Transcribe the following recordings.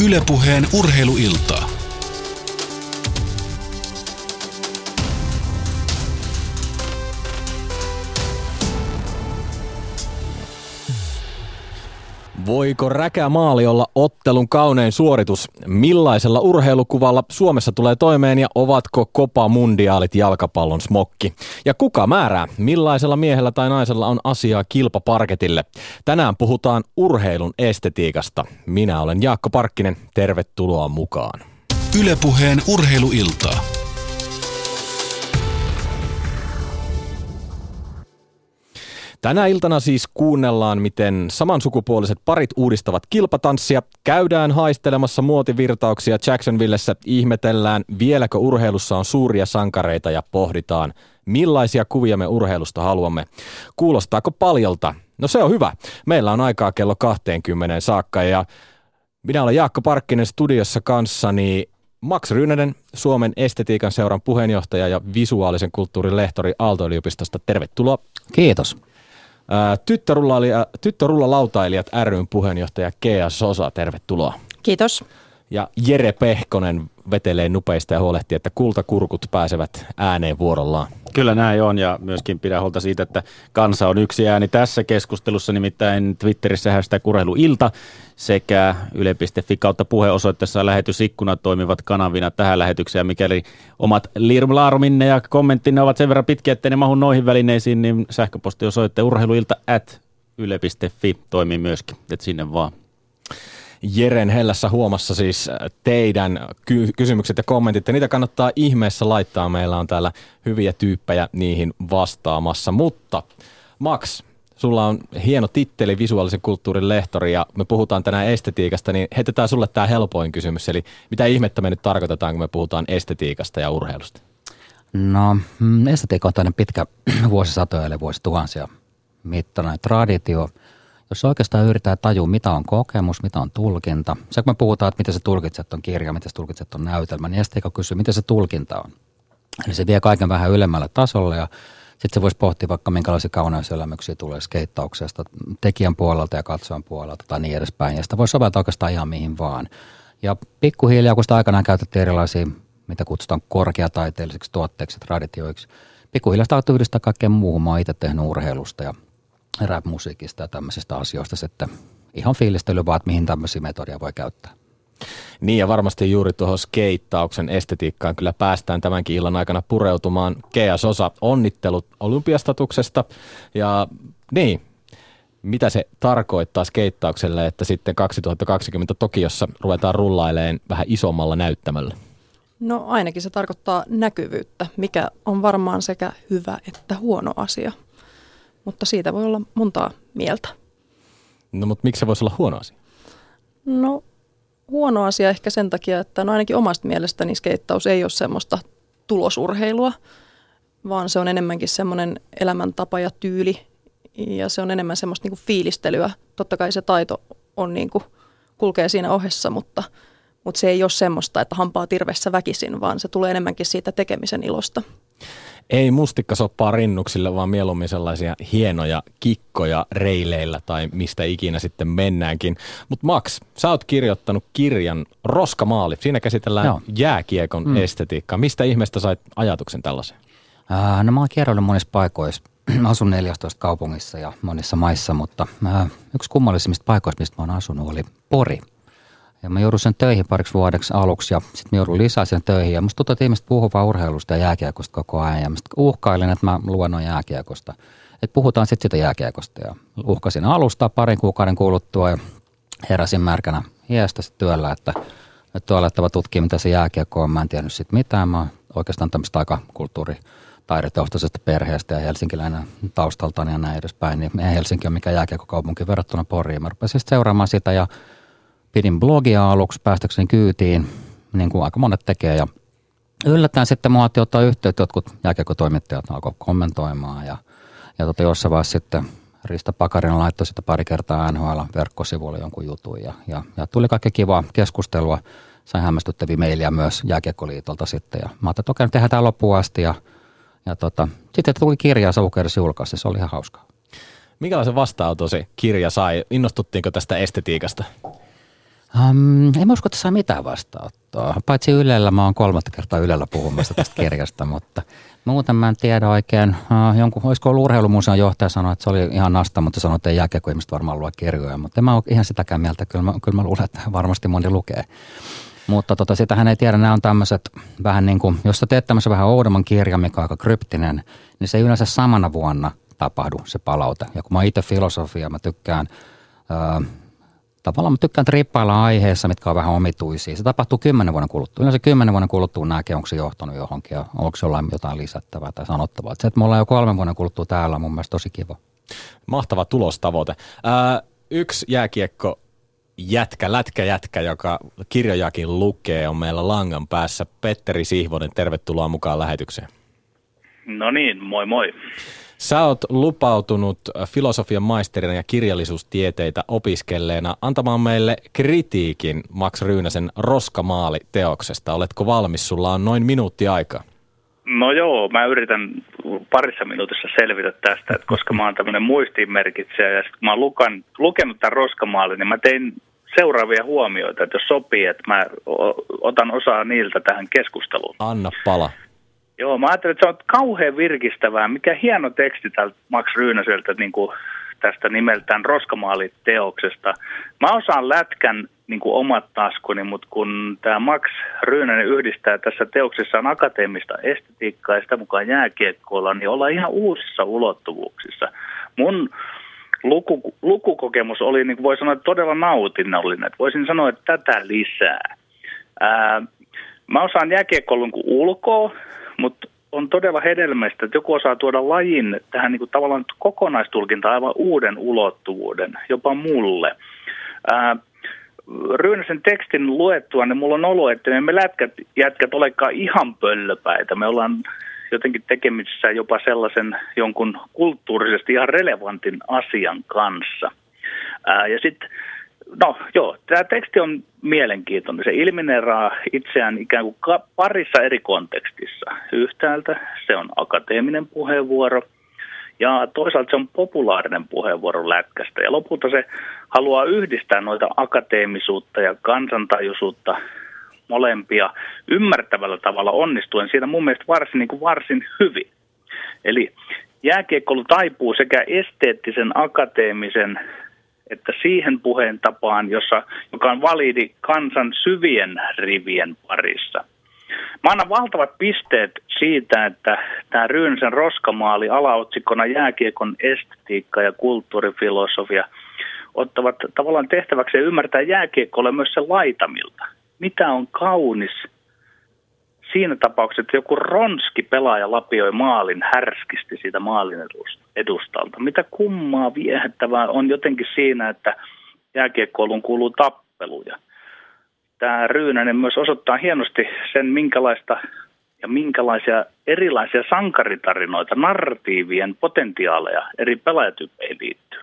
Ylepuheen urheiluiltaa. Voiko räkä maali olla ottelun kaunein suoritus? Millaisella urheilukuvalla Suomessa tulee toimeen ja ovatko Copa Mundiaalit jalkapallon smokki? Ja kuka määrää, millaisella miehellä tai naisella on asiaa kilpaparketille? Tänään puhutaan urheilun estetiikasta. Minä olen Jaakko Parkkinen, tervetuloa mukaan. Ylepuheen urheiluiltaa. Tänä iltana siis kuunnellaan, miten samansukupuoliset parit uudistavat kilpatanssia, käydään haistelemassa muotivirtauksia Jacksonvillessä, ihmetellään, vieläkö urheilussa on suuria sankareita ja pohditaan, millaisia kuvia me urheilusta haluamme. Kuulostaako paljolta? No se on hyvä. Meillä on aikaa kello 20 saakka ja minä olen Jaakko Parkkinen studiossa kanssani Max Ryynänen, Suomen estetiikan seuran puheenjohtaja ja visuaalisen kulttuurin lehtori Aalto-yliopistosta. Tervetuloa. Kiitos. Tyttörulla lautailijat ryn puheenjohtaja Kea Sosa, tervetuloa. Kiitos. Ja Jere Pehkonen vetelee nupeista ja huolehtii, että kultakurkut pääsevät ääneen vuorollaan. Kyllä näin on ja myöskin pidä huolta siitä, että kansa on yksi ääni tässä keskustelussa, nimittäin Twitterissä hashtag urheiluilta sekä yle.fi kautta puheosoitteessa lähetysikkunat toimivat kanavina tähän lähetykseen. Mikäli omat lirmlaaruminne ja kommenttinne ovat sen verran pitkiä, että ne mahu noihin välineisiin, niin sähköpostiosoitte urheiluilta at yle.fi toimii myöskin, että sinne vaan. Jeren hellässä huomassa siis teidän ky- kysymykset ja kommentit, ja niitä kannattaa ihmeessä laittaa. Meillä on täällä hyviä tyyppejä niihin vastaamassa. Mutta Max, sulla on hieno titteli visuaalisen kulttuurin lehtori ja me puhutaan tänään estetiikasta, niin heitetään sulle tämä helpoin kysymys. Eli mitä ihmettä me nyt tarkoitetaan, kun me puhutaan estetiikasta ja urheilusta? No, mm, estetiikka on tämmöinen pitkä vuosisatoja eli vuosituhansia mittainen traditio – jos oikeastaan yritetään tajua, mitä on kokemus, mitä on tulkinta. Se kun me puhutaan, että miten se tulkitset on kirja, miten se tulkitset on näytelmä, niin estetiikka kysyy, miten se tulkinta on. Eli se vie kaiken vähän ylemmälle tasolle ja sitten se voisi pohtia vaikka minkälaisia kauneuselämyksiä tulee skeittauksesta tekijän puolelta ja katsojan puolelta tai niin edespäin. Ja sitä voisi soveltaa oikeastaan ihan mihin vaan. Ja pikkuhiljaa, kun sitä aikanaan käytettiin erilaisia, mitä kutsutaan korkeataiteellisiksi tuotteiksi, traditioiksi, pikkuhiljaa sitä yhdistää kaikkeen muuhun. Mä oon itse tehnyt urheilusta ja rap-musiikista ja tämmöisistä asioista sitten ihan fiilistely vaan, että mihin tämmöisiä metodia voi käyttää. Niin ja varmasti juuri tuohon skeittauksen estetiikkaan kyllä päästään tämänkin illan aikana pureutumaan. Kea Sosa, onnittelut olympiastatuksesta ja niin, mitä se tarkoittaa skeittaukselle, että sitten 2020 Tokiossa ruvetaan rullaileen vähän isommalla näyttämällä? No ainakin se tarkoittaa näkyvyyttä, mikä on varmaan sekä hyvä että huono asia mutta siitä voi olla montaa mieltä. No mutta miksi se voisi olla huono asia? No huono asia ehkä sen takia, että no ainakin omasta mielestäni skeittaus ei ole semmoista tulosurheilua, vaan se on enemmänkin semmoinen elämäntapa ja tyyli ja se on enemmän semmoista niinku fiilistelyä. Totta kai se taito on niinku, kulkee siinä ohessa, mutta, mutta se ei ole semmoista, että hampaa tirvessä väkisin, vaan se tulee enemmänkin siitä tekemisen ilosta. Ei mustikkasoppaa rinnuksille, vaan mieluummin sellaisia hienoja kikkoja reileillä tai mistä ikinä sitten mennäänkin. Mutta Max, sä oot kirjoittanut kirjan Roskamaali. Siinä käsitellään Joo. jääkiekon mm. estetiikkaa. Mistä ihmeestä sait ajatuksen tällaisen? Äh, no mä oon kierroillut monissa paikoissa. Mä asun 14 kaupungissa ja monissa maissa, mutta äh, yksi kummallisimmista paikoista, mistä mä oon asunut, oli Pori – ja mä joudun sen töihin pariksi vuodeksi aluksi ja sitten mä joudun lisää sen töihin. Ja musta tuntuu, että ihmiset puhuu vaan urheilusta ja jääkiekosta koko ajan. Ja mä uhkailin, että mä luennon jääkiekosta. Että puhutaan sitten sitä jääkiekosta. Ja uhkasin alusta parin kuukauden kuluttua ja heräsin märkänä hiestä sitten työllä, että nyt on alettava tutkia, mitä se jääkiekko on. Mä en tiennyt sitten mitään. Mä oikeastaan tämmöistä aika kulttuuri taidetaustaisesta perheestä ja helsinkiläinen taustaltani ja näin edespäin, niin Helsinki ole mikään jääkiekkokaupunki verrattuna Poriin. Mä rupesin seuraamaan sitä ja pidin blogia aluksi päästäkseni kyytiin, niin kuin aika monet tekee. Ja yllättäen sitten mua ottaa yhteyttä, jotkut jääkiekotoimittajat alkoi kommentoimaan. Ja, ja tota, jossain vaiheessa sitten Rista Pakarinen laittoi sitä pari kertaa NHL verkkosivuille jonkun jutun. Ja, ja, ja tuli kaikki kivaa keskustelua. Sain hämmästyttäviä mailia myös Jääkiekkoliitolta sitten. Ja mä ajattelin, että okei, tehdään tämä loppuun asti. Ja, ja tota, sitten tuli kirja Savukersi julkaisi, se oli ihan hauskaa. Minkälaisen vastaanoton se kirja sai? Innostuttiinko tästä estetiikasta? Um, en mä usko, että saa mitään vastaanottoa. Paitsi Ylellä, mä oon kolmatta kertaa Ylellä puhumassa tästä kirjasta, mutta muuten mä en tiedä oikein. Uh, jonkun, olisiko ollut urheilumuseon johtaja sanoa, että se oli ihan nasta, mutta sanoi, että ei jälkeen, kun ihmiset varmaan luo kirjoja. Mutta en mä ole ihan sitäkään mieltä, kyllä mä, kyllä mä luulen, että varmasti moni lukee. Mutta tota, sitähän ei tiedä, nämä on tämmöiset vähän niin kuin, jos sä teet tämmöisen vähän oudomman kirjan, mikä on aika kryptinen, niin se ei yleensä samana vuonna tapahdu se palaute. Ja kun mä itse filosofia, mä tykkään, ää, tavallaan mä tykkään trippailla aiheessa, mitkä on vähän omituisia. Se tapahtuu kymmenen vuoden kuluttua. Yleensä kymmenen vuoden kuluttua näkee, onko se johtanut johonkin ja onko se jollain jotain lisättävää tai sanottavaa. se, että me ollaan jo kolmen vuoden kuluttua täällä on mun mielestä tosi kiva. Mahtava tulostavoite. Ää, yksi jääkiekko jätkä, lätkäjätkä, joka kirjojakin lukee, on meillä langan päässä. Petteri Sihvonen, tervetuloa mukaan lähetykseen. No niin, moi moi. Sä oot lupautunut filosofian maisterina ja kirjallisuustieteitä opiskelleena antamaan meille kritiikin Max Ryynäsen Roskamaali-teoksesta. Oletko valmis? Sulla on noin minuutti aikaa. No joo, mä yritän parissa minuutissa selvitä tästä, että koska mä oon tämmöinen muistiinmerkitsijä ja sit kun mä oon lukan, lukenut tämän Roskamaalin, niin mä tein seuraavia huomioita, että jos sopii, että mä otan osaa niiltä tähän keskusteluun. Anna pala. Joo, mä ajattelin, että se on kauhean virkistävää. Mikä hieno teksti tältä Max Ryynäseltä niin kuin tästä nimeltään Roskamaali-teoksesta. Mä osaan lätkän niin kuin omat taskuni, mutta kun tämä Max Ryynänen yhdistää tässä teoksessaan akateemista estetiikkaa ja sitä mukaan jääkiekkoilla, niin ollaan ihan uusissa ulottuvuuksissa. Mun luku, lukukokemus oli, niin kuin voi sanoa, todella nautinnollinen. Voisin sanoa, että tätä lisää. Ää, mä osaan jääkiekkoilun ulkoa, mutta on todella hedelmäistä, että joku osaa tuoda lajin tähän niin kuin tavallaan kokonaistulkintaan aivan uuden ulottuvuuden, jopa mulle. Ää, Ryynäsen tekstin luettua, niin mulla on olo, että me emme lätkät, jätkät olekaan ihan pöllöpäitä. Me ollaan jotenkin tekemisissä jopa sellaisen jonkun kulttuurisesti ihan relevantin asian kanssa. Ää, ja sitten No joo, tämä teksti on mielenkiintoinen. Se ilmineraa itseään ikään kuin parissa eri kontekstissa. Yhtäältä se on akateeminen puheenvuoro ja toisaalta se on populaarinen puheenvuoro lätkästä. Ja lopulta se haluaa yhdistää noita akateemisuutta ja kansantajuisuutta molempia ymmärtävällä tavalla onnistuen siinä mun mielestä varsin, niin kuin varsin hyvin. Eli jääkiekkoilu taipuu sekä esteettisen, akateemisen että siihen puheen tapaan, jossa, joka on validi kansan syvien rivien parissa. Mä annan valtavat pisteet siitä, että tämä Ryynsen roskamaali alaotsikkona jääkiekon estetiikka ja kulttuurifilosofia ottavat tavallaan tehtäväksi ymmärtää jääkiekkolle myös se laitamilta. Mitä on kaunis siinä tapauksessa, että joku ronski pelaaja lapioi maalin härskisti siitä maalin edustalta. Mitä kummaa viehättävää on jotenkin siinä, että jääkiekkoilun kuuluu tappeluja. Tämä Ryynänen myös osoittaa hienosti sen, minkälaista ja minkälaisia erilaisia sankaritarinoita, narratiivien potentiaaleja eri pelaajatyyppeihin liittyy.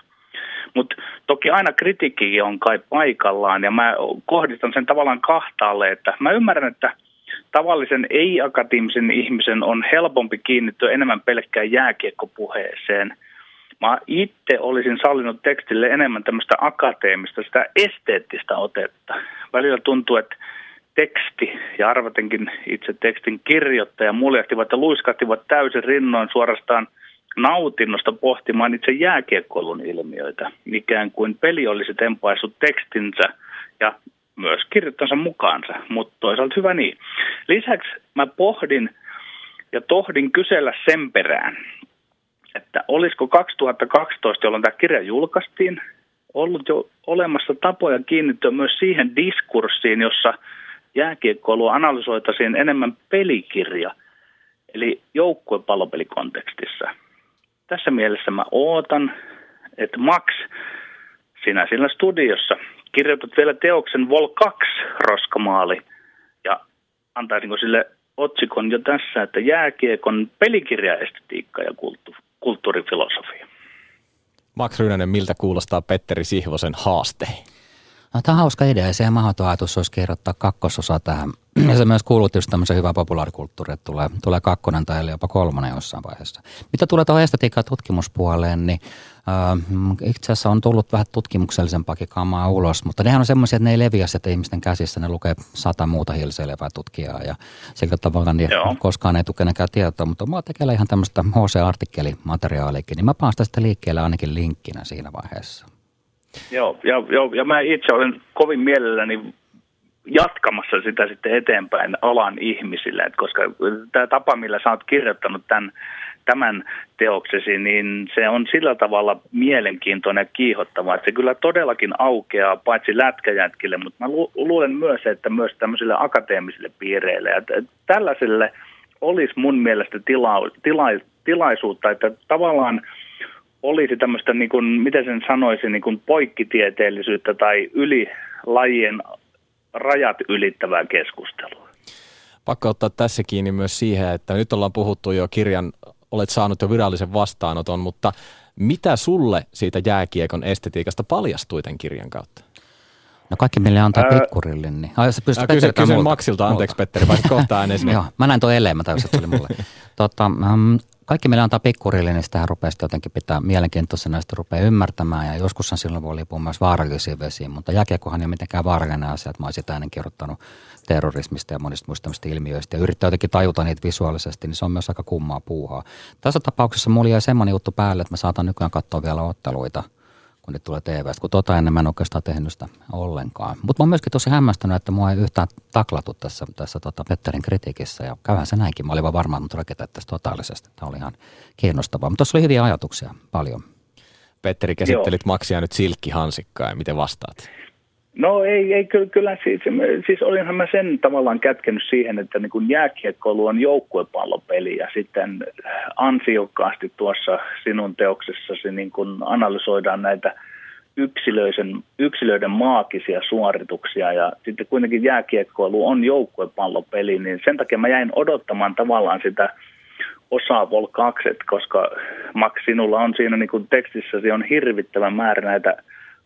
Mutta toki aina kritiikki on kai paikallaan ja mä kohdistan sen tavallaan kahtaalle, että mä ymmärrän, että – tavallisen ei-akateemisen ihmisen on helpompi kiinnittyä enemmän pelkkään jääkiekkopuheeseen. Mä itse olisin sallinut tekstille enemmän tämmöistä akateemista, sitä esteettistä otetta. Välillä tuntuu, että teksti ja arvatenkin itse tekstin kirjoittaja muljehtivat ja luiskahtivat täysin rinnoin suorastaan nautinnosta pohtimaan itse jääkiekkoilun ilmiöitä. Ikään kuin peli olisi tempaissut tekstinsä ja myös kirjoittansa mukaansa, mutta toisaalta hyvä niin. Lisäksi mä pohdin ja tohdin kysellä sen perään, että olisiko 2012, jolloin tämä kirja julkaistiin, ollut jo olemassa tapoja kiinnittyä myös siihen diskurssiin, jossa jääkiekkoilua analysoitaisiin enemmän pelikirja, eli joukkuepallopelikontekstissa. Tässä mielessä mä ootan, että Max, sinä sillä studiossa kirjoitat vielä teoksen Vol 2 roskamaali ja antaisinko sille otsikon jo tässä, että jääkiekon pelikirjaestetiikka ja kulttu- kulttuurifilosofia. Max Rynänen, miltä kuulostaa Petteri Sihvosen haaste? No tämä on hauska idea ja se mahdoton ajatus olisi kirjoittaa kakkososa tähän. Ja se myös kuuluu just tämmöisen hyvää populaarikulttuuri, että tulee, tulee kakkonen tai jopa kolmonen jossain vaiheessa. Mitä tulee tuohon estetiikan tutkimuspuoleen, niin äh, itse asiassa on tullut vähän tutkimuksellisempaakin kamaa ulos, mutta nehän on semmoisia, että ne ei leviä sitten ihmisten käsissä, ne lukee sata muuta hilseilevää tutkijaa ja sillä tavalla niin koskaan ei tule kenenkään tietoa, mutta mulla tekee ihan tämmöistä HC-artikkelimateriaaliakin, niin mä paan sitä sitten liikkeelle ainakin linkkinä siinä vaiheessa. Joo, ja, ja, ja mä itse olen kovin mielelläni jatkamassa sitä sitten eteenpäin alan ihmisille, että koska tämä tapa, millä sä oot kirjoittanut tämän, tämän teoksesi, niin se on sillä tavalla mielenkiintoinen ja kiihottava, että se kyllä todellakin aukeaa paitsi lätkäjätkille, mutta mä lu- luulen myös, että myös tämmöisille akateemisille piireille. Että tällaiselle olisi mun mielestä tila- tila- tilaisuutta, että tavallaan – olisi tämmöistä, niin kuin, miten sen sanoisin, niin kuin poikkitieteellisyyttä tai yli lajien rajat ylittävää keskustelua. Pakko ottaa tässä kiinni myös siihen, että nyt ollaan puhuttu jo kirjan, olet saanut jo virallisen vastaanoton, mutta mitä sulle siitä jääkiekon estetiikasta paljastui tämän kirjan kautta? No kaikki meille antaa Ää... pikkurillin. Niin. Ai, pystyt kysyn, kysyn Maksilta, anteeksi Petteri, vai kohta ääneen Joo, mä näin tuon eleen, mä täysin, että se oli mulle. tota, um, kaikki meillä antaa pikkurille, niin sitä rupeaa jotenkin pitää mielenkiintoisena, sitä rupeaa ymmärtämään. Ja joskushan silloin voi liipua myös vaarallisiin vesiin, mutta jääkiekohan ei ole mitenkään vaarallinen asia. Että mä olisin aina kirjoittanut terrorismista ja monista muista ilmiöistä ja yrittää jotenkin tajuta niitä visuaalisesti, niin se on myös aika kummaa puuhaa. Tässä tapauksessa mulla jäi semmoinen juttu päälle, että mä saatan nykyään katsoa vielä otteluita – kun ne tulee TVstä, kun tota ennen mä en oikeastaan tehnyt sitä ollenkaan. Mutta mä oon myöskin tosi hämmästynyt, että mua ei yhtään taklattu tässä, tässä tota Petterin kritiikissä ja käyhän se näinkin. Mä olin vaan varmaan, että rakentaa tästä totaalisesti. Tämä oli ihan kiinnostavaa, mutta tuossa oli hyviä ajatuksia paljon. Petteri, käsittelit Joo. Maksia nyt silkkihansikkaa ja miten vastaat? No ei, ei kyllä, kyllä siis, siis olinhan mä sen tavallaan kätkenyt siihen, että niin kun jääkiekkoilu on joukkuepallopeli ja sitten ansiokkaasti tuossa sinun teoksessasi niin kun analysoidaan näitä yksilöiden, yksilöiden maagisia suorituksia ja sitten kuitenkin jääkiekkoilu on joukkuepallopeli, niin sen takia mä jäin odottamaan tavallaan sitä osaa Vol 2, koska Max, sinulla on siinä niin kun tekstissäsi on hirvittävä määrä näitä –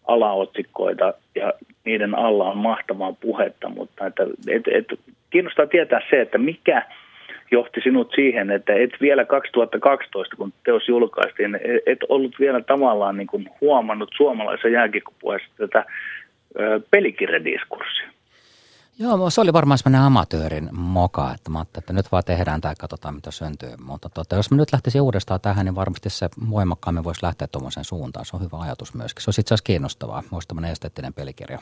alaotsikoita ja niiden alla on mahtavaa puhetta, mutta että, et, et, kiinnostaa tietää se, että mikä johti sinut siihen, että et vielä 2012, kun teos julkaistiin, et ollut vielä tavallaan niin kuin huomannut suomalaisen jääkikkopuheessa tätä pelikirjadiskurssia. Joo, se oli varmaan semmoinen amatöörin moka, että mä ajattelin, että nyt vaan tehdään ja katsotaan mitä syntyy. Mutta tota, jos mä nyt lähtisin uudestaan tähän, niin varmasti se voimakkaammin voisi lähteä tuommoiseen suuntaan. Se on hyvä ajatus myöskin. Se olisi itse asiassa kiinnostavaa, olisi tämmöinen esteettinen pelikirja.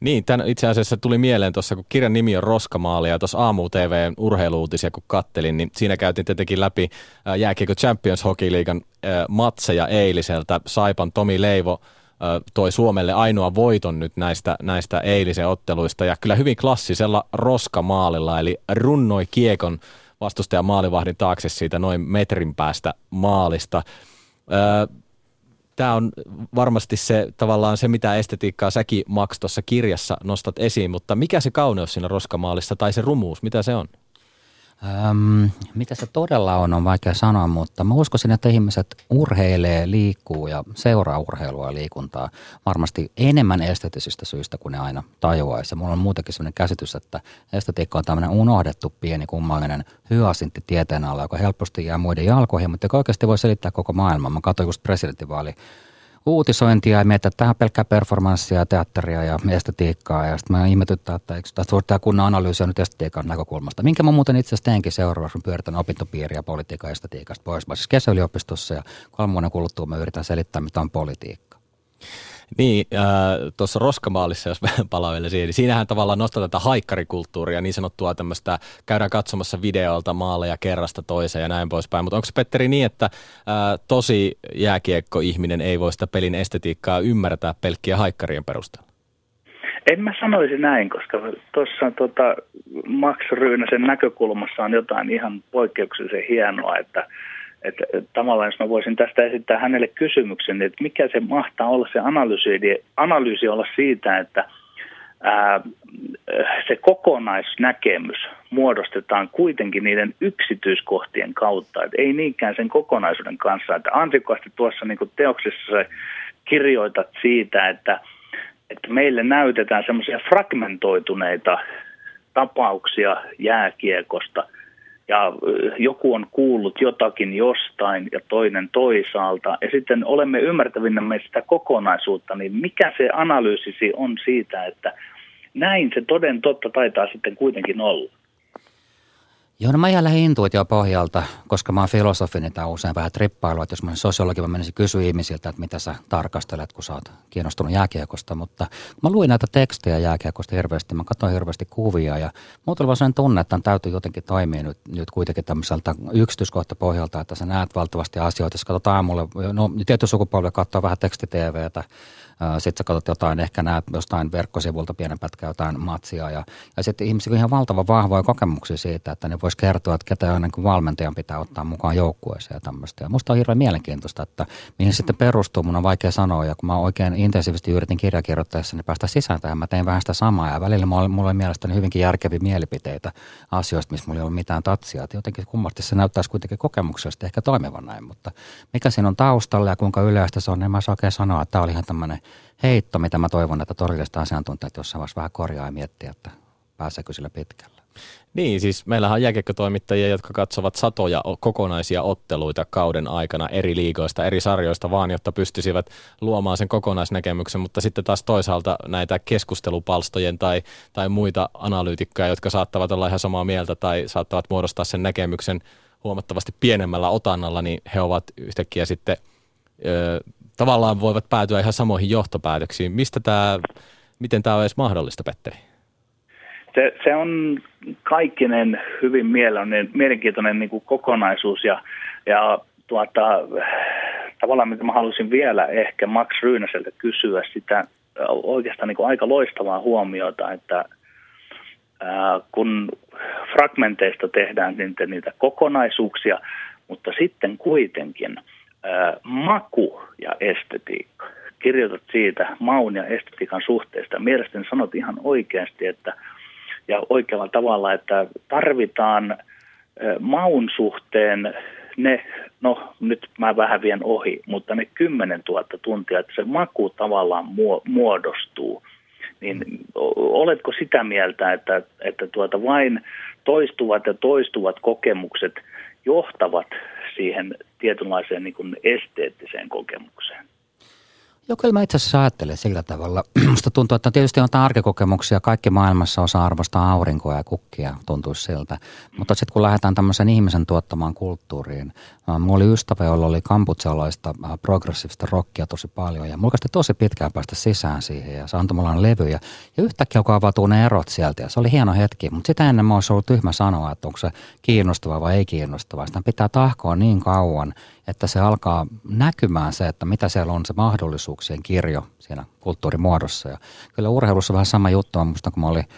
Niin, tämän itse asiassa tuli mieleen tuossa, kun kirjan nimi on Roskamaali ja tuossa aamu TV urheiluutisia kun kattelin, niin siinä käytiin tietenkin läpi jääkiekko Champions Hockey Leaguean matseja eiliseltä. Saipan Tomi Leivo – toi Suomelle ainoa voiton nyt näistä, näistä eilisen otteluista ja kyllä hyvin klassisella roskamaalilla, eli runnoi kiekon vastustajan maalivahdin taakse siitä noin metrin päästä maalista. Tämä on varmasti se tavallaan se, mitä estetiikkaa säkin Max tuossa kirjassa nostat esiin, mutta mikä se kauneus siinä roskamaalissa tai se rumuus, mitä se on? Öm, mitä se todella on, on vaikea sanoa, mutta mä uskoisin, että ihmiset urheilee, liikkuu ja seuraa urheilua ja liikuntaa varmasti enemmän esteettisistä syistä kuin ne aina tajuaisi. Mulla on muutenkin sellainen käsitys, että estetiikka on tämmöinen unohdettu pieni kummallinen hyasintti tieteen alla, joka helposti jää muiden jalkoihin, mutta joka oikeasti voi selittää koko maailman. Mä katsoin just presidentinvaali uutisointia ja miettiä, että tähän pelkkää performanssia, teatteria ja estetiikkaa. Ja sitten mä ihmetyttää, että eikö tästä voi tehdä kunnan analyysiä nyt estetiikan näkökulmasta. Minkä mä muuten itse asiassa teenkin seuraavaksi, kun pyöritän opintopiiriä politiikan ja estetiikasta pois. Mä siis kesäyliopistossa ja kolmen vuoden kuluttua mä yritän selittää, mitä on politiikka. Niin, äh, tuossa Roskamaalissa, jos palaa vielä siihen, niin siinähän tavallaan nostaa tätä haikkarikulttuuria, niin sanottua tämmöistä, käydään katsomassa videolta maaleja kerrasta toiseen ja näin poispäin. Mutta onko se Petteri niin, että äh, tosi jääkiekko-ihminen ei voi sitä pelin estetiikkaa ymmärtää pelkkiä haikkarien perusteella? En mä sanoisi näin, koska tuossa tota, Max Ryynäsen näkökulmassa on jotain ihan poikkeuksellisen hienoa, että – että tavallaan jos mä voisin tästä esittää hänelle kysymyksen, että mikä se mahtaa olla se analyysi, analyysi olla siitä, että ää, se kokonaisnäkemys muodostetaan kuitenkin niiden yksityiskohtien kautta, että ei niinkään sen kokonaisuuden kanssa. Että ansikkoasti tuossa niin teoksessa kirjoitat siitä, että että meille näytetään semmoisia fragmentoituneita tapauksia jääkiekosta ja joku on kuullut jotakin jostain ja toinen toisaalta ja sitten olemme ymmärtävinämme sitä kokonaisuutta, niin mikä se analyysisi on siitä, että näin se toden totta taitaa sitten kuitenkin olla? Joo, no mä jään lähdin intuitio pohjalta, koska mä oon filosofi, niin tämä on usein vähän trippailu, että jos mä olisin sosiologi, mä menisin kysyä ihmisiltä, että mitä sä tarkastelet, kun sä oot kiinnostunut jääkiekosta, mutta mä luin näitä tekstejä jääkiekosta hirveästi, mä katsoin hirveästi kuvia ja muuta oli sen tunne, että täytyy jotenkin toimia nyt, nyt kuitenkin tämmöiseltä yksityiskohtapohjalta, että sä näet valtavasti asioita, jos katsot aamulla, no tietty sukupolvi katsoo vähän tekstiteeveitä, sitten sä katsot jotain, ehkä näet jostain verkkosivulta pienen pätkän jotain matsia. Ja, ja sitten ihmisillä on ihan valtavan vahvoja kokemuksia siitä, että ne vois kertoa, että ketä niin kuin valmentajan pitää ottaa mukaan joukkueeseen ja tämmöistä. Ja musta on hirveän mielenkiintoista, että mihin sitten perustuu, mun on vaikea sanoa. Ja kun mä oikein intensiivisesti yritin kirjakirjoittaessa, niin päästä sisään tähän. Mä tein vähän sitä samaa ja välillä mulla oli, mulla oli mielestäni hyvinkin järkeviä mielipiteitä asioista, missä mulla ei ollut mitään tatsia. Että jotenkin kummasti se näyttäisi kuitenkin kokemuksesta ehkä toimivan näin, mutta mikä siinä on taustalla ja kuinka yleistä se on, niin mä oikein sanoa, että tämä oli ihan tämmöinen heitto, mitä mä toivon, että todelliset asiantuntijat jossain vaiheessa vähän korjaa ja miettiä, että pääseekö sillä pitkälle. Niin, siis meillähän on jääkiekkotoimittajia, jotka katsovat satoja kokonaisia otteluita kauden aikana eri liigoista, eri sarjoista vaan, jotta pystyisivät luomaan sen kokonaisnäkemyksen, mutta sitten taas toisaalta näitä keskustelupalstojen tai, tai muita analyytikkoja, jotka saattavat olla ihan samaa mieltä tai saattavat muodostaa sen näkemyksen huomattavasti pienemmällä otannalla, niin he ovat yhtäkkiä sitten ö, tavallaan voivat päätyä ihan samoihin johtopäätöksiin. Mistä tämä, miten tämä on edes mahdollista, Petteri? Se, se on kaikkinen hyvin mielenkiintoinen, niin kuin kokonaisuus ja, ja tuota, tavallaan mitä mä halusin vielä ehkä Max Ryynäseltä kysyä sitä oikeastaan niin kuin aika loistavaa huomiota, että ää, kun fragmenteista tehdään niitä, niitä kokonaisuuksia, mutta sitten kuitenkin – maku ja estetiikka. Kirjoitat siitä maun ja estetiikan suhteesta. Mielestäni sanot ihan oikeasti, että ja oikealla tavalla, että tarvitaan maun suhteen ne, no nyt mä vähän vien ohi, mutta ne 10 000 tuntia, että se maku tavallaan muodostuu. Niin oletko sitä mieltä, että, että tuota vain toistuvat ja toistuvat kokemukset johtavat siihen tietynlaiseen niin kuin esteettiseen kokemukseen. Joo, kyllä mä itse asiassa ajattelen sillä tavalla. Musta tuntuu, että tietysti on arkikokemuksia. Kaikki maailmassa osaa arvostaa aurinkoa ja kukkia, tuntuisi siltä. Mutta sitten kun lähdetään tämmöisen ihmisen tuottamaan kulttuuriin. Mulla oli ystävä, jolla oli kamputsalaista progressiivista rockia tosi paljon. Ja mulla tosi pitkään päästä sisään siihen ja se antoi mulle levyjä. Ja yhtäkkiä alkoi avautua ne erot sieltä ja se oli hieno hetki. Mutta sitä ennen mä olisi ollut tyhmä sanoa, että onko se kiinnostava vai ei kiinnostava. Sitä pitää tahkoa niin kauan, että se alkaa näkymään se, että mitä siellä on se mahdollisuuksien kirjo siinä kulttuurimuodossa. Ja kyllä urheilussa vähän sama juttu on musta, kun mä olin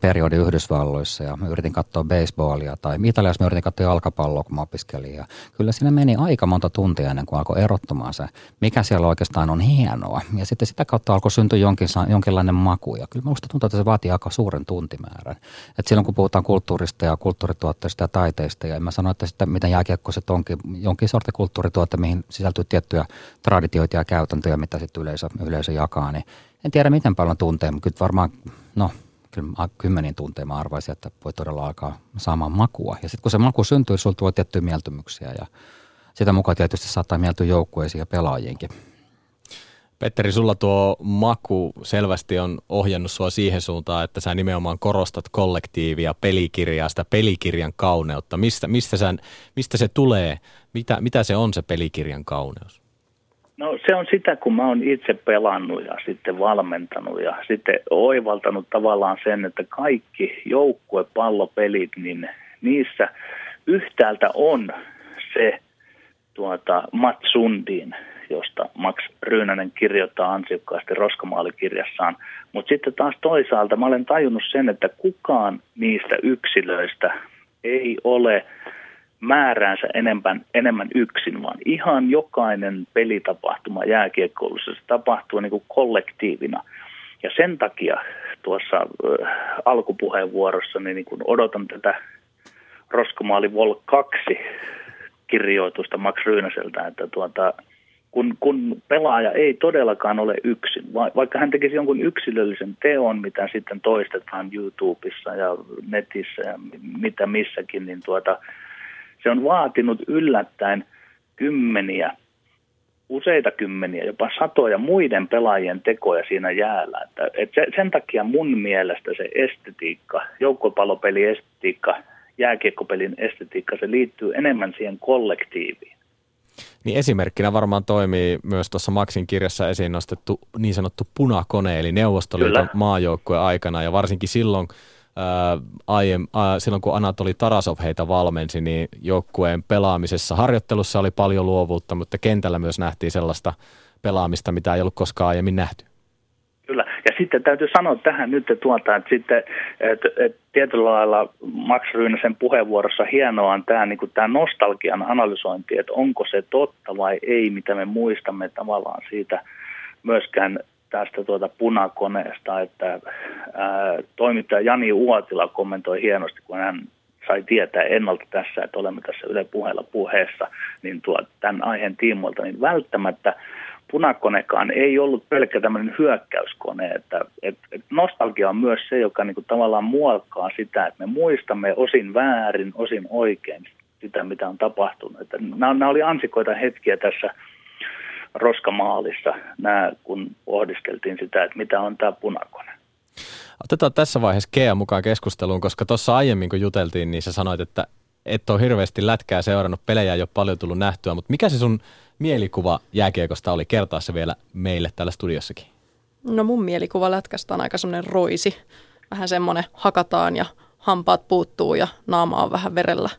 periodi Yhdysvalloissa ja mä yritin katsoa baseballia tai Italiassa mä yritin katsoa jalkapalloa, kun mä opiskelin. Ja kyllä siinä meni aika monta tuntia ennen kuin alkoi erottumaan se, mikä siellä oikeastaan on hienoa. Ja sitten sitä kautta alkoi syntyä jonkin, jonkinlainen maku. Ja kyllä minusta tuntuu, että se vaatii aika suuren tuntimäärän. Et silloin kun puhutaan kulttuurista ja kulttuurituotteista ja taiteista, ja mä sano, että sitten miten jääkiekkoiset onkin jonkin sortin kulttuurituotte, mihin sisältyy tiettyjä traditioita ja käytäntöjä, mitä sitten yleisö, yleisö jakaa, niin en tiedä miten paljon tuntee, mutta kyllä varmaan, no kyllä kymmeniin tunteja mä arvaisin, että voi todella alkaa saamaan makua. Ja sitten kun se maku syntyy, sulla tulee tiettyjä mieltymyksiä ja sitä mukaan tietysti saattaa mieltyä joukkueisiin ja pelaajiinkin. Petteri, sulla tuo maku selvästi on ohjannut sua siihen suuntaan, että sä nimenomaan korostat kollektiivia, pelikirjaa, sitä pelikirjan kauneutta. Mistä, mistä, sä, mistä se tulee? Mitä, mitä se on se pelikirjan kauneus? No se on sitä, kun mä oon itse pelannut ja sitten valmentanut ja sitten oivaltanut tavallaan sen, että kaikki joukkuepallopelit, niin niissä yhtäältä on se tuota, Matsundin, josta Max Ryynänen kirjoittaa ansiokkaasti Roskamaalikirjassaan. Mutta sitten taas toisaalta mä olen tajunnut sen, että kukaan niistä yksilöistä ei ole määräänsä enemmän, enemmän yksin, vaan ihan jokainen pelitapahtuma jääkiekkoulussa se tapahtuu niin kuin kollektiivina. Ja sen takia tuossa äh, alkupuheenvuorossa niin kun odotan tätä Roskomaali Vol 2 kirjoitusta Max Ryynäseltä, että tuota, kun, kun pelaaja ei todellakaan ole yksin. Vaikka hän tekisi jonkun yksilöllisen teon, mitä sitten toistetaan YouTubessa ja netissä ja mitä missäkin, niin tuota, se on vaatinut yllättäen kymmeniä, useita kymmeniä, jopa satoja muiden pelaajien tekoja siinä jäällä. Että, että sen takia mun mielestä se estetiikka, joukkopalopeli estetiikka, jääkiekkopelin estetiikka, se liittyy enemmän siihen kollektiiviin. Niin esimerkkinä varmaan toimii myös tuossa Maxin kirjassa esiin nostettu niin sanottu punakone, eli Neuvostoliiton maajoukkueen aikana, ja varsinkin silloin, aiem, ää, silloin kun Anatoli Tarasov heitä valmensi, niin joukkueen pelaamisessa, harjoittelussa oli paljon luovuutta, mutta kentällä myös nähtiin sellaista pelaamista, mitä ei ollut koskaan aiemmin nähty. Kyllä. Ja sitten täytyy sanoa tähän nyt tuota, että sitten että, että tietyllä lailla Max Ryynäsen puheenvuorossa hienoa on tämä, niin kuin tämä nostalgian analysointi, että onko se totta vai ei, mitä me muistamme tavallaan siitä myöskään tästä tuota punakoneesta, että ää, toimittaja Jani Uotila kommentoi hienosti, kun hän sai tietää ennalta tässä, että olemme tässä Yle puheella puheessa, niin tuo, tämän aiheen tiimoilta, niin välttämättä punakonekaan ei ollut pelkkä tämmöinen hyökkäyskone, että, että, että nostalgia on myös se, joka niin kuin tavallaan muokkaa sitä, että me muistamme osin väärin, osin oikein sitä, mitä on tapahtunut. Että nämä, nämä oli ansikoita hetkiä tässä roskamaalissa, nämä, kun pohdiskeltiin sitä, että mitä on tämä punakone. Otetaan tässä vaiheessa Kea mukaan keskusteluun, koska tuossa aiemmin kun juteltiin, niin sä sanoit, että et ole hirveästi lätkää seurannut, pelejä ei ole paljon tullut nähtyä, mutta mikä se sun mielikuva jääkiekosta oli? Kertaa se vielä meille täällä studiossakin. No mun mielikuva lätkästä on aika semmoinen roisi. Vähän semmoinen hakataan ja hampaat puuttuu ja naama on vähän verellä.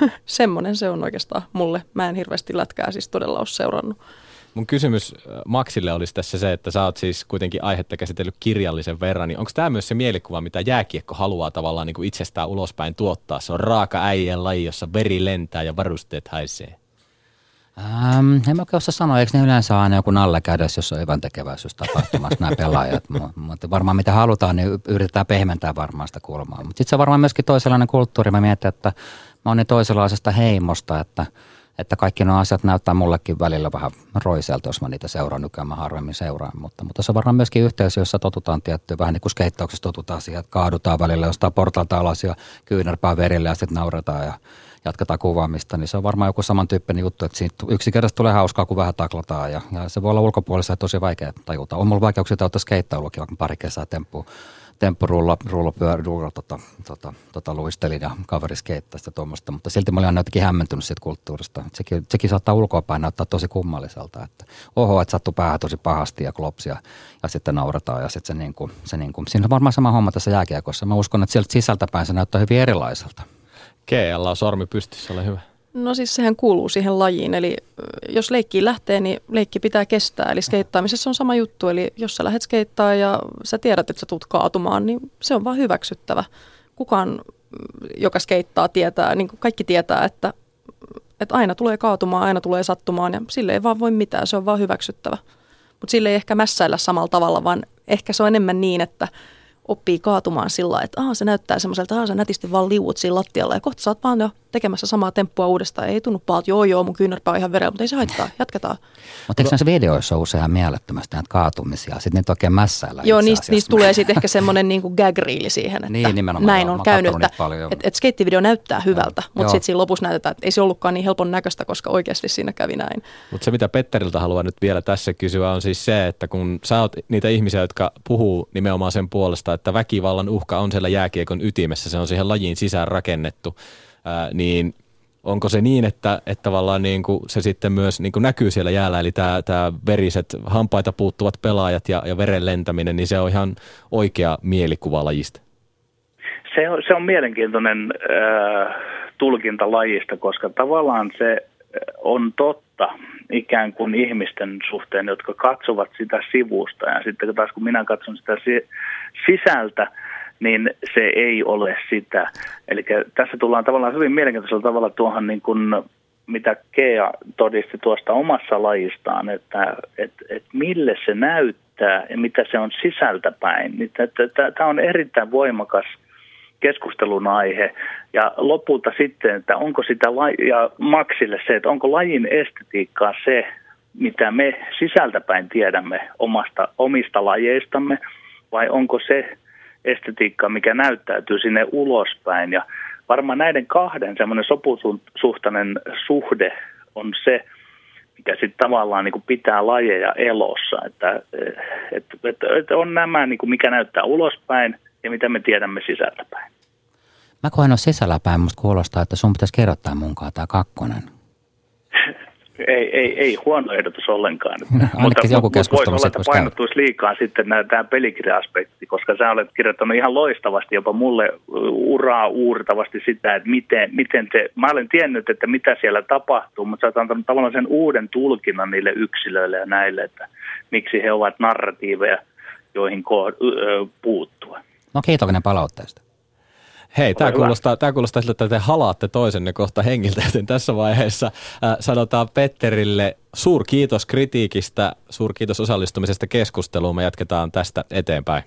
semmoinen se on oikeastaan mulle. Mä en hirveästi lätkää siis todella ole seurannut. Mun kysymys äh, Maxille olisi tässä se, että sä oot siis kuitenkin aihetta käsitellyt kirjallisen verran, niin onko tämä myös se mielikuva, mitä jääkiekko haluaa tavallaan niin kuin itsestään ulospäin tuottaa? Se on raaka äijän laji, jossa veri lentää ja varusteet haisee. Ähm, en mä osaa sanoa, eikö ne yleensä aina joku nallekädessä, jos on hyvän tekeväisyys tapahtumassa nämä pelaajat. Mutta varmaan mitä halutaan, niin yritetään pehmentää varmaan sitä kulmaa. Mutta sitten se on varmaan myöskin toisenlainen kulttuuri. Mä mietin, että mä oon niin toisenlaisesta heimosta, että, että kaikki nuo asiat näyttää mullekin välillä vähän roiselta, jos mä niitä seuraan. Nykyään mä harvemmin seuraan. Mutta, mutta se on varmaan myöskin yhteisö, jossa totutaan tiettyä, vähän niin kuin skeittauksessa totutaan siihen, että kaadutaan välillä jostain portalta alas ja kyynärpää verille ja sitten nauretaan ja jatketaan kuvaamista, niin se on varmaan joku samantyyppinen juttu, että siitä yksinkertaisesti tulee hauskaa, kun vähän taklataan ja, ja se voi olla ulkopuolella tosi vaikea tajuta. On mulla vaikeuksia ottaa skeittauluakin, vaikka pari kesää temppu, temppurulla, rulla, pyörä, rulla, tota, tota, tota, luistelin ja kaveri skeittasi ja tuommoista, mutta silti mä olin aina jotenkin hämmentynyt siitä kulttuurista. Sekin, sekin saattaa ulkoapäin näyttää tosi kummalliselta, että oho, että sattuu päähän tosi pahasti ja klopsia ja sitten naurataan ja sitten se, niin kuin, se niin kuin, siinä on varmaan sama homma tässä jääkiekossa. Mä uskon, että sieltä sisältäpäin se näyttää hyvin erilaiselta. Kealla on sormi pystyssä, ole hyvä. No siis sehän kuuluu siihen lajiin, eli jos leikkiin lähtee, niin leikki pitää kestää. Eli skeittaamisessa on sama juttu, eli jos sä lähdet skeittaa ja sä tiedät, että sä tulet kaatumaan, niin se on vaan hyväksyttävä. Kukaan, joka skeittaa, tietää, niin kuin kaikki tietää, että, että aina tulee kaatumaan, aina tulee sattumaan ja sille ei vaan voi mitään, se on vaan hyväksyttävä. Mutta sille ei ehkä mässäillä samalla tavalla, vaan ehkä se on enemmän niin, että – oppii kaatumaan sillä että se näyttää semmoiselta, että sä nätisti vaan liuut siinä lattialla ja kohta sä oot vaan jo tekemässä samaa temppua uudestaan. Ei tunnu pahalta, joo joo, mun kyynärpää on ihan verellä, mutta ei se haittaa, jatketaan. Mutta eikö näissä videoissa ole usein mielettömästi näitä kaatumisia, sitten niitä oikein mässäillä Joo, niistä, niistä tulee sitten ehkä semmoinen niinku gag siihen, että niin, nimenomaan, näin joo, on käynyt, että et, et skeittivideo näyttää hyvältä, joo, mutta sitten siinä lopussa näytetään, että ei se ollutkaan niin helpon näköistä, koska oikeasti siinä kävi näin. Mutta se, mitä Petteriltä haluan nyt vielä tässä kysyä, on siis se, että kun sä oot niitä ihmisiä, jotka puhuu nimenomaan sen puolesta, että väkivallan uhka on siellä jääkiekon ytimessä, se on siihen lajiin sisään rakennettu, ää, niin onko se niin, että, että tavallaan niin kuin se sitten myös niin kuin näkyy siellä jäällä, eli tämä, tämä veriset hampaita puuttuvat pelaajat ja, ja veren lentäminen, niin se on ihan oikea mielikuva lajista? Se on, se on mielenkiintoinen äh, tulkinta lajista, koska tavallaan se on totta ikään kuin ihmisten suhteen, jotka katsovat sitä sivusta ja sitten taas kun minä katson sitä sisältä, niin se ei ole sitä. Eli tässä tullaan tavallaan hyvin mielenkiintoisella tavalla tuohon niin kuin mitä Kea todisti tuosta omassa lajistaan, että et, et mille se näyttää ja mitä se on sisältäpäin. Niin Tämä on erittäin voimakas keskustelun aihe. Ja lopulta sitten, että onko sitä, ja Maxille se, että onko lajin estetiikkaa se, mitä me sisältäpäin tiedämme omasta, omista lajeistamme, vai onko se estetiikka, mikä näyttäytyy sinne ulospäin. Ja varmaan näiden kahden semmoinen sopusuhtainen suhde on se, mikä sitten tavallaan niin pitää lajeja elossa. Että, että, että, että on nämä, niin mikä näyttää ulospäin ja mitä me tiedämme sisältäpäin. Mä koen ole sisälläpäin, musta kuulostaa, että sun pitäisi kerrottaa munkaan tämä kakkonen. ei, ei, ei huono ehdotus ollenkaan. mutta, joku keskustelu voisi olla, että painottuisi liikaa sitten tämä pelikirja-aspekti, koska sä olet kirjoittanut ihan loistavasti jopa mulle uraa uurtavasti sitä, että miten, miten se, mä olen tiennyt, että mitä siellä tapahtuu, mutta sä oot antanut tavallaan sen uuden tulkinnan niille yksilöille ja näille, että miksi he ovat narratiiveja, joihin puuttua. No kiitokinen palautteesta. Hei, tämä kuulostaa, tämä kuulostaa siltä, että te halaatte toisenne kohta hengiltä, joten tässä vaiheessa äh, sanotaan Petterille kiitos kritiikistä, kiitos osallistumisesta keskusteluun. Me jatketaan tästä eteenpäin.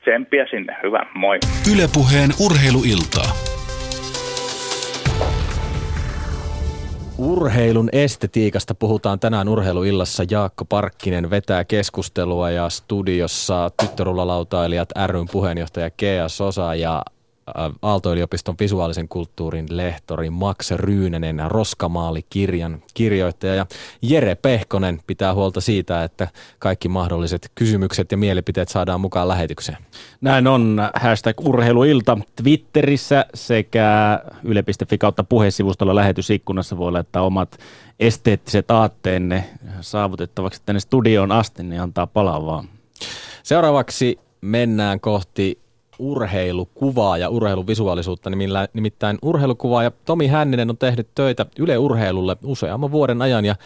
Tsemppiä sinne, hyvä, moi. Ylepuheen urheiluiltaa. Urheilun estetiikasta puhutaan tänään urheiluillassa. Jaakko Parkkinen vetää keskustelua ja studiossa tyttörulalautailijat ryn puheenjohtaja Kea Sosa ja Aalto-yliopiston visuaalisen kulttuurin lehtori Max Ryynänen, Roskamaali-kirjan kirjoittaja ja Jere Pehkonen pitää huolta siitä, että kaikki mahdolliset kysymykset ja mielipiteet saadaan mukaan lähetykseen. Näin on hashtag urheiluilta Twitterissä sekä yle.fi kautta puheessivustolla lähetysikkunassa voi laittaa omat esteettiset aatteenne saavutettavaksi tänne studioon asti, niin antaa palaa vaan. Seuraavaksi mennään kohti urheilukuvaa ja urheiluvisuaalisuutta. Nimittäin urheilukuvaaja Tomi Hänninen on tehnyt töitä Yle Urheilulle useamman vuoden ajan ja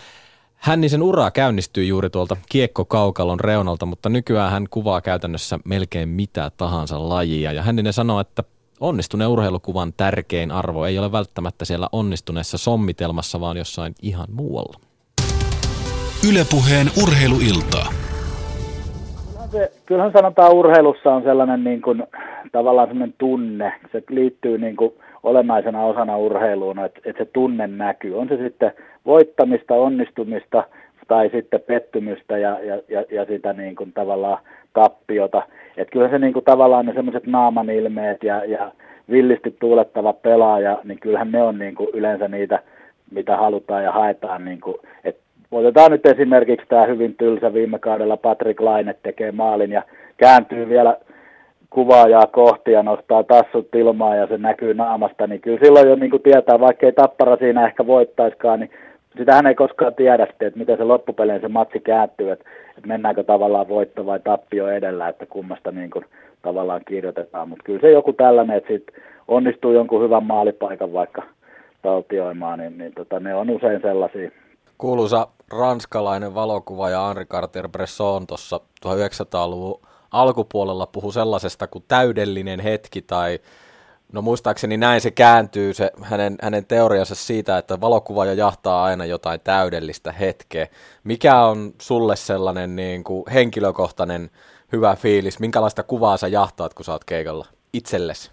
Hännisen ura käynnistyi juuri tuolta kiekkokaukalon reunalta, mutta nykyään hän kuvaa käytännössä melkein mitä tahansa lajia. Ja Hänninen sanoo, että onnistuneen urheilukuvan tärkein arvo ei ole välttämättä siellä onnistuneessa sommitelmassa, vaan jossain ihan muualla. Ylepuheen urheiluiltaa se, kyllähän sanotaan urheilussa on sellainen niin kuin, tavallaan sellainen tunne. Se liittyy niin kuin olennaisena osana urheiluun, että, että se tunne näkyy. On se sitten voittamista, onnistumista tai sitten pettymystä ja, ja, ja, ja sitä niin kuin tavallaan tappiota. Että kyllä se niin kuin tavallaan ne semmoiset naaman ilmeet ja, ja villisti tuulettava pelaaja, niin kyllähän ne on niin kuin yleensä niitä, mitä halutaan ja haetaan. Niin kuin, että Otetaan nyt esimerkiksi tämä hyvin tylsä viime kaudella Patrick Laine tekee maalin ja kääntyy vielä kuvaajaa kohti ja nostaa tassut ilmaa ja se näkyy naamasta, niin kyllä silloin jo niin kuin tietää, vaikka ei tappara siinä ehkä voittaiskaan, niin sitähän ei koskaan tiedä sitten, että miten se loppupeleen se matsi kääntyy, että, että mennäänkö tavallaan voitto vai tappio edellä, että kummasta niin kuin tavallaan kirjoitetaan, mutta kyllä se joku tällainen, että sit onnistuu jonkun hyvän maalipaikan vaikka taltioimaan, niin, niin tota, ne on usein sellaisia, kuuluisa ranskalainen valokuvaaja Henri Cartier-Bresson tuossa 1900-luvun alkupuolella puhui sellaisesta kuin täydellinen hetki tai No muistaakseni näin se kääntyy, se hänen, hänen teoriansa siitä, että valokuvaaja jahtaa aina jotain täydellistä hetkeä. Mikä on sulle sellainen niin kuin henkilökohtainen hyvä fiilis? Minkälaista kuvaa sä jahtaat, kun sä oot keikalla itsellesi?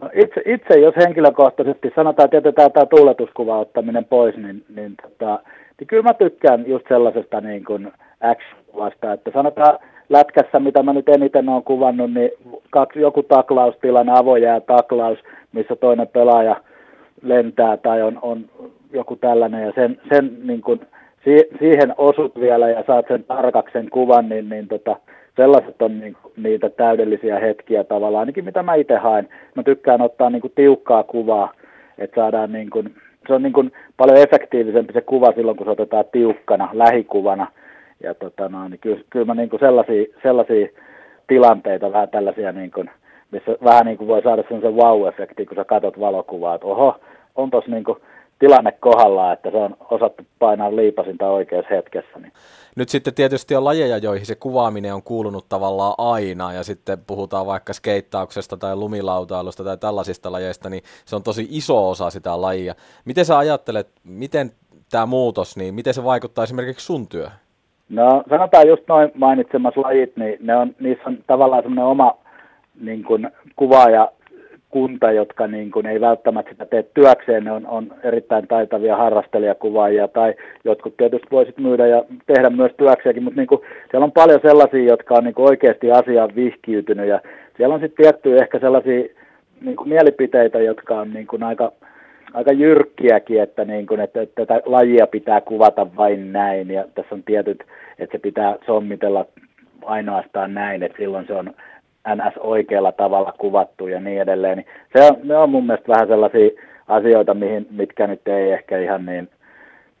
No itse, itse, jos henkilökohtaisesti sanotaan, että jätetään tämä tuuletuskuva ottaminen pois, niin, niin tota, niin kyllä mä tykkään just sellaisesta niin kuin action-kuvasta, että sanotaan lätkässä, mitä mä nyt eniten olen kuvannut, niin kaksi, joku taklaustilanne, avojää taklaus, missä toinen pelaaja lentää tai on, on joku tällainen ja sen, sen niin kuin, si, siihen osut vielä ja saat sen tarkaksen kuvan, niin, niin tota, sellaiset on niin, niitä täydellisiä hetkiä tavallaan, ainakin mitä mä itse haen. Mä tykkään ottaa niin kuin, tiukkaa kuvaa, että saadaan niin kuin, se on niin kuin paljon efektiivisempi se kuva silloin, kun se otetaan tiukkana, lähikuvana. Ja tota no, niin kyllä, kyllä mä niin kuin sellaisia, sellaisia tilanteita, vähän tällaisia, niin kuin, missä vähän niin kuin voi saada sellaisen wow-efekti, kun sä katsot valokuvaa, että oho, on tossa niin kuin tilanne kohdallaan, että se on osattu painaa liipasinta oikeassa hetkessä. Niin. Nyt sitten tietysti on lajeja, joihin se kuvaaminen on kuulunut tavallaan aina, ja sitten puhutaan vaikka skeittauksesta tai lumilautailusta tai tällaisista lajeista, niin se on tosi iso osa sitä lajia. Miten sä ajattelet, miten tämä muutos, niin miten se vaikuttaa esimerkiksi sun työhön? No sanotaan just noin mainitsemas lajit, niin ne on, niissä on tavallaan semmoinen oma niin kuin, kuvaaja kunta, jotka niin kuin ei välttämättä sitä tee työkseen, ne on, on erittäin taitavia harrastelijakuvaajia tai jotkut tietysti voisit myydä ja tehdä myös työkseenkin, mutta niin kuin, siellä on paljon sellaisia, jotka on niin kuin oikeasti asiaan vihkiytynyt ja siellä on sitten tiettyjä ehkä sellaisia niin kuin mielipiteitä, jotka on niin kuin aika, aika jyrkkiäkin, että, niin kuin, että, että tätä lajia pitää kuvata vain näin ja tässä on tietyt, että se pitää sommitella ainoastaan näin, että silloin se on NS oikealla tavalla kuvattu ja niin edelleen. Niin se on, ne on mun mielestä vähän sellaisia asioita, mihin, mitkä nyt ei ehkä ihan niin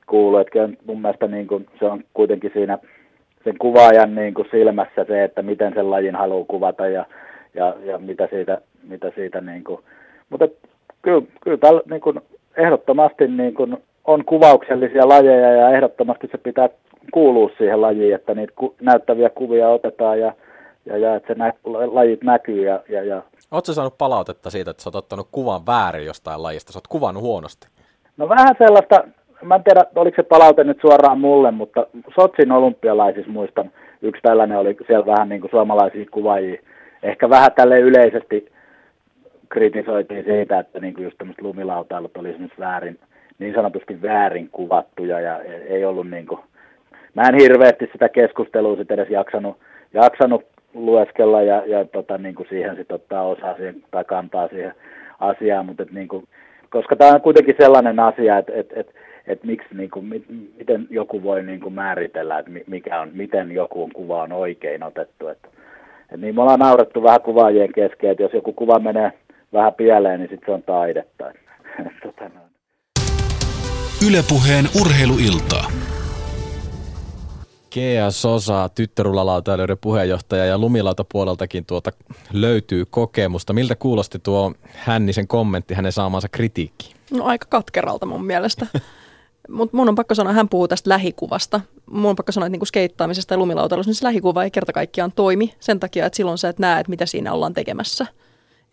kuulu. Että mun mielestä niin kuin, se on kuitenkin siinä sen kuvaajan niin kuin silmässä se, että miten sen lajin haluaa kuvata ja, ja, ja mitä siitä, mitä siitä niin kuin. Mutta kyllä, kyllä tällä, niin kuin, ehdottomasti niin kuin, on kuvauksellisia lajeja ja ehdottomasti se pitää kuulua siihen lajiin, että niitä ku, näyttäviä kuvia otetaan ja ja, ja että se nä, lajit näkyy. Ja, ja, ja. Oletko saanut palautetta siitä, että sä oot ottanut kuvan väärin jostain lajista? Sä oot kuvannut huonosti. No vähän sellaista, mä en tiedä, oliko se palaute nyt suoraan mulle, mutta Sotsin olympialaisissa muistan, yksi tällainen oli siellä vähän niin kuin suomalaisia kuvaajia. Ehkä vähän tälle yleisesti kritisoitiin siitä, että niin kuin just tämmöiset lumilautailut oli esimerkiksi väärin, niin sanotusti väärin kuvattuja ja ei ollut niin kuin, mä en hirveästi sitä keskustelua sitten edes jaksanut, jaksanut lueskella ja, ja tota, niin kuin siihen sitten ottaa osaa siihen, tai kantaa siihen asiaan, mutta et, niin kuin, koska tämä on kuitenkin sellainen asia, että et, et, et miksi, niin kuin, mi, miten joku voi niin kuin määritellä, että mikä on, miten joku kuva on oikein otettu. Että, et niin me ollaan naurettu vähän kuvaajien kesken, että jos joku kuva menee vähän pieleen, niin sitten se on taidetta. tota, Ylepuheen urheiluiltaa. Kea Sosa, tyttörulalautailijoiden puheenjohtaja ja lumilautapuoleltakin tuota löytyy kokemusta. Miltä kuulosti tuo Hännisen kommentti hänen saamansa kritiikki? No aika katkeralta mun mielestä. Mutta mun on pakko sanoa, hän puhuu tästä lähikuvasta. Mun on pakko sanoa, että niinku skeittaamisesta ja lumilautailusta, niin se lähikuva ei kerta kaikkiaan toimi sen takia, että silloin sä et näe, että mitä siinä ollaan tekemässä –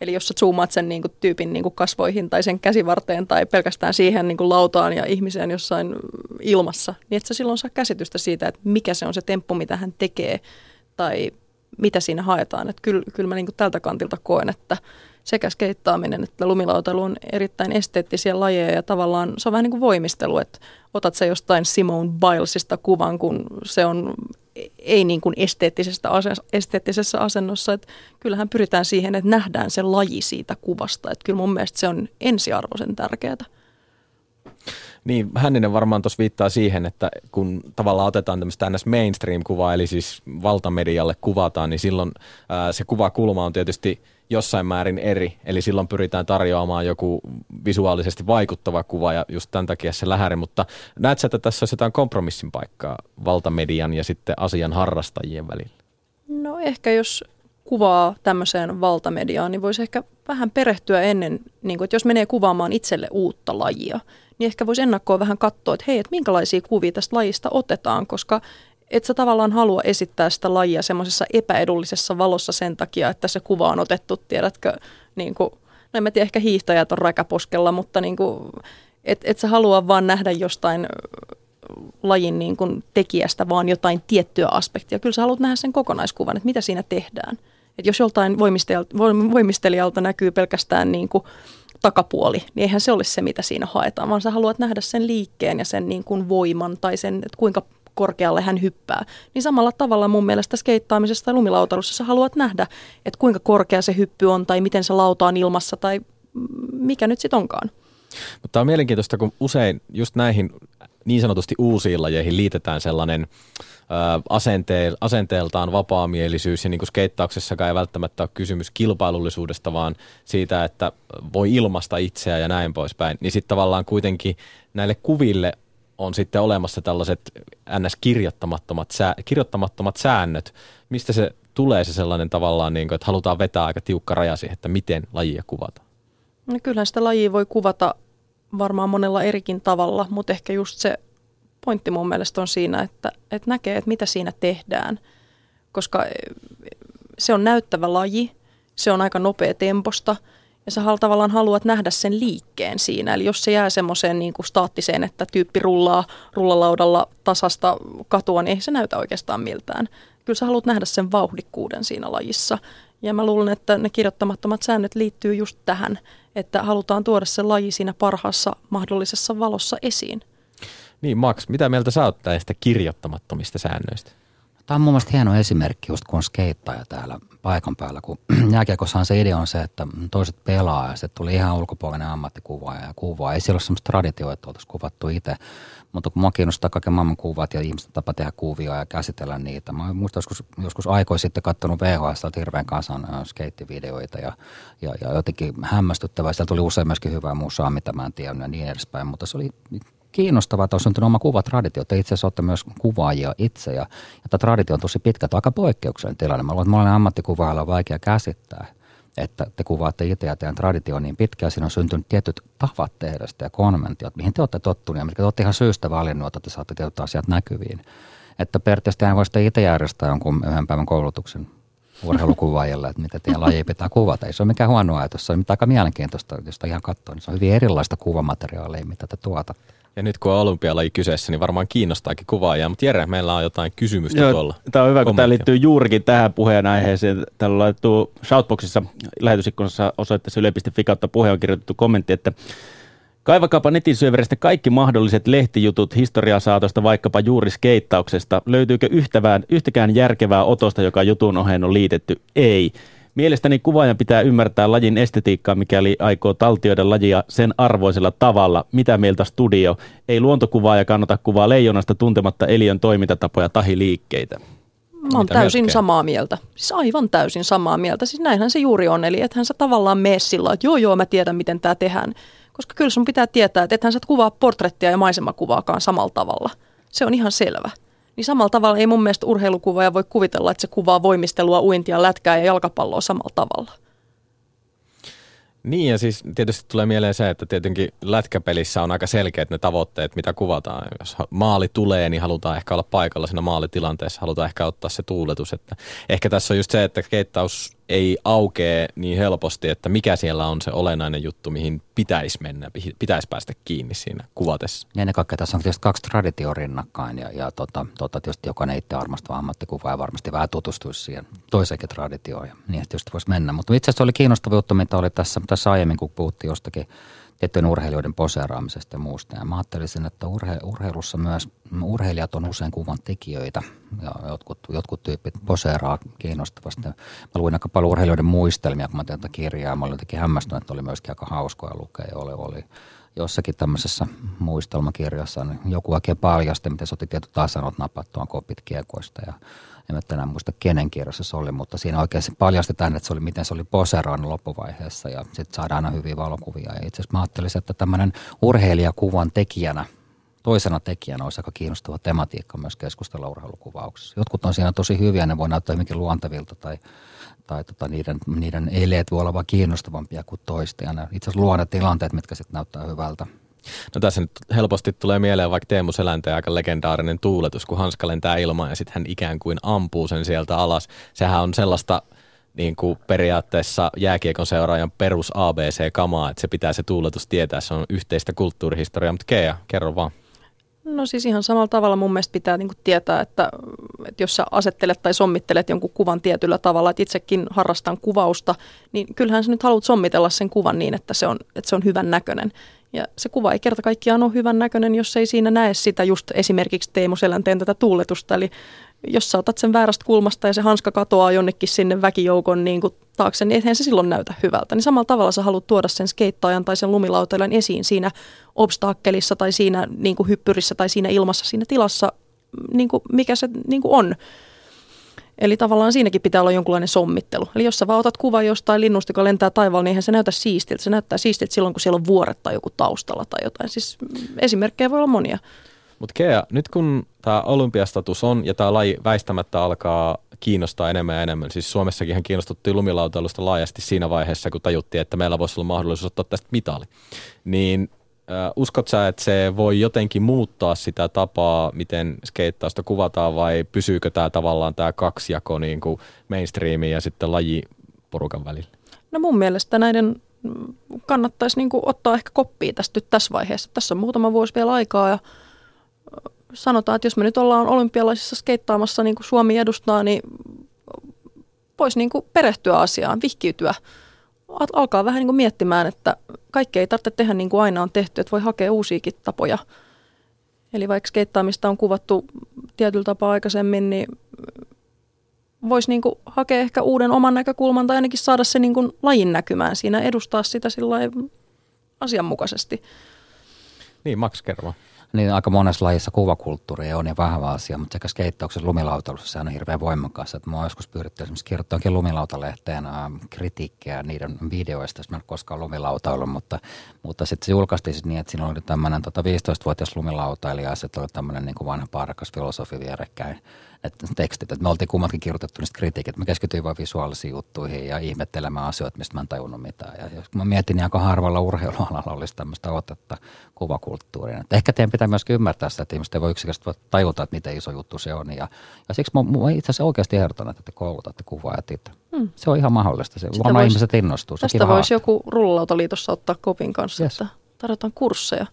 Eli jos sä zoomaat sen niin kuin, tyypin niin kuin kasvoihin tai sen käsivarteen tai pelkästään siihen niin kuin, lautaan ja ihmiseen jossain ilmassa, niin et sä silloin saa käsitystä siitä, että mikä se on se temppu, mitä hän tekee tai mitä siinä haetaan. Että kyllä, kyllä mä niin kuin, tältä kantilta koen, että sekä skeittaaminen että lumilautailu on erittäin esteettisiä lajeja ja tavallaan se on vähän niin kuin voimistelu, että otat se jostain Simone Bilesista kuvan, kun se on ei niin kuin esteettisestä esteettisessä asennossa. Että kyllähän pyritään siihen, että nähdään se laji siitä kuvasta. Että kyllä mun mielestä se on ensiarvoisen tärkeää. Niin, Hänninen varmaan tuossa viittaa siihen, että kun tavallaan otetaan tämmöistä ns. mainstream-kuvaa, eli siis valtamedialle kuvataan, niin silloin ää, se kuvakulma on tietysti jossain määrin eri. Eli silloin pyritään tarjoamaan joku visuaalisesti vaikuttava kuva ja just tämän takia se lähäri. Mutta näetkö, että tässä olisi jotain kompromissin paikkaa valtamedian ja sitten asian harrastajien välillä? No ehkä jos kuvaa tämmöiseen valtamediaan, niin voisi ehkä vähän perehtyä ennen, niin kuin, että jos menee kuvaamaan itselle uutta lajia, niin ehkä voisi ennakkoon vähän katsoa, että hei, että minkälaisia kuvia tästä lajista otetaan, koska et sä tavallaan halua esittää sitä lajia semmoisessa epäedullisessa valossa sen takia, että se kuva on otettu, tiedätkö, niin kuin, no en mä tiedä, ehkä hiihtäjät on räkäposkella, mutta niin kuin, et, et sä halua vaan nähdä jostain lajin niin kuin tekijästä vaan jotain tiettyä aspektia. Kyllä sä haluat nähdä sen kokonaiskuvan, että mitä siinä tehdään. Et jos joltain voimistelijalta näkyy pelkästään niin kuin takapuoli, niin eihän se ole se, mitä siinä haetaan, vaan sä haluat nähdä sen liikkeen ja sen niin kuin voiman tai sen, että kuinka korkealle hän hyppää. Niin samalla tavalla mun mielestä skeittaamisessa ja lumilautailussa sä haluat nähdä, että kuinka korkea se hyppy on tai miten se lauta on ilmassa tai mikä nyt sitten onkaan. Mutta on mielenkiintoista, kun usein just näihin niin sanotusti uusiin lajeihin liitetään sellainen asente- asenteeltaan vapaamielisyys ja niin kuin skeittauksessakaan ei välttämättä ole kysymys kilpailullisuudesta, vaan siitä, että voi ilmasta itseä ja näin poispäin. Niin sitten tavallaan kuitenkin näille kuville on sitten olemassa tällaiset ns-kirjoittamattomat, sää, kirjoittamattomat säännöt. Mistä se tulee se sellainen tavallaan, niin kuin, että halutaan vetää aika tiukka raja siihen, että miten lajia kuvataan? No kyllähän sitä lajia voi kuvata varmaan monella erikin tavalla, mutta ehkä just se pointti mun mielestä on siinä, että, että näkee, että mitä siinä tehdään. Koska se on näyttävä laji, se on aika nopea temposta – ja sä tavallaan haluat nähdä sen liikkeen siinä. Eli jos se jää semmoiseen niin kuin staattiseen, että tyyppi rullaa rullalaudalla tasasta katua, niin ei se näytä oikeastaan miltään. Kyllä sä haluat nähdä sen vauhdikkuuden siinä lajissa. Ja mä luulen, että ne kirjoittamattomat säännöt liittyy just tähän, että halutaan tuoda se laji siinä parhaassa mahdollisessa valossa esiin. Niin Max, mitä mieltä sä oot näistä kirjoittamattomista säännöistä? Tämä on mun mielestä hieno esimerkki, just kun on skeittaja täällä paikan päällä, kun jääkiekossahan se idea on se, että toiset pelaa ja se tuli ihan ulkopuolinen ammattikuvaaja ja kuvaa. Ei siellä ole sellaista traditioa, että oltaisiin kuvattu itse, mutta kun mua kiinnostaa kaiken maailman kuvat ja ihmisten tapa tehdä kuvia ja käsitellä niitä. Mä muistan joskus, joskus aikoin sitten katsonut VHS hirveän kansan äh, skeittivideoita ja, ja, ja, jotenkin hämmästyttävää. Sieltä tuli usein myöskin hyvää musaa, mitä mä en tiennyt ja niin edespäin, mutta se oli kiinnostavaa, että on syntynyt oma kuvatraditio. Te itse asiassa olette myös kuvaajia itse ja, ja tämä traditio on tosi pitkä, aika poikkeuksellinen tilanne. Mä luulen, että monen ammattikuvaajalla on vaikea käsittää, että te kuvaatte itse ja teidän traditio niin pitkä ja siinä on syntynyt tietyt tavat tehdä sitä ja konventiot, mihin te olette tottuneet mitkä te olette ihan syystä valinnut, että te saatte tietyt asiat näkyviin. Että periaatteessa tehän voisitte itse järjestää jonkun yhden päivän koulutuksen urheilukuvaajille, että mitä teidän laji pitää kuvata. Ei se ole mikään huono ajatus, se on aika mielenkiintoista, jos ihan katsoo, niin se on hyvin erilaista kuvamateriaalia, mitä te tuotatte. Ja nyt kun on olympialaji kyseessä, niin varmaan kiinnostaakin kuvaajaa. Mutta Jere, meillä on jotain kysymystä Joo, tuolla. Tämä on hyvä, kun tämä liittyy juurikin tähän puheenaiheeseen. Täällä on laitettu Shoutboxissa lähetysikkunassa osoitteessa yle.fi kautta puhe on kirjoitettu kommentti, että Kaivakaapa netin syöveristä kaikki mahdolliset lehtijutut historiasaatosta, vaikkapa juuri skeittauksesta. Löytyykö yhtävään, yhtäkään järkevää otosta, joka jutun oheen on liitetty? Ei. Mielestäni kuvaajan pitää ymmärtää lajin estetiikkaa, mikäli aikoo taltioida lajia sen arvoisella tavalla. Mitä mieltä studio? Ei luontokuvaaja kannata kuvaa leijonasta tuntematta eliön toimintatapoja tahi liikkeitä. Mä oon Mitä täysin melkein? samaa mieltä. Siis aivan täysin samaa mieltä. Siis näinhän se juuri on. Eli ethän sä tavallaan mene sillä että joo joo mä tiedän miten tämä tehdään. Koska kyllä sun pitää tietää, että ethän sä kuvaa portrettia ja maisemakuvaakaan samalla tavalla. Se on ihan selvä. Niin samalla tavalla ei mun mielestä urheilukuvaaja voi kuvitella, että se kuvaa voimistelua, uintia, lätkää ja jalkapalloa samalla tavalla. Niin ja siis tietysti tulee mieleen se, että tietenkin lätkäpelissä on aika selkeät ne tavoitteet, mitä kuvataan. Jos maali tulee, niin halutaan ehkä olla paikalla siinä maalitilanteessa, halutaan ehkä ottaa se tuuletus. Että ehkä tässä on just se, että keittaus ei aukee niin helposti, että mikä siellä on se olennainen juttu, mihin pitäisi mennä, pitäisi päästä kiinni siinä kuvatessa. Ja ennen kaikkea tässä on tietysti kaksi traditioa rinnakkain ja, ja tota, tota, tietysti jokainen itse armastava ammattikuva ja varmasti vähän tutustuisi siihen toiseenkin traditioon ja niin tietysti voisi mennä. Mutta itse asiassa oli kiinnostava juttu, mitä oli tässä, tässä aiemmin, kun puhuttiin jostakin tiettyjen urheilijoiden poseeraamisesta ja muusta. Ja mä ajattelisin, että urhe, urheilussa myös urheilijat on usein kuvan tekijöitä ja jotkut, jotkut tyypit poseeraa kiinnostavasti. Mä luin aika paljon urheilijoiden muistelmia, kun mä tein tätä kirjaa. Mä olin jotenkin hämmästynyt, että oli myöskin aika hauskoja lukea. Oli, oli jossakin tämmöisessä muistelmakirjassa niin joku oikein paljasti, miten se otti tietyt asanot napattuaan kopit kiekoista ja en mä tänään muista kenen kirjassa se oli, mutta siinä oikein se paljastetaan, että se oli, miten se oli poseroinut loppuvaiheessa ja sitten saadaan aina hyviä valokuvia. Ja itse asiassa mä ajattelisin, että tämmöinen urheilijakuvan tekijänä, toisena tekijänä olisi aika kiinnostava tematiikka myös keskustella urheilukuvauksessa. Jotkut on siinä tosi hyviä, ne voi näyttää hyvinkin luontevilta tai, tai tota, niiden, niiden eleet voi olla vaan kiinnostavampia kuin toista. Ja ne itse asiassa luo ne tilanteet, mitkä sitten näyttää hyvältä. No tässä nyt helposti tulee mieleen vaikka Teemu Selänteen aika legendaarinen tuuletus, kun hanska lentää ilmaan ja sitten hän ikään kuin ampuu sen sieltä alas. Sehän on sellaista niin kuin periaatteessa jääkiekon seuraajan perus ABC-kamaa, että se pitää se tuuletus tietää, se on yhteistä kulttuurihistoriaa, mutta Kea, kerro vaan. No siis ihan samalla tavalla mun mielestä pitää niin kuin tietää, että, että jos sä asettelet tai sommittelet jonkun kuvan tietyllä tavalla, että itsekin harrastan kuvausta, niin kyllähän sä nyt haluat sommitella sen kuvan niin, että se on, että se on hyvän näköinen. Ja se kuva ei kerta kaikkiaan ole hyvän näköinen, jos ei siinä näe sitä just esimerkiksi Teemu Selänteen tätä tuuletusta. Eli jos sä otat sen väärästä kulmasta ja se hanska katoaa jonnekin sinne väkijoukon niin kuin taakse, niin eihän se silloin näytä hyvältä. Niin samalla tavalla sä haluat tuoda sen skeittaajan tai sen lumilautailen esiin siinä obstaakkelissa tai siinä niin kuin hyppyrissä tai siinä ilmassa, siinä tilassa, niin kuin mikä se niin kuin on. Eli tavallaan siinäkin pitää olla jonkunlainen sommittelu. Eli jos sä vaan otat kuva jostain linnusta, joka lentää taivaalla, niin eihän se näytä siistiltä. Se näyttää siistiltä silloin, kun siellä on vuoret tai joku taustalla tai jotain. Siis esimerkkejä voi olla monia. Mutta Kea, nyt kun tämä olympiastatus on ja tämä laji väistämättä alkaa kiinnostaa enemmän ja enemmän, siis Suomessakin ihan kiinnostuttiin lumilautailusta laajasti siinä vaiheessa, kun tajuttiin, että meillä voisi olla mahdollisuus ottaa tästä mitali. Niin uskot sä, että se voi jotenkin muuttaa sitä tapaa, miten skeittausta kuvataan vai pysyykö tämä tavallaan tämä kaksijako niin kuin mainstreamin ja sitten lajiporukan välillä? No mun mielestä näiden kannattaisi niin kuin ottaa ehkä koppia tästä nyt tässä vaiheessa. Tässä on muutama vuosi vielä aikaa ja sanotaan, että jos me nyt ollaan olympialaisissa skeittaamassa niin kuin Suomi edustaa, niin voisi niin kuin perehtyä asiaan, vihkiytyä, alkaa vähän niin kuin miettimään, että kaikkea ei tarvitse tehdä niin kuin aina on tehty, että voi hakea uusiakin tapoja. Eli vaikka skeittaamista on kuvattu tietyllä tapaa aikaisemmin, niin voisi niin hakea ehkä uuden oman näkökulman tai ainakin saada se niin kuin lajin näkymään siinä, edustaa sitä asianmukaisesti. Niin, Max, kerro niin aika monessa lajissa kuvakulttuuri on ja vahva asia, mutta sekä skeittauksessa lumilautailussa se on hirveän voimakas. Että mä oon joskus pyritty esimerkiksi kirjoittamaan lumilautalehteen kritiikkiä niiden videoista, jos mä en koskaan lumilautailu, mutta, mutta sitten se julkaistiin sit niin, että siinä oli tämmöinen tota 15-vuotias lumilautailija ja sitten oli tämmöinen niin vanha paarakas filosofi vierekkäin että tekstit, että me oltiin kummatkin kirjoitettu niistä kritiikit, me keskityin vain visuaalisiin juttuihin ja ihmettelemään asioita, mistä mä en tajunnut mitään. Ja jos mä mietin, niin aika harvalla urheilualalla olisi tämmöistä otetta kuvakulttuuriin. Että ehkä teidän pitää myös ymmärtää sitä, että ihmiset ei voi yksinkertaisesti tajuta, että miten iso juttu se on. Ja, ja siksi mä, mä itse asiassa oikeasti ehdotan, että te koulutatte kuvaajat itse. Hmm. Se on ihan mahdollista. Se, varmaan vois, ihmiset innostuu. Tästä voisi joku rullalautaliitossa ottaa kopin kanssa, yes. että tarjotaan kursseja.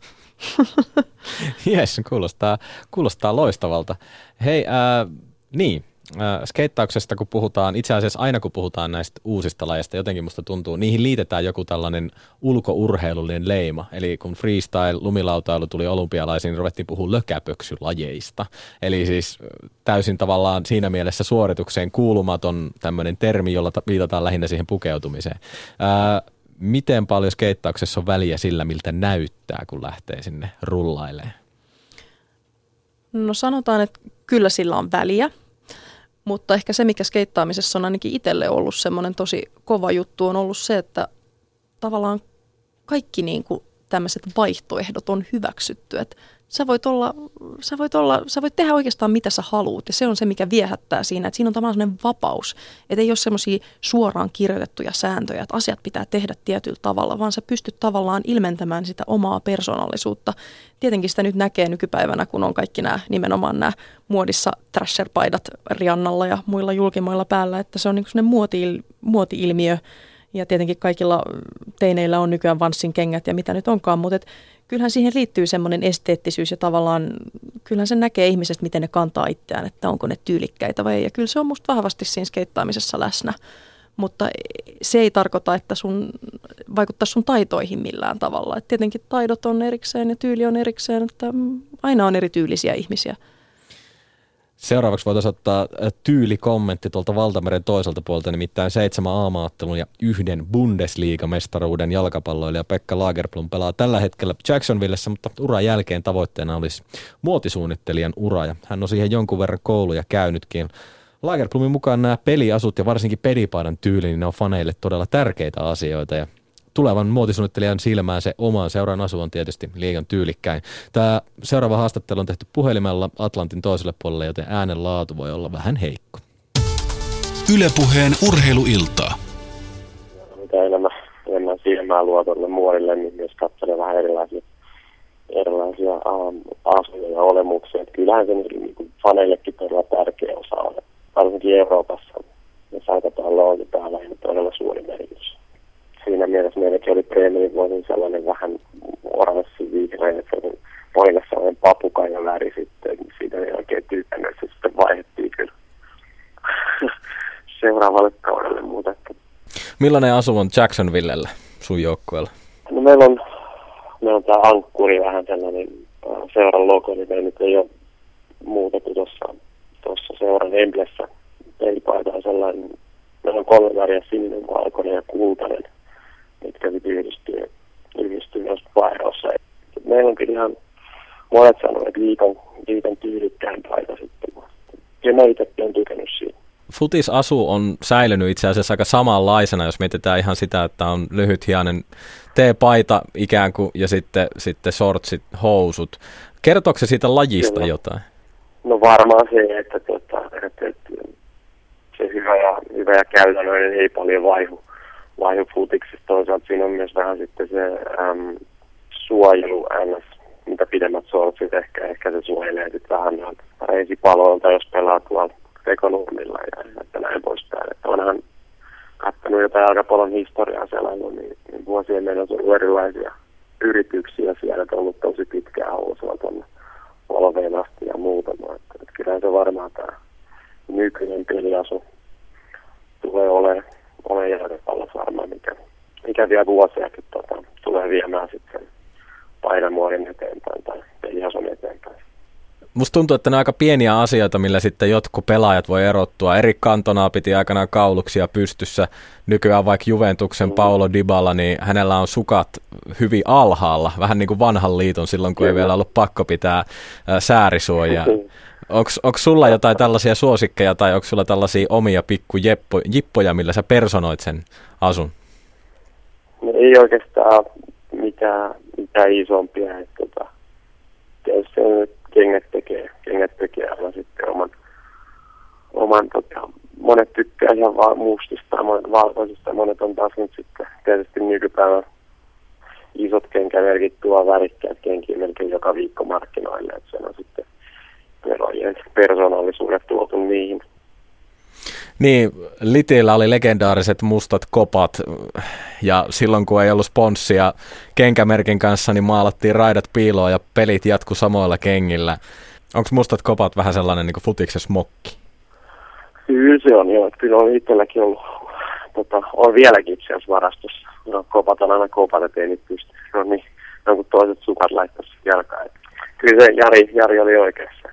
Jes, kuulostaa, kuulostaa loistavalta. Hei, äh, niin, äh, skeittauksesta kun puhutaan, itse asiassa aina kun puhutaan näistä uusista lajeista, jotenkin musta tuntuu, niihin liitetään joku tällainen ulkourheilullinen leima. Eli kun freestyle, lumilautailu tuli olympialaisiin, niin ruvettiin puhua lökäpöksylajeista. Eli siis äh, täysin tavallaan siinä mielessä suoritukseen kuulumaton tämmöinen termi, jolla viitataan lähinnä siihen pukeutumiseen. Äh, miten paljon skeittauksessa on väliä sillä, miltä näyttää, kun lähtee sinne rullailemaan? No sanotaan, että kyllä sillä on väliä, mutta ehkä se, mikä skeittaamisessa on ainakin itselle ollut semmoinen tosi kova juttu, on ollut se, että tavallaan kaikki niin kuin tämmöiset vaihtoehdot on hyväksytty. Että sä voit, olla, sä, voit olla, sä voit tehdä oikeastaan mitä sä haluut ja se on se, mikä viehättää siinä, että siinä on tavallaan sellainen vapaus, että ei ole semmoisia suoraan kirjoitettuja sääntöjä, että asiat pitää tehdä tietyllä tavalla, vaan sä pystyt tavallaan ilmentämään sitä omaa persoonallisuutta. Tietenkin sitä nyt näkee nykypäivänä, kun on kaikki nämä nimenomaan nämä muodissa thrasher-paidat Riannalla ja muilla julkimoilla päällä, että se on niin kuin muoti, muoti-ilmiö ja tietenkin kaikilla teineillä on nykyään vanssin kengät ja mitä nyt onkaan, mutta et kyllähän siihen liittyy semmoinen esteettisyys ja tavallaan kyllähän se näkee ihmisestä, miten ne kantaa itseään, että onko ne tyylikkäitä vai ei. Ja kyllä se on musta vahvasti siinä skeittaamisessa läsnä, mutta se ei tarkoita, että sun vaikuttaa sun taitoihin millään tavalla. Et tietenkin taidot on erikseen ja tyyli on erikseen, että aina on erityylisiä ihmisiä. Seuraavaksi voitaisiin ottaa äh, tyylikommentti tuolta Valtameren toiselta puolta, nimittäin seitsemän aamaattelun ja yhden Bundesliga-mestaruuden jalkapalloilija Pekka Lagerblom pelaa tällä hetkellä Jacksonvillessä, mutta uran jälkeen tavoitteena olisi muotisuunnittelijan ura ja hän on siihen jonkun verran kouluja käynytkin. Lagerblomin mukaan nämä peliasut ja varsinkin pelipaidan tyyli, niin ne on faneille todella tärkeitä asioita ja tulevan muotisuunnittelijan silmään se oman seuran asu on tietysti liian tyylikkäin. Tämä seuraava haastattelu on tehty puhelimella Atlantin toiselle puolelle, joten äänen laatu voi olla vähän heikko. Ylepuheen urheiluiltaa. Mitä enemmän, enemmän silmää luo tuolle muorille, niin myös katselee vähän erilaisia, erilaisia um, asuja ja olemuksia. Että kyllähän se niin kuin faneillekin todella tärkeä osa on. Varsinkin Euroopassa ja salkapallo on täällä todella suuri merkitys siinä mielessä meilläkin oli Bremenin vuosin sellainen vähän oranssi vihreä, että se oli sellainen papukaija väri sitten, siitä ei oikein tyypännyt, se sitten vaihdettiin kyllä seuraavalle kaudelle muuta. Millainen asu on Jacksonvillellä sun joukkueella? No meillä on, meillä on tämä ankkuri vähän sellainen seuran logo, niin meillä nyt ei ole muutettu tuossa, tuossa seuran emblessä. Pelipaita on sellainen, meillä on kolme väriä, sininen, valkoinen ja kultainen mitkä sitten yhdistyy, yhdistyy myös vaihdossa. Meillä on kyllä ihan monet sanoneet, että liikan, liikan tyylikkään paita sitten. Ja mä itsekin on tykännyt siitä. Futisasu on säilynyt itse asiassa aika samanlaisena, jos mietitään ihan sitä, että on lyhythiainen T-paita ikään kuin ja sitten, sitten shortsit, housut. Kertooko se siitä lajista Kyllä. jotain? No varmaan se, että, tota, että, että se hyvä ja, hyvä ja käytännöllinen ei paljon vaihu laihufutiksissa toisaalta siinä on myös vähän sitten se äm, suojelu ns. mitä pidemmät sortsit ehkä, ehkä se suojelee sitten vähän noilta reisipaloilta, jos pelaa tuolla tekonurmilla ja että näin poispäin. Että onhan katsonut jotain jalkapallon historiaa sellainen, niin, niin vuosien meillä on ollut erilaisia yrityksiä siellä, että on ollut tosi pitkää housua tuonne Volveen asti ja muuta. Että, että kyllä se varmaan tämä nykyinen peliasu tulee olemaan, ole jalkapallosarma, mikä, mikä vielä vuosiakin tota, tulee viemään sitten painamuodin eteenpäin tai peliason eteenpäin. Musta tuntuu, että ne on aika pieniä asioita, millä sitten jotkut pelaajat voi erottua. Eri kantonaa piti aikanaan kauluksia pystyssä. Nykyään vaikka Juventuksen mm. Paulo Dybala, niin hänellä on sukat hyvin alhaalla. Vähän niin kuin vanhan liiton silloin, kun Kyllä. ei vielä ollut pakko pitää säärisuojaa. Onko sulla jotain tällaisia suosikkeja tai onko sulla tällaisia omia pikku jippoja, millä sä personoit sen asun? No ei oikeastaan mitään, mitään isompia. Että, tota, tietysti kengät tekee, kengät tekee aivan sitten oman, oman tota, monet tykkää ihan vaan mustista, monet valkoisista, monet on taas nyt sitten tietysti nykypäivän isot kenkämerkit tuo värikkäät kenkiä melkein joka viikko markkinoille, että se on sitten pelaajien persoonallisuudet tuotu niihin. Niin, Litillä oli legendaariset mustat kopat ja silloin kun ei ollut sponssia kenkämerkin kanssa, niin maalattiin raidat piiloon ja pelit jatku samoilla kengillä. Onko mustat kopat vähän sellainen niin futiksen smokki? Kyllä se on joo. Kyllä on itselläkin ollut, tota, on vieläkin itse asiassa varastossa. No, kopat on aina kopat, ettei niitä pysty. No niin, no, toiset sukat laittaisi jalkaan. Kyllä se Jari, Jari oli oikeassa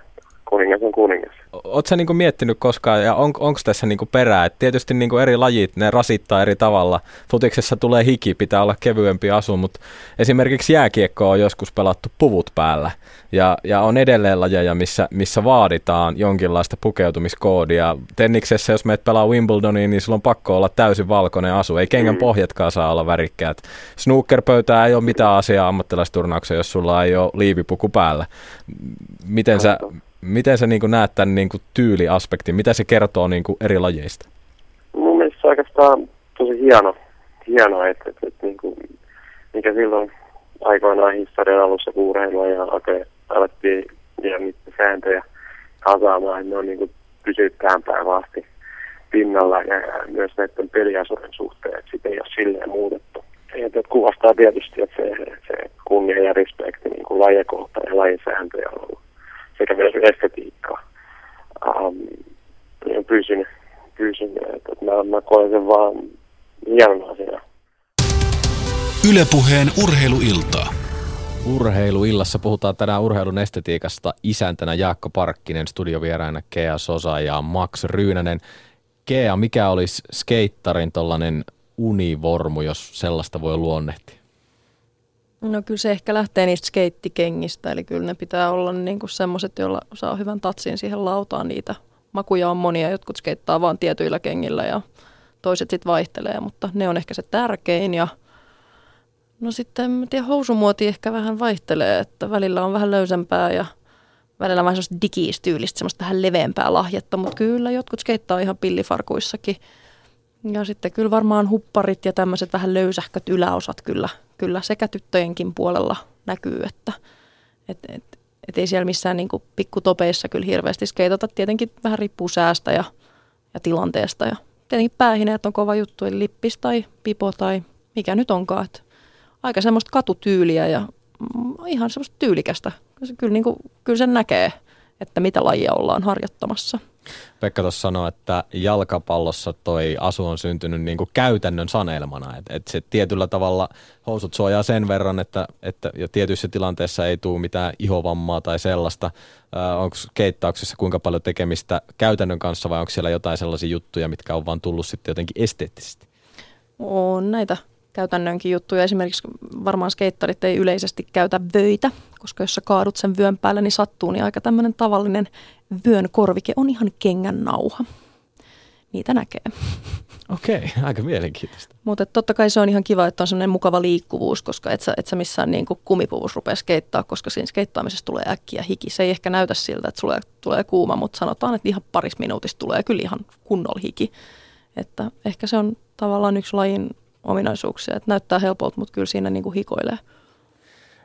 kuningas on kuningas. Oletko niinku miettinyt koskaan, ja on, onko tässä niinku perää, että tietysti niinku eri lajit, ne rasittaa eri tavalla. Futiksessa tulee hiki, pitää olla kevyempi asu, mutta esimerkiksi jääkiekko on joskus pelattu puvut päällä. Ja, ja on edelleen lajeja, missä, missä vaaditaan jonkinlaista pukeutumiskoodia. Tenniksessä, jos meet pelaa Wimbledoniin, niin sulla on pakko olla täysin valkoinen asu. Ei kengän mm. pohjatkaan saa olla värikkäät. Snookerpöytää ei ole mitään asiaa ammattilaisturnauksia, jos sulla ei ole liivipuku päällä. Miten sä, Miten sä niin näet tämän niin tyyliaspektin? Mitä se kertoo niin eri lajeista? Mun mielestä se oikeastaan tosi hieno, hieno että, että, että niin kuin, mikä silloin aikoinaan historian alussa kuureilua ja alettiin vielä niitä sääntöjä kasaamaan, että ne on niin pysynyt tähän pinnalla ja myös näiden peliasuuden suhteen, että sitä ei ole silleen muutettu. Ja että kuvastaa tietysti, että se, se kunnia ja respekti niin kuin ja lajisääntöjä on ollut sekä myös estetiikkaa. Um, pyysin, pyysin että mä, mä koen sen vaan hienona asiana. Ylepuheen urheiluiltaa. Urheiluillassa puhutaan tänään urheilun estetiikasta. Isäntänä Jaakko Parkkinen, studiovieraina Kea Sosa ja Max Ryynänen. Kea, mikä olisi skeittarin tollainen univormu, jos sellaista voi luonnehtia? No kyllä se ehkä lähtee niistä skeittikengistä, eli kyllä ne pitää olla niin kuin semmoiset, joilla saa hyvän tatsin siihen lautaan. Niitä makuja on monia, jotkut skeittaa vaan tietyillä kengillä ja toiset sitten vaihtelee, mutta ne on ehkä se tärkein. Ja no sitten, mä tiedän, housumuoti ehkä vähän vaihtelee, että välillä on vähän löysempää ja välillä vähän semmoista digistyylistä, semmoista vähän leveämpää lahjetta, mutta kyllä jotkut skeittaa ihan pillifarkuissakin. Ja sitten kyllä varmaan hupparit ja tämmöiset vähän löysähköt yläosat kyllä kyllä sekä tyttöjenkin puolella näkyy, että et, et, et ei siellä missään niin pikkutopeissa kyllä hirveästi skeitata. Tietenkin vähän riippuu säästä ja, ja tilanteesta ja tietenkin päähineet on kova juttu, eli lippis tai pipo tai mikä nyt onkaan. Et aika semmoista katutyyliä ja mm, ihan semmoista tyylikästä. Kyllä, niin kuin, kyllä sen näkee, että mitä lajia ollaan harjoittamassa. Pekka tuossa sanoi, että jalkapallossa toi asu on syntynyt niin kuin käytännön sanelmana. Että et se tietyllä tavalla housut suojaa sen verran, että, että ja tietyissä tilanteissa ei tule mitään ihovammaa tai sellaista. onko keittauksessa kuinka paljon tekemistä käytännön kanssa vai onko siellä jotain sellaisia juttuja, mitkä on vaan tullut sitten jotenkin esteettisesti? On näitä käytännönkin juttuja. Esimerkiksi varmaan skeittarit ei yleisesti käytä vöitä, koska jos sä kaadut sen vyön päälle, niin sattuu, niin aika tämmöinen tavallinen vyön korvike on ihan kengän nauha. Niitä näkee. Okei, okay, aika mielenkiintoista. Mutta totta kai se on ihan kiva, että on sellainen mukava liikkuvuus, koska et sä, et sä missään niin kuin kumipuvus rupea skeittaa, koska siinä skeittaamisessa tulee äkkiä hiki. Se ei ehkä näytä siltä, että sulle tulee kuuma, mutta sanotaan, että ihan paris minuutista tulee kyllä ihan kunnolla hiki. Että ehkä se on tavallaan yksi lajin ominaisuuksia, että näyttää helpolta, mutta kyllä siinä niin kuin hikoilee.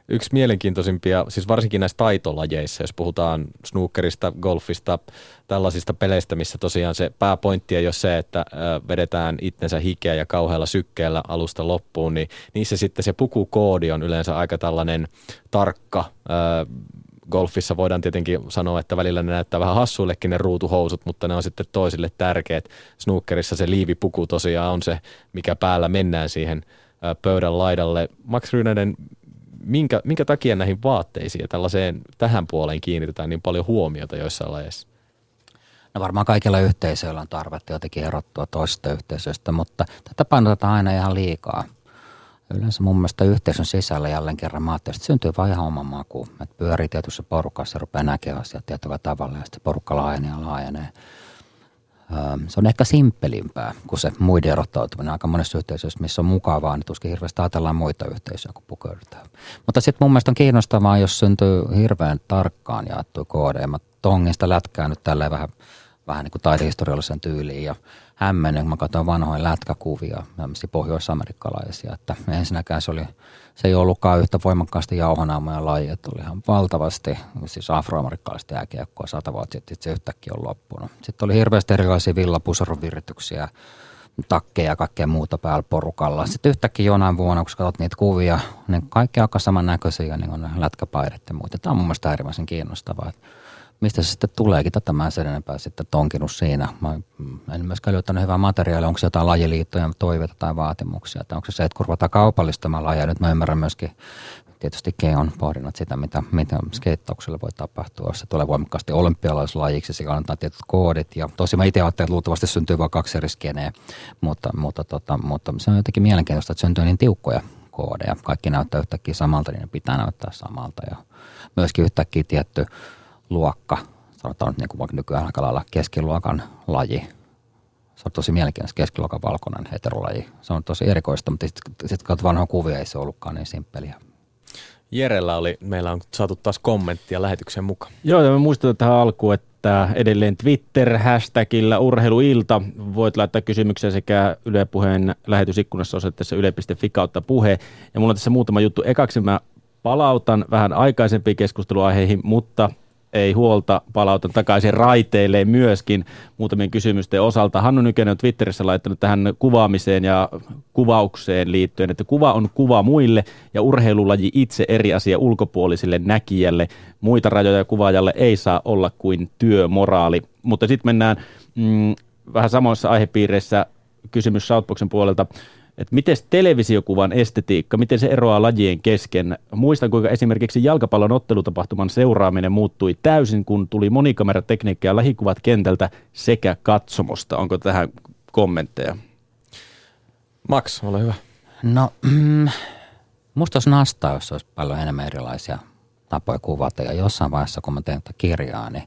Yksi mielenkiintoisimpia, siis varsinkin näissä taitolajeissa, jos puhutaan snookerista, golfista, tällaisista peleistä, missä tosiaan se pääpointti ei ole se, että vedetään itsensä hikeä ja kauhealla sykkeellä alusta loppuun, niin niissä sitten se pukukoodi on yleensä aika tällainen tarkka, golfissa voidaan tietenkin sanoa, että välillä ne näyttää vähän hassuillekin ne ruutuhousut, mutta ne on sitten toisille tärkeät. Snookerissa se liivipuku tosiaan on se, mikä päällä mennään siihen pöydän laidalle. Max Rynänen, minkä, minkä takia näihin vaatteisiin ja tällaiseen tähän puoleen kiinnitetään niin paljon huomiota joissain lajeissa? No varmaan kaikilla yhteisöillä on tarvetta jotenkin erottua toisesta yhteisöstä, mutta tätä painotetaan aina ihan liikaa. Yleensä mun mielestä yhteisön sisällä jälleen kerran mä että syntyy vain ihan oma maku. Että pyörii tietyssä porukassa ja rupeaa näkemään asiat tietyllä tavalla ja sitten porukka laajenee ja laajenee. Se on ehkä simppelimpää kuin se muiden erottautuminen aika monessa yhteisössä, missä on mukavaa, niin tuskin hirveästi ajatellaan muita yhteisöjä, kun pukeudutaan. Mutta sitten mun mielestä on kiinnostavaa, jos syntyy hirveän tarkkaan jaettu koodeja. Mä tongin sitä lätkää nyt tälleen vähän, vähän niin kuin taidehistoriallisen tyyliin ja hämmennyn, kun mä katsoin vanhoja lätkäkuvia, tämmöisiä pohjoisamerikkalaisia, että ensinnäkään se oli, se ei ollutkaan yhtä voimakkaasti jauhanaamoja laji, että oli ihan valtavasti, siis afroamerikkalaista jääkiekkoa sata vuotta sitten, se yhtäkkiä on loppunut. Sitten oli hirveästi erilaisia villapusaruvirityksiä, takkeja ja kaikkea muuta päällä porukalla. Sitten yhtäkkiä jonain vuonna, kun katsot niitä kuvia, niin kaikki aika samannäköisiä, niin on lätkäpaidat ja muuta. Tämä on mun mielestä äärimmäisen kiinnostavaa mistä se sitten tuleekin, tätä mä en sen enempää sitten tonkinut siinä. Mä en myöskään löytänyt hyvää materiaalia, onko se jotain lajiliittoja toiveita tai vaatimuksia, tai onko se se, että kurvataan kaupallistamaan lajeja. Nyt mä ymmärrän myöskin, tietysti on pohdinnut sitä, mitä, mitä skeittaukselle voi tapahtua, jos se tulee voimakkaasti olympialaislajiksi, se annetaan tietyt koodit. Ja tosi mä itse ajattelin, että luultavasti syntyy vain kaksi eri skeneä, mutta, mutta, tota, mutta se on jotenkin mielenkiintoista, että syntyy niin tiukkoja koodeja. Kaikki näyttää yhtäkkiä samalta, niin ne pitää näyttää samalta. Ja myöskin yhtäkkiä tietty luokka, sanotaan nyt niin kuin vaikka nykyään aika lailla keskiluokan laji. Se on tosi mielenkiintoista, keskiluokan valkoinen heterolaji. Se on tosi erikoista, mutta sitten sit kun vanhoja kuvia, ei se ollutkaan niin simppeliä. Jerellä oli, meillä on saatu taas kommenttia lähetyksen mukaan. Joo, ja me muistutan tähän alkuun, että edelleen Twitter-hashtagillä urheiluilta voit laittaa kysymyksiä sekä Yle Puheen lähetysikkunassa osoitteessa yle.fi kautta puhe. Ja mulla on tässä muutama juttu. Ekaksi mä palautan vähän aikaisempiin keskusteluaiheihin, mutta ei huolta, palautan takaisin raiteille myöskin muutamien kysymysten osalta. Hannu Nykänen on Twitterissä laittanut tähän kuvaamiseen ja kuvaukseen liittyen, että kuva on kuva muille ja urheilulaji itse eri asia ulkopuoliselle näkijälle. Muita rajoja kuvaajalle ei saa olla kuin työmoraali. Mutta sitten mennään mm, vähän samoissa aihepiireissä kysymys Southboxen puolelta että miten televisiokuvan estetiikka, miten se eroaa lajien kesken. Muistan, kuinka esimerkiksi jalkapallon ottelutapahtuman seuraaminen muuttui täysin, kun tuli monikameratekniikka ja lähikuvat kentältä sekä katsomosta. Onko tähän kommentteja? Max, ole hyvä. No, mm, musta olisi nastaa, jos olisi paljon enemmän erilaisia tapoja kuvata. Ja jossain vaiheessa, kun mä tein tätä kirjaa, niin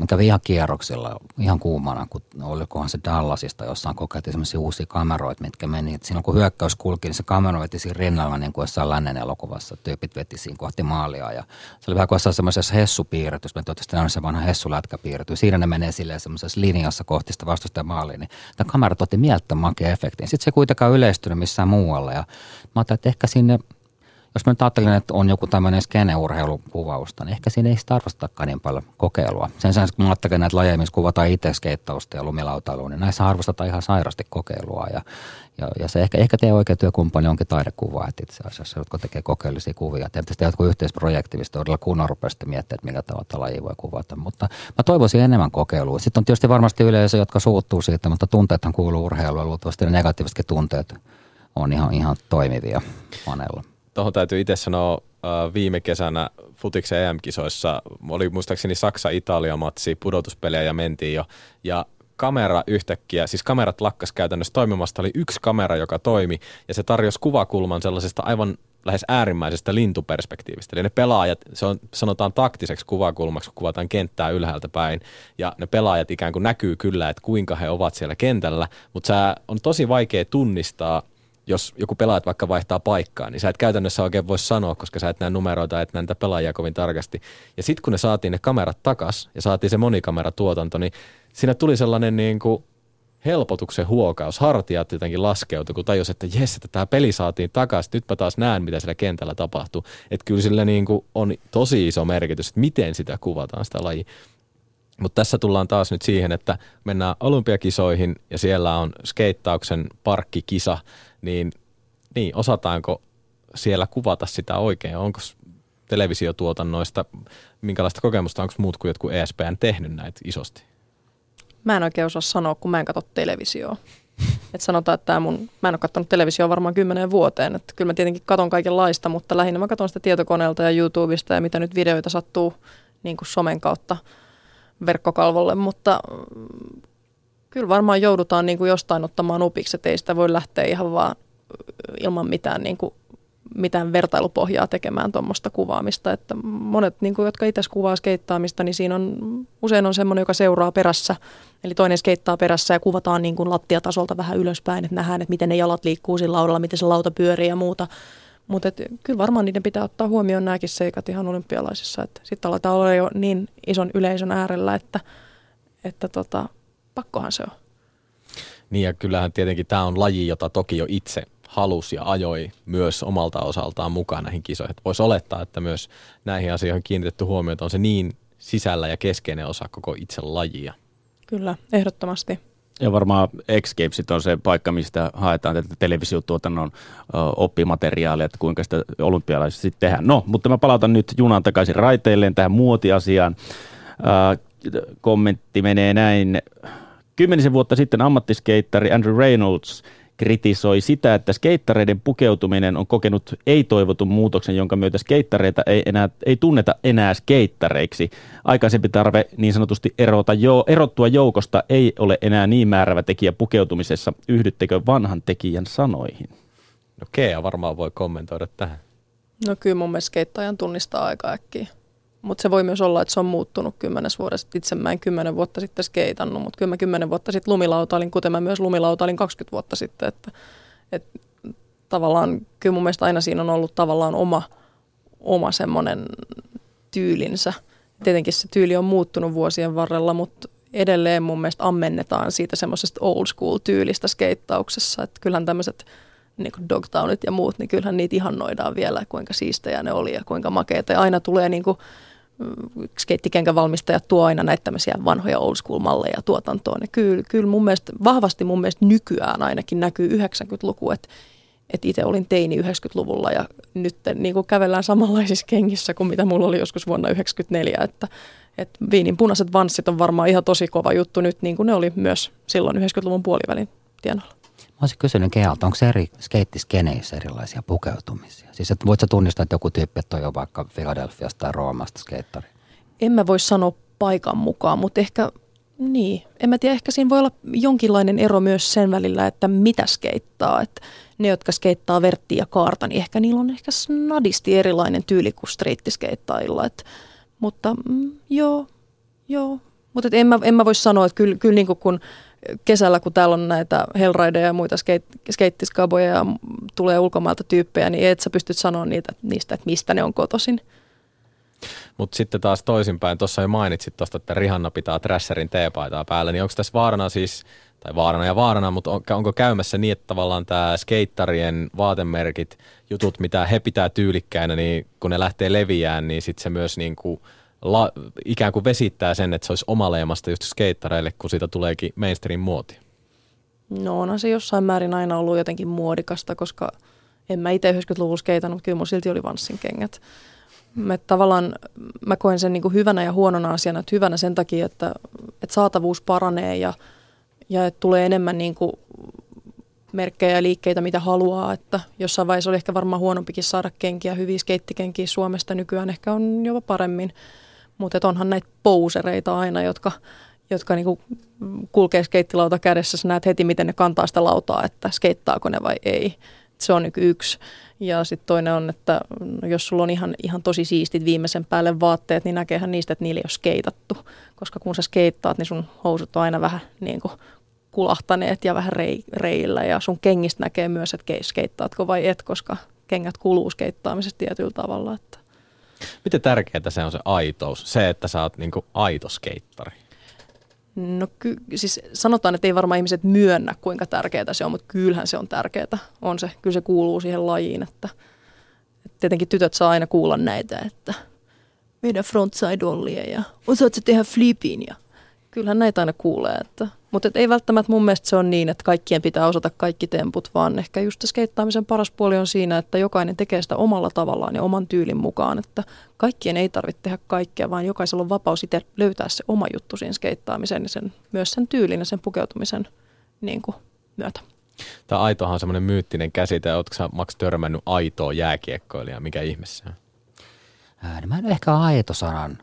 Mä kävin ihan kierroksilla ihan kuumana, kun olikohan se Dallasista, jossain kokeiltiin semmoisia uusia kameroita, mitkä meni. Et silloin kun hyökkäys kulki, niin se kamera veti siinä rinnalla niin kuin jossain lännen elokuvassa. Tyypit veti siinä kohti maalia. Ja se oli vähän kuin jossain semmoisessa hessupiirretys. Mä toivottavasti on se vanha hessulätkäpiirretty. Siinä ne menee silleen semmoisessa linjassa kohti sitä vastustajan maaliin. Niin tämä kamera otti mielettömän makea efektin. Sitten se kuitenkaan yleistynyt missään muualla. Ja mä ajattelin, että ehkä sinne jos mä nyt ajattelen, että on joku tämmöinen skeneurheilukuvausta, niin ehkä siinä ei sitä arvostakaan niin paljon kokeilua. Sen sijaan, kun mä ajattelen näitä lajeja, missä kuvataan itse skeittausta ja lumilautailua, niin näissä arvostetaan ihan sairasti kokeilua. Ja, ja, ja se ehkä, ehkä teidän oikea työkumppani onkin taidekuva, että itse asiassa, jotka tekee kokeellisia kuvia. Te pitäisi tehdä jotkut yhteisprojekti, mistä todella kunnon rupeaisitte miettiä, että millä tavalla laji voi kuvata. Mutta mä toivoisin enemmän kokeilua. Sitten on tietysti varmasti yleisö, jotka suuttuu siitä, mutta tunteethan kuuluu urheiluun. Luultavasti ne negatiivisetkin tunteet on ihan, ihan toimivia panella tuohon täytyy itse sanoa, viime kesänä Futiksen EM-kisoissa oli muistaakseni Saksa-Italia-matsi, pudotuspelejä ja mentiin jo. Ja kamera yhtäkkiä, siis kamerat lakkas käytännössä toimimasta, oli yksi kamera, joka toimi, ja se tarjosi kuvakulman sellaisesta aivan lähes äärimmäisestä lintuperspektiivistä. Eli ne pelaajat, se on, sanotaan taktiseksi kuvakulmaksi, kun kuvataan kenttää ylhäältä päin, ja ne pelaajat ikään kuin näkyy kyllä, että kuinka he ovat siellä kentällä, mutta on tosi vaikea tunnistaa jos joku pelaat vaikka vaihtaa paikkaa, niin sä et käytännössä oikein voi sanoa, koska sä et näe numeroita, et näitä pelaajia kovin tarkasti. Ja sitten kun ne saatiin ne kamerat takas ja saatiin se monikameratuotanto, niin siinä tuli sellainen niin kuin helpotuksen huokaus. Hartiat jotenkin laskeutui, kun tajus, että jes, että tämä peli saatiin takaisin. Nytpä taas näen, mitä siellä kentällä tapahtuu. Että kyllä sillä niin kuin on tosi iso merkitys, että miten sitä kuvataan sitä lajia. Mutta tässä tullaan taas nyt siihen, että mennään olympiakisoihin ja siellä on skeittauksen parkkikisa, niin, niin osataanko siellä kuvata sitä oikein? Onko televisiotuotannoista. Minkälaista kokemusta onko muut kuin jotkut ESPN tehnyt näitä isosti? Mä en oikein osaa sanoa, kun mä en katso televisioa. Et sanotaan, että mun, mä en ole katsonut televisioa varmaan kymmeneen vuoteen. Et kyllä mä tietenkin katon kaikenlaista, mutta lähinnä mä katon sitä tietokoneelta ja YouTubesta ja mitä nyt videoita sattuu niin kuin somen kautta verkkokalvolle. Mutta mm, kyllä varmaan joudutaan niin kuin jostain ottamaan opiksi, että ei sitä voi lähteä ihan vaan ilman mitään, niin kuin, mitään vertailupohjaa tekemään tuommoista kuvaamista. Että monet, niin kuin, jotka itse kuvaa skeittaamista, niin siinä on usein on semmoinen, joka seuraa perässä. Eli toinen skeittaa perässä ja kuvataan niin kuin lattiatasolta vähän ylöspäin, että nähdään, että miten ne jalat liikkuu sillä laudalla, miten se lauta pyörii ja muuta. Mutta kyllä varmaan niiden pitää ottaa huomioon nämäkin seikat ihan olympialaisissa. Sitten aletaan olla jo niin ison yleisön äärellä, että, että tota, pakkohan se on. Niin ja kyllähän tietenkin tämä on laji, jota toki jo itse halusi ja ajoi myös omalta osaltaan mukaan näihin kisoihin. Voisi olettaa, että myös näihin asioihin kiinnitetty huomiota on se niin sisällä ja keskeinen osa koko itse lajia. Kyllä, ehdottomasti. Ja varmaan X on se paikka, mistä haetaan tätä televisiotuotannon oppimateriaalia, että kuinka sitä olympialaisista sitten tehdään. No, mutta mä palautan nyt junan takaisin raiteilleen tähän muotiasiaan. kommentti menee näin. Kymmenisen vuotta sitten ammattiskeittari Andrew Reynolds kritisoi sitä, että skeittareiden pukeutuminen on kokenut ei-toivotun muutoksen, jonka myötä skeittareita ei, enää, ei tunneta enää skeittareiksi. Aikaisempi tarve niin sanotusti erota jo, erottua joukosta ei ole enää niin määrävä tekijä pukeutumisessa. Yhdyttekö vanhan tekijän sanoihin? No Kea varmaan voi kommentoida tähän. No kyllä mun mielestä skeittajan tunnistaa aika äkkiä. Mutta se voi myös olla, että se on muuttunut kymmenes vuodesta. Itse mä en kymmenen vuotta sitten skeitannut, mutta kyllä mä kymmenen vuotta sitten lumilautailin, kuten mä myös lumilautailin 20 vuotta sitten. Että, et, tavallaan kyllä mun mielestä aina siinä on ollut tavallaan oma, oma semmoinen tyylinsä. Tietenkin se tyyli on muuttunut vuosien varrella, mutta edelleen mun mielestä ammennetaan siitä semmoisesta old school tyylistä skeittauksessa. Että kyllähän tämmöiset niin kuin Dogtownit ja muut, niin kyllähän niitä ihannoidaan vielä, kuinka siistejä ne oli ja kuinka makeita. Ja aina tulee niin kuin skeittikenkävalmistajat tuo aina näitä tämmöisiä vanhoja old school malleja tuotantoon. Ja kyllä, kyllä mun mielestä, vahvasti mun mielestä nykyään ainakin näkyy 90-luku, että että itse olin teini 90-luvulla ja nyt niin kuin kävellään samanlaisissa kengissä kuin mitä mulla oli joskus vuonna 1994, että, että viinin punaiset vanssit on varmaan ihan tosi kova juttu nyt, niin kuin ne oli myös silloin 90-luvun puolivälin tienoilla. Mä olisin kysynyt Kealta, onko eri skeittiskeneissä erilaisia pukeutumisia? Siis että voit sä tunnistaa, että joku tyyppi että on jo vaikka Philadelphiasta tai Roomasta skeittari? En mä voi sanoa paikan mukaan, mutta ehkä, niin, en mä tiedä, ehkä siinä voi olla jonkinlainen ero myös sen välillä, että mitä skeittaa. Että ne, jotka skeittaa verttiä ja kaarta, niin ehkä niillä on ehkä snadisti erilainen tyyli kuin striittiskeittailla. Että, mutta mm, joo, joo. Mutta en mä, en mä voi sanoa, että kyllä, kyllä niin kun kesällä, kun täällä on näitä hellrideja ja muita skeittiskaboja ja tulee ulkomailta tyyppejä, niin et sä pystyt sanoa niitä, niistä, että mistä ne on kotoisin. Mutta sitten taas toisinpäin, tuossa jo mainitsit tuosta, että Rihanna pitää Trasherin teepaitaa päällä, niin onko tässä vaarana siis, tai vaarana ja vaarana, mutta on, onko käymässä niin, että tavallaan tämä skeittarien vaatemerkit, jutut, mitä he pitää tyylikkäinä, niin kun ne lähtee leviään, niin sitten se myös niin kuin – la, ikään kuin vesittää sen, että se olisi omaleemasta just skeittareille, kun siitä tuleekin mainstream muoti? No onhan se jossain määrin aina ollut jotenkin muodikasta, koska en mä itse 90-luvulla skeitannut, mutta kyllä mun silti oli vanssin kengät. Mä tavallaan mä koen sen niin kuin hyvänä ja huonona asiana, että hyvänä sen takia, että, että saatavuus paranee ja, ja että tulee enemmän niin kuin merkkejä ja liikkeitä, mitä haluaa. Että jossain vaiheessa oli ehkä varmaan huonompikin saada kenkiä, hyviä skeittikenkiä Suomesta. Nykyään ehkä on jopa paremmin. Mutta onhan näitä pousereita aina, jotka, jotka niinku kulkee skeittilauta kädessä. Sä näet heti, miten ne kantaa sitä lautaa, että skeittaako ne vai ei. Se on niinku yksi. Ja sitten toinen on, että jos sulla on ihan, ihan tosi siistit viimeisen päälle vaatteet, niin näkeehän niistä, että niillä ei ole skeitattu. Koska kun sä skeittaat, niin sun housut on aina vähän niin kuin kulahtaneet ja vähän rei, reillä. Ja sun kengistä näkee myös, että skeittaatko vai et, koska kengät kuluu skeittaamisesta tietyllä tavalla. Että Miten tärkeää se on se aitous, se, että sä oot niinku aito skeittari? No ky- siis sanotaan, että ei varmaan ihmiset myönnä, kuinka tärkeää se on, mutta kyllähän se on tärkeää. On se, kyllä se kuuluu siihen lajiin, että, että tietenkin tytöt saa aina kuulla näitä, että meidän frontside ollie ja osaatko tehdä flipin ja kyllähän näitä aina kuulee, että Mutta ei välttämättä mun mielestä se on niin, että kaikkien pitää osata kaikki temput, vaan ehkä just skeittaamisen paras puoli on siinä, että jokainen tekee sitä omalla tavallaan ja oman tyylin mukaan. Että kaikkien ei tarvitse tehdä kaikkea, vaan jokaisella on vapaus itse löytää se oma juttu siinä skeittaamisen ja sen, myös sen tyylin ja sen pukeutumisen niin kuin, myötä. Tämä aitohan on semmoinen myyttinen käsite. Oletko sä Max törmännyt aitoa jääkiekkoilijaa? Mikä ihmeessä on? Ää, mä en ehkä aito sanan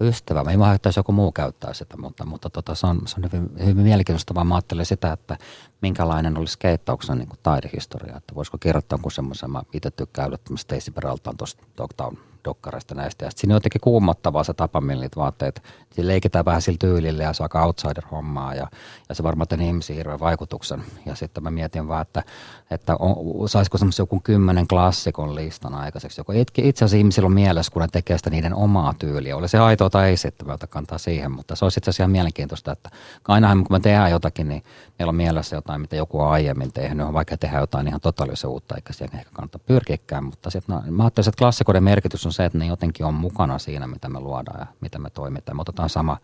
ystävä. Mä en että joku muu käyttää sitä, mutta, mutta tota, se, on, se on hyvin, hyvin mielenkiintoista, vaan mä ajattelin sitä, että minkälainen olisi skeittauksen niin taidehistoria. Että voisiko kertoa jonkun semmoisen, mä itse tykkään Stacey Peraltaan tuosta Dogtown dokkareista näistä. Ja siinä on jotenkin kuumottavaa se tapa, millä niitä vaatteet, siinä leikitään vähän sillä tyylillä ja se on aika outsider-hommaa ja, ja se varmaan tämän ihmisiin hirveän vaikutuksen. Ja sitten mä mietin vaan, että, että on, saisiko semmoisen joku kymmenen klassikon listan aikaiseksi. Joku itse asiassa ihmisillä on mielessä, kun ne tekee sitä niiden omaa tyyliä. Oli se aitoa tai ei sitten, mä kantaa siihen, mutta se olisi itse asiassa ihan mielenkiintoista, että aina kun me tehdään jotakin, niin meillä on mielessä jotain, mitä joku on aiemmin tehnyt, on vaikka tehdä jotain ihan totaalisen uutta, eikä siihen ehkä kannata pyrkiäkään, mutta sitten no, mä ajattelisin, että klassikoiden merkitys on se, että ne jotenkin on mukana siinä, mitä me luodaan ja mitä me toimitaan. Me otetaan sama,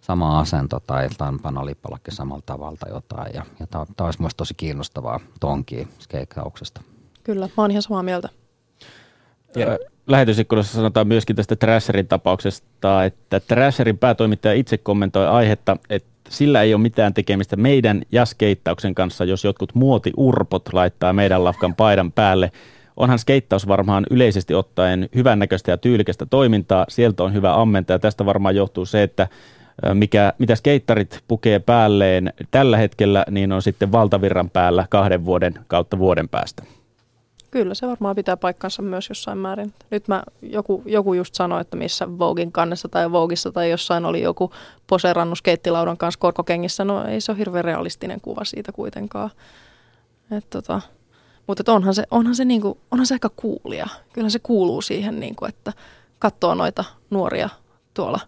sama asento tai tampana lippalakki samalla tavalla tai jotain. Ja, ja tämä olisi myös tosi kiinnostavaa tonkia skeikkauksesta. Kyllä, mä oon ihan samaa mieltä. Ja lähetysikkunassa sanotaan myöskin tästä Trasherin tapauksesta, että Trasherin päätoimittaja itse kommentoi aihetta, että sillä ei ole mitään tekemistä meidän ja skeittauksen kanssa, jos jotkut muotiurpot laittaa meidän lafkan paidan päälle – onhan skeittaus varmaan yleisesti ottaen hyvännäköistä ja tyylikästä toimintaa. Sieltä on hyvä ammentaa tästä varmaan johtuu se, että mikä, mitä skeittarit pukee päälleen tällä hetkellä, niin on sitten valtavirran päällä kahden vuoden kautta vuoden päästä. Kyllä, se varmaan pitää paikkansa myös jossain määrin. Nyt mä, joku, joku just sanoi, että missä Vogin kannessa tai Vogissa tai jossain oli joku poserannut skeittilaudan kanssa korkokengissä. No ei se ole hirveän realistinen kuva siitä kuitenkaan. Et tota, mutta onhan se, onhan, se niinku, onhan se aika kuulia. Kyllä se kuuluu siihen, niinku, että katsoo noita nuoria tuolla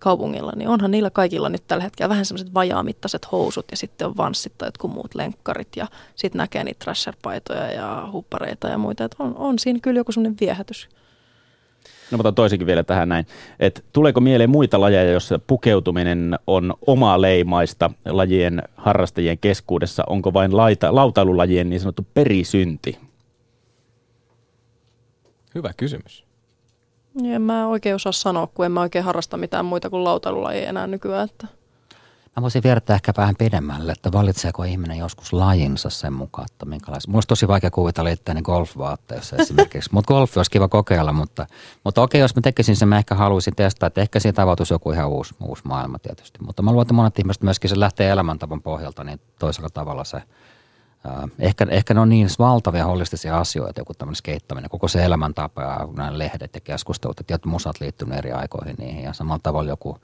kaupungilla, niin onhan niillä kaikilla nyt tällä hetkellä vähän semmoiset vajaamittaiset housut ja sitten on vanssit tai jotkut muut lenkkarit ja sitten näkee niitä trasher-paitoja ja huppareita ja muita. Et on, on siinä kyllä joku semmoinen viehätys. No mutta toisinkin vielä tähän näin, että tuleeko mieleen muita lajeja, joissa pukeutuminen on omaa leimaista lajien harrastajien keskuudessa? Onko vain laita, lautailulajien niin sanottu perisynti? Hyvä kysymys. En mä oikein osaa sanoa, kun en mä oikein harrasta mitään muita kuin lautailulajia enää nykyään. Että Mä voisin vertaa ehkä vähän pidemmälle, että valitseeko ihminen joskus lajinsa sen mukaan, että minkälaisen. Musta tosi vaikea kuvitella itseäni golfvaatteessa esimerkiksi, mutta golfi olisi kiva kokeilla, mutta, mutta okei, jos mä tekisin sen, mä ehkä haluaisin testaa, että ehkä siitä avautuisi joku ihan uusi, uusi maailma tietysti. Mutta mä luulen, että monet ihmiset myöskin se lähtee elämäntavan pohjalta, niin toisella tavalla se – Ehkä, ehkä ne on niin valtavia holistisia asioita, joku tämmöinen skeittäminen, koko se elämäntapa ja nämä lehdet ja keskustelut, että tietyt musat liittynyt eri aikoihin niihin. Ja samalla tavalla joku,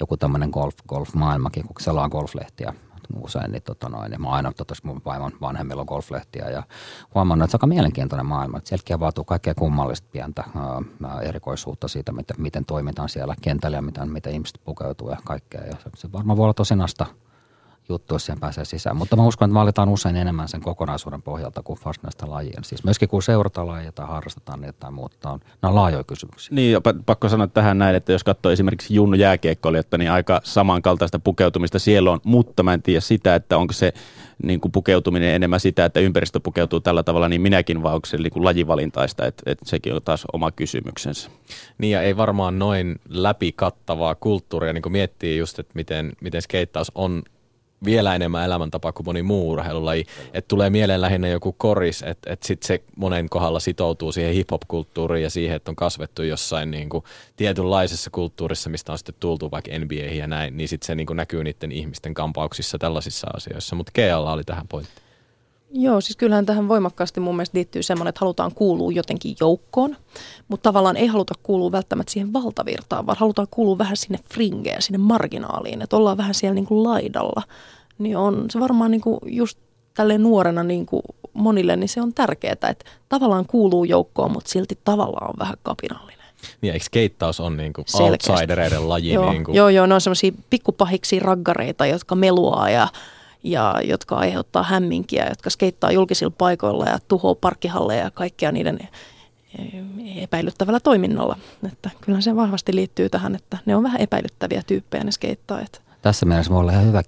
joku tämmöinen golf, golf-maailmakin, kun selaa golflehtiä usein, niin, tota noin, niin mä aina totta, mun vaimon vanhemmilla on golflehtiä ja huomannut, että se on aika mielenkiintoinen maailma. Että sieltäkin avautuu kaikkea kummallista pientä ää, erikoisuutta siitä, miten, miten toimitaan siellä kentällä ja miten, miten ihmiset pukeutuu ja kaikkea. Ja se, se varmaan voi olla tosinasta juttu, jos siihen pääsee sisään. Mutta mä uskon, että valitaan usein enemmän sen kokonaisuuden pohjalta kuin varsinaista lajia. Siis myöskin kun seurataan lajia tai harrastetaan niitä tai muuta, on, nämä on laajoja kysymyksiä. Niin, pakko sanoa tähän näin, että jos katsoo esimerkiksi Junnu jääkiekkoilijoita, niin aika samankaltaista pukeutumista siellä on, mutta mä en tiedä sitä, että onko se niin kuin pukeutuminen enemmän sitä, että ympäristö pukeutuu tällä tavalla, niin minäkin vaan onko se niin kuin lajivalintaista, että, että sekin on taas oma kysymyksensä. Niin ja ei varmaan noin läpikattavaa kulttuuria, niin kuin miettii just, että miten, miten skeittaus on vielä enemmän elämäntapa kuin moni muu urheilulaji. Että tulee mieleen lähinnä joku koris, että et sitten se monen kohdalla sitoutuu siihen hip-hop-kulttuuriin ja siihen, että on kasvettu jossain niin kuin tietynlaisessa kulttuurissa, mistä on sitten tultu vaikka NBA ja näin, niin sitten se niin kuin näkyy niiden ihmisten kampauksissa tällaisissa asioissa. Mutta GL oli tähän pointti. Joo, siis kyllähän tähän voimakkaasti mun mielestä liittyy semmoinen, että halutaan kuulua jotenkin joukkoon, mutta tavallaan ei haluta kuulua välttämättä siihen valtavirtaan, vaan halutaan kuulua vähän sinne fringeen, sinne marginaaliin, että ollaan vähän siellä niin kuin laidalla. Niin on se varmaan niin kuin just tälle nuorena niin kuin monille, niin se on tärkeää, että tavallaan kuuluu joukkoon, mutta silti tavallaan on vähän kapinallinen. Niin, eikö keittaus on niin kuin outsidereiden laji? Joo, niin kuin... joo, joo, ne on semmoisia pikkupahiksi raggareita, jotka meluaa ja ja jotka aiheuttaa hämminkiä, jotka skeittaa julkisilla paikoilla ja tuhoaa parkkihalleja ja kaikkea niiden eh, epäilyttävällä toiminnalla. Että kyllä se vahvasti liittyy tähän, että ne on vähän epäilyttäviä tyyppejä ne skeittaajat. Tässä mielessä voi olla ihan hyvä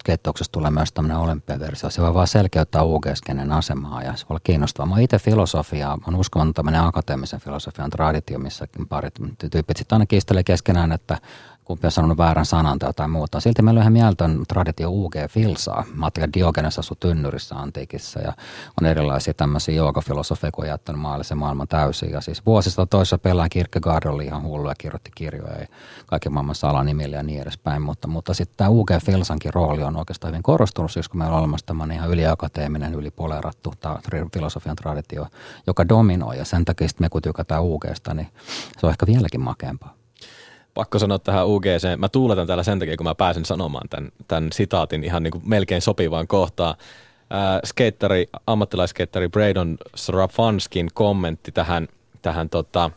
skeittauksessa tulee myös tämmöinen olympiaversio. Se voi vaan selkeyttää ug asemaa ja se voi olla kiinnostavaa. Mä itse filosofia, on uskomaton tämmöinen akateemisen filosofian traditio, missäkin parit tyypit sitten aina kiistelee keskenään, että kumpi on sanonut väärän sanan tai jotain muuta. Silti meillä on ihan mieltön traditio UG Filsaa. Mä ajattelin, että Diogenes asui tynnyrissä antiikissa ja on erilaisia tämmöisiä joogafilosofeja, kun on jättänyt maallisen maailman täysin. Ja siis vuosista toisessa pelään Kierkegaard oli ihan hullu ja kirjoitti kirjoja ja kaiken maailman salanimillä ja niin edespäin. Mutta, mutta sitten tämä UG Filsankin rooli on oikeastaan hyvin korostunut, siis kun meillä on olemassa tämmöinen ihan yliakateeminen, ylipolerattu filosofian traditio, joka dominoi. Ja sen takia me kun tykätään UGsta, niin se on ehkä vieläkin makeampaa pakko sanoa tähän UGC. Mä tuuletan täällä sen takia, kun mä pääsen sanomaan tämän, tämän sitaatin ihan niin kuin melkein sopivaan kohtaan. Skeittari, ammattilaiskeittari Braydon Srafanskin kommentti tähän, tähän tota,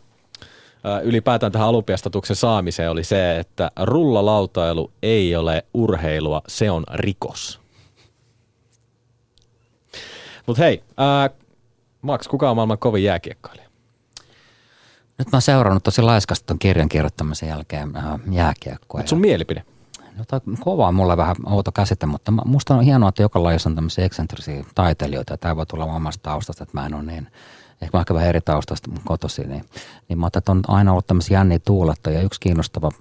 ylipäätään tähän olympiastatuksen saamiseen oli se, että rullalautailu ei ole urheilua, se on rikos. Mutta hei, äh, Max, kuka on maailman kovin jääkiekkoilija? Nyt mä oon seurannut tosi laiskasti ton kirjan kirjoittamisen jälkeen äh, jääkiekkoa. sun mielipide? No, kova on mulle vähän outo käsite, mutta musta on hienoa, että joka lajissa on tämmöisiä eksentrisiä taiteilijoita. Tämä voi tulla omasta taustasta, että mä en ole niin ehkä mä ehkä vähän eri taustasta kotosi, niin, niin mä että on aina ollut tämmöisiä jänniä tuulettajia. Yksi kiinnostava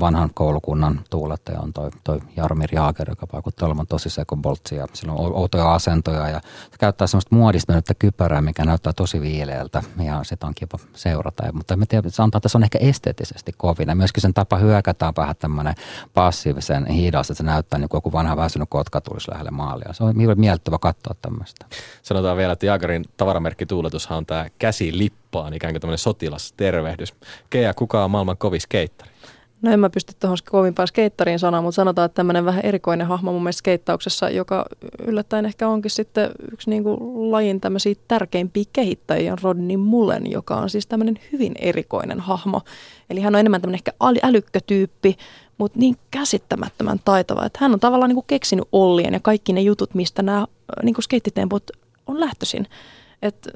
vanhan koulukunnan tuulettaja on toi, toi Jarmir Jaager, joka vaikuttaa olevan tosi sekoboltsi sillä on outoja asentoja ja se käyttää semmoista muodistuneutta kypärää, mikä näyttää tosi viileältä ja sitä on kiva seurata. Mutta en tiedä, sanotaan, että se on ehkä esteettisesti kovin ja myöskin sen tapa hyökätä on vähän tämmöinen passiivisen hidas, että se näyttää niin kuin joku vanha väsynyt kotka tulisi lähelle maalia. Se on miellyttävä katsoa tämmöistä. Sanotaan vielä, että Jaagerin tavaramerkki tuuletushan on tämä käsi lippaan, ikään kuin tämmöinen sotilastervehdys. Kea, kuka on maailman kovin skeittari? No en mä pysty tuohon kovimpaan skeittariin sanoa, mutta sanotaan, että tämmöinen vähän erikoinen hahmo mun mielestä skeittauksessa, joka yllättäen ehkä onkin sitten yksi niin kuin lajin tämmöisiä tärkeimpiä kehittäjiä on Rodney Mullen, joka on siis tämmöinen hyvin erikoinen hahmo. Eli hän on enemmän tämmöinen ehkä älykkötyyppi, mutta niin käsittämättömän taitava, että hän on tavallaan niin kuin keksinyt Ollien ja kaikki ne jutut, mistä nämä niin kuin skeittitemput on lähtöisin. Että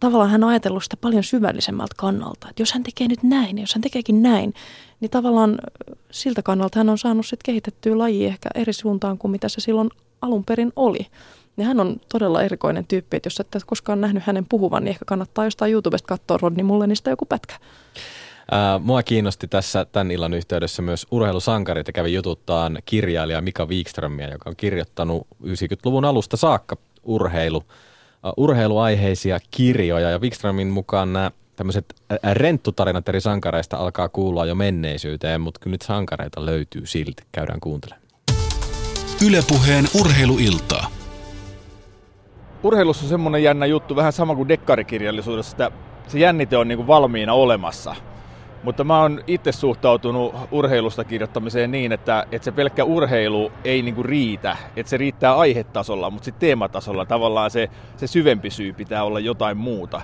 tavallaan hän on ajatellut sitä paljon syvällisemmältä kannalta. Että jos hän tekee nyt näin, jos hän tekeekin näin, niin tavallaan siltä kannalta hän on saanut sitten kehitettyä laji ehkä eri suuntaan kuin mitä se silloin alun perin oli. Ja hän on todella erikoinen tyyppi, että jos et koskaan nähnyt hänen puhuvan, niin ehkä kannattaa jostain YouTubesta katsoa Rodney Mullenista joku pätkä. Mua kiinnosti tässä tämän illan yhteydessä myös urheilusankarit ja kävi jututtaan kirjailija Mika Wikströmiä, joka on kirjoittanut 90-luvun alusta saakka urheilu urheiluaiheisia kirjoja ja Wikströmin mukaan nämä tämmöiset renttutarinat eri sankareista alkaa kuulua jo menneisyyteen, mutta kyllä nyt sankareita löytyy silti. Käydään kuuntelemaan. Ylepuheen urheiluiltaa. Urheilussa on semmoinen jännä juttu, vähän sama kuin dekkarikirjallisuudessa, että se jännite on niin valmiina olemassa – mutta mä oon itse suhtautunut urheilusta kirjoittamiseen niin, että, että se pelkkä urheilu ei niinku riitä. Että se riittää aihetasolla, mutta sitten teematasolla tavallaan se, se syvempi syy pitää olla jotain muuta.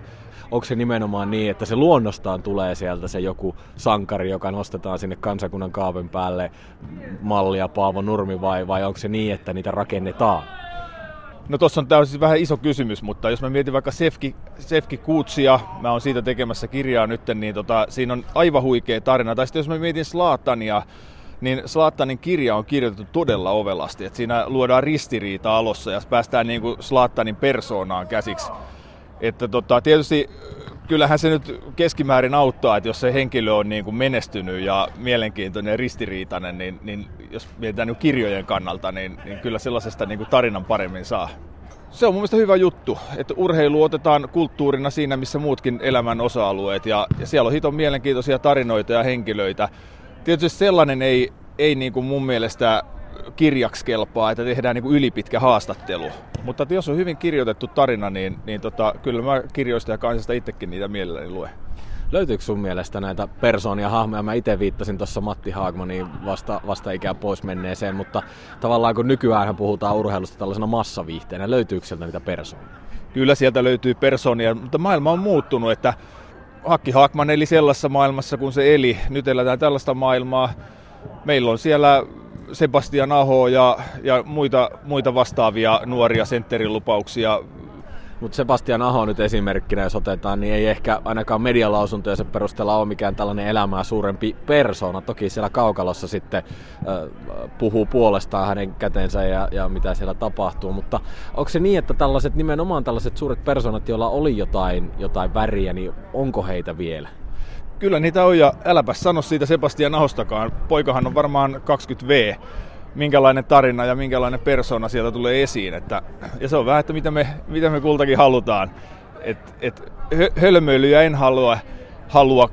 Onko se nimenomaan niin, että se luonnostaan tulee sieltä se joku sankari, joka nostetaan sinne kansakunnan kaaven päälle mallia Paavo Nurmi vai, vai onko se niin, että niitä rakennetaan? No tuossa on täysin vähän iso kysymys, mutta jos mä mietin vaikka Sefki, Sefki Kuutsia, mä oon siitä tekemässä kirjaa nyt, niin tota, siinä on aivan huikea tarina. Tai sitten jos mä mietin Slaatania, niin Slaattanin kirja on kirjoitettu todella ovelasti. että siinä luodaan ristiriita alossa ja päästään niin kuin Slaattanin persoonaan käsiksi. Että tota, tietysti kyllähän se nyt keskimäärin auttaa, että jos se henkilö on niin kuin menestynyt ja mielenkiintoinen ja ristiriitainen, niin, niin jos mietitään nyt kirjojen kannalta, niin, niin kyllä sellaisesta niin kuin tarinan paremmin saa. Se on mun mielestä hyvä juttu, että urheilu otetaan kulttuurina siinä, missä muutkin elämän osa-alueet. Ja, ja siellä on hiton mielenkiintoisia tarinoita ja henkilöitä. Tietysti sellainen ei, ei niin kuin mun mielestä kirjaksi kelpaa, että tehdään niin kuin ylipitkä haastattelu. Mutta jos on hyvin kirjoitettu tarina, niin, niin tota, kyllä mä kirjoista ja kansasta itsekin niitä mielelläni luen. Löytyykö sun mielestä näitä persoonia, hahmoja? Mä itse viittasin tuossa Matti Haagmaniin vasta, vasta ikään pois menneeseen, mutta tavallaan kun nykyään puhutaan urheilusta tällaisena massaviihteenä, löytyykö sieltä niitä persoonia? Kyllä sieltä löytyy persoonia, mutta maailma on muuttunut, että Hakki Haakman eli sellaisessa maailmassa, kun se eli. Nyt eletään tällaista maailmaa. Meillä on siellä Sebastian Aho ja, ja muita, muita vastaavia nuoria sentterilupauksia Mutta Sebastian Aho nyt esimerkkinä, jos otetaan, niin ei ehkä ainakaan medialausuntoja se perusteella ole mikään tällainen elämää suurempi persona. Toki siellä kaukalossa sitten äh, puhuu puolestaan hänen kätensä ja, ja mitä siellä tapahtuu. Mutta onko se niin, että tällaiset nimenomaan tällaiset suuret personat, joilla oli jotain, jotain väriä, niin onko heitä vielä? Kyllä niitä on ja äläpä sano siitä Sebastian Ahostakaan. Poikahan on varmaan 20V minkälainen tarina ja minkälainen persona sieltä tulee esiin. Että, ja se on vähän, että mitä me, mitä me kultakin halutaan. Et, et hölmöilyjä en halua, halua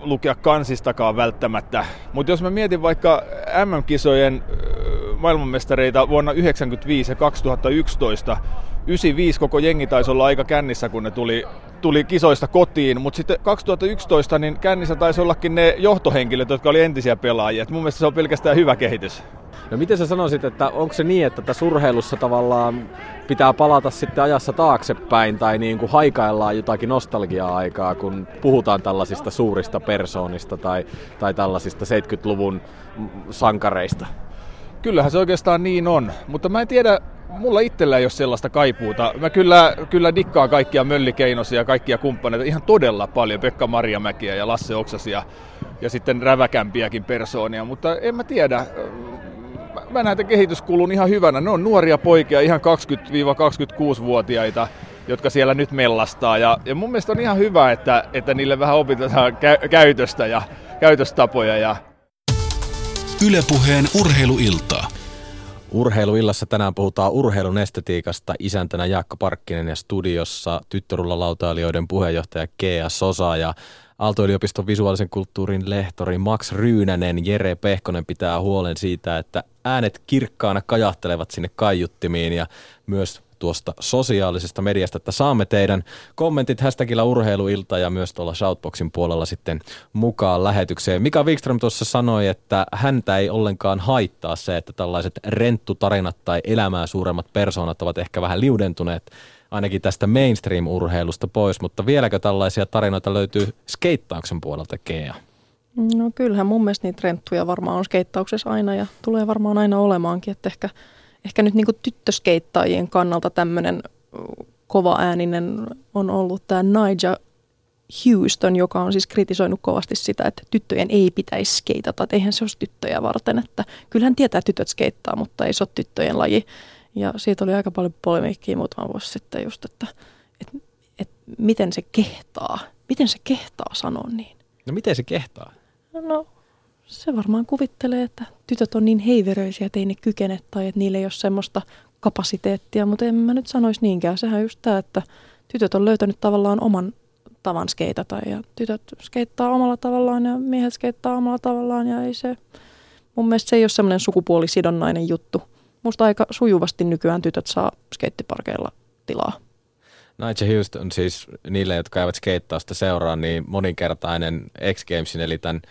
lukea kansistakaan välttämättä. Mutta jos mä mietin vaikka MM-kisojen maailmanmestareita vuonna 1995 ja 2011, 95 koko jengi taisi olla aika kännissä, kun ne tuli, tuli kisoista kotiin, mutta sitten 2011 niin kännissä taisi ollakin ne johtohenkilöt, jotka oli entisiä pelaajia. Et mun mielestä se on pelkästään hyvä kehitys. No miten sä sanoisit, että onko se niin, että tässä urheilussa tavallaan pitää palata sitten ajassa taaksepäin tai niin kuin haikaillaan jotakin nostalgia-aikaa, kun puhutaan tällaisista suurista persoonista tai, tai tällaisista 70-luvun sankareista? Kyllähän se oikeastaan niin on, mutta mä en tiedä, mulla itsellä ei ole sellaista kaipuuta. Mä kyllä, kyllä dikkaan kaikkia Möllikeinosia ja kaikkia kumppaneita ihan todella paljon, Pekka Marjamäkiä ja Lasse Oksasia ja sitten räväkämpiäkin persoonia, mutta en mä tiedä mä näen tämän kehityskulun ihan hyvänä. Ne on nuoria poikia, ihan 20-26-vuotiaita, jotka siellä nyt mellastaa. Ja, ja mun mielestä on ihan hyvä, että, että niille vähän opitaan kä- käytöstä ja käytöstapoja. Ja... Ylepuheen urheiluiltaa. Urheiluillassa tänään puhutaan urheilun estetiikasta. Isäntänä Jaakko Parkkinen ja studiossa tyttörulalautailijoiden puheenjohtaja Kea Sosa ja Aalto-yliopiston visuaalisen kulttuurin lehtori Max Ryynänen, Jere Pehkonen pitää huolen siitä, että äänet kirkkaana kajahtelevat sinne kaiuttimiin ja myös tuosta sosiaalisesta mediasta, että saamme teidän kommentit hashtagillä urheiluilta ja myös tuolla Shoutboxin puolella sitten mukaan lähetykseen. Mika Wikström tuossa sanoi, että häntä ei ollenkaan haittaa se, että tällaiset renttutarinat tai elämää suuremmat persoonat ovat ehkä vähän liudentuneet ainakin tästä mainstream-urheilusta pois, mutta vieläkö tällaisia tarinoita löytyy skeittauksen puolelta Kea? No kyllähän mun mielestä niitä renttuja varmaan on skeittauksessa aina ja tulee varmaan aina olemaankin, että ehkä, ehkä nyt niin tyttöskeittaajien kannalta tämmöinen kova ääninen on ollut tämä Nigel Houston, joka on siis kritisoinut kovasti sitä, että tyttöjen ei pitäisi skeitata, että eihän se olisi tyttöjä varten, että kyllähän tietää, että tytöt skeittaa, mutta ei se ole tyttöjen laji. Ja siitä oli aika paljon polemiikkiä muutama vuosi sitten just, että, että, että miten se kehtaa, miten se kehtaa sanoa niin. No miten se kehtaa? No se varmaan kuvittelee, että tytöt on niin heiveröisiä, että ei ne kykene tai että niillä ei ole semmoista kapasiteettia, mutta en mä nyt sanoisi niinkään. Sehän just tämä, että tytöt on löytänyt tavallaan oman tavan skeitata ja tytöt skeittaa omalla tavallaan ja miehet skeittaa omalla tavallaan ja ei se, mun mielestä se ei ole semmoinen sukupuolisidonnainen juttu musta aika sujuvasti nykyään tytöt saa skeittiparkeilla tilaa. Nigel Houston siis niille, jotka eivät skeittausta seuraa, niin moninkertainen X Gamesin eli tämän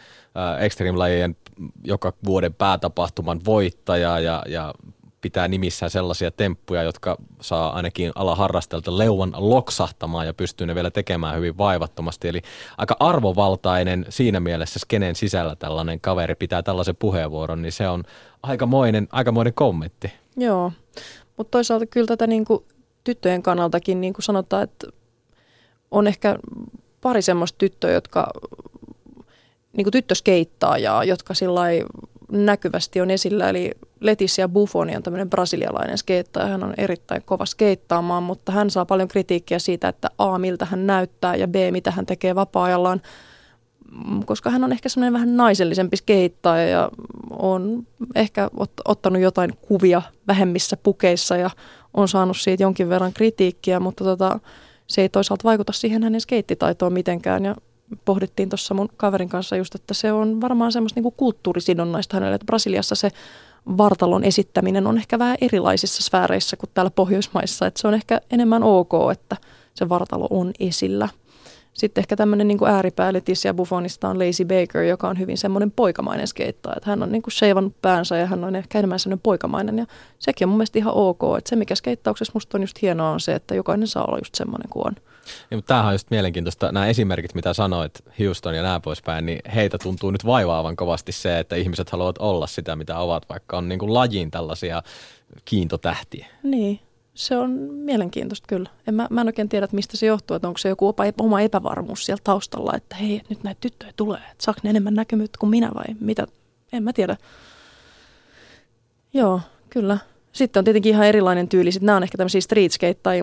Extreme-lajien joka vuoden päätapahtuman voittaja ja, ja pitää nimissään sellaisia temppuja, jotka saa ainakin alaharrastelta leuvan loksahtamaan ja pystyy ne vielä tekemään hyvin vaivattomasti. Eli aika arvovaltainen siinä mielessä skenen sisällä tällainen kaveri pitää tällaisen puheenvuoron, niin se on aikamoinen, aikamoinen kommentti. Joo, mutta toisaalta kyllä tätä niin kuin tyttöjen kannaltakin niin kuin sanotaan, että on ehkä pari semmoista tyttöä, jotka niin kuin tyttöskeittaajaa, jotka sillä näkyvästi on esillä. Eli Leticia Buffoni on tämmöinen brasilialainen skeittaja. Hän on erittäin kova skeittaamaan, mutta hän saa paljon kritiikkiä siitä, että A, miltä hän näyttää ja B, mitä hän tekee vapaa-ajallaan. Koska hän on ehkä semmoinen vähän naisellisempi skeittaja ja on ehkä ottanut jotain kuvia vähemmissä pukeissa ja on saanut siitä jonkin verran kritiikkiä, mutta tota, se ei toisaalta vaikuta siihen hänen skeittitaitoon mitenkään. Ja pohdittiin tuossa mun kaverin kanssa just, että se on varmaan semmoista niinku kulttuurisidonnaista hänelle, että Brasiliassa se vartalon esittäminen on ehkä vähän erilaisissa sfääreissä kuin täällä Pohjoismaissa, että se on ehkä enemmän ok, että se vartalo on esillä – sitten ehkä tämmöinen niin ääripää Leticia Buffonista on Lazy Baker, joka on hyvin semmoinen poikamainen skeittaja. Että hän on niin kuin sheivannut päänsä ja hän on ehkä enemmän semmoinen poikamainen. Ja sekin on mun mielestä ihan ok. Että se, mikä skeittauksessa musta on just hienoa, on se, että jokainen saa olla just semmoinen kuin on. Ja, mutta tämähän on just mielenkiintoista. Nämä esimerkit, mitä sanoit, Houston ja nämä poispäin, niin heitä tuntuu nyt vaivaavan kovasti se, että ihmiset haluavat olla sitä, mitä ovat, vaikka on niin kuin lajiin tällaisia kiintotähtiä. Niin. Se on mielenkiintoista kyllä. En mä, mä en oikein tiedä, että mistä se johtuu, että onko se joku oma epävarmuus siellä taustalla, että hei, nyt näitä tyttöjä tulee, että saako ne enemmän näkemyyttä kuin minä vai mitä, en mä tiedä. Joo, kyllä. Sitten on tietenkin ihan erilainen tyyli. Sitten nämä on ehkä tämmöisiä street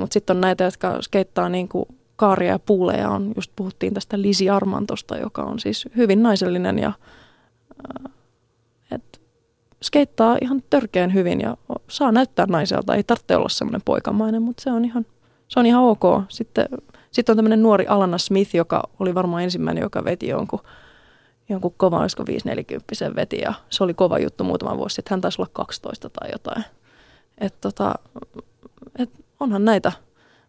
mutta sitten on näitä, jotka skeittaa niin kuin kaaria ja puuleja. On, just puhuttiin tästä Lisi Armantosta, joka on siis hyvin naisellinen ja äh, et skeittaa ihan törkeän hyvin ja saa näyttää naiselta. Ei tarvitse olla semmoinen poikamainen, mutta se on ihan, se on ihan ok. Sitten, sitten on tämmöinen nuori Alana Smith, joka oli varmaan ensimmäinen, joka veti jonkun, jonkun kova, olisiko 540 veti ja se oli kova juttu muutama vuosi sitten. Hän taisi olla 12 tai jotain. Et tota, et onhan näitä.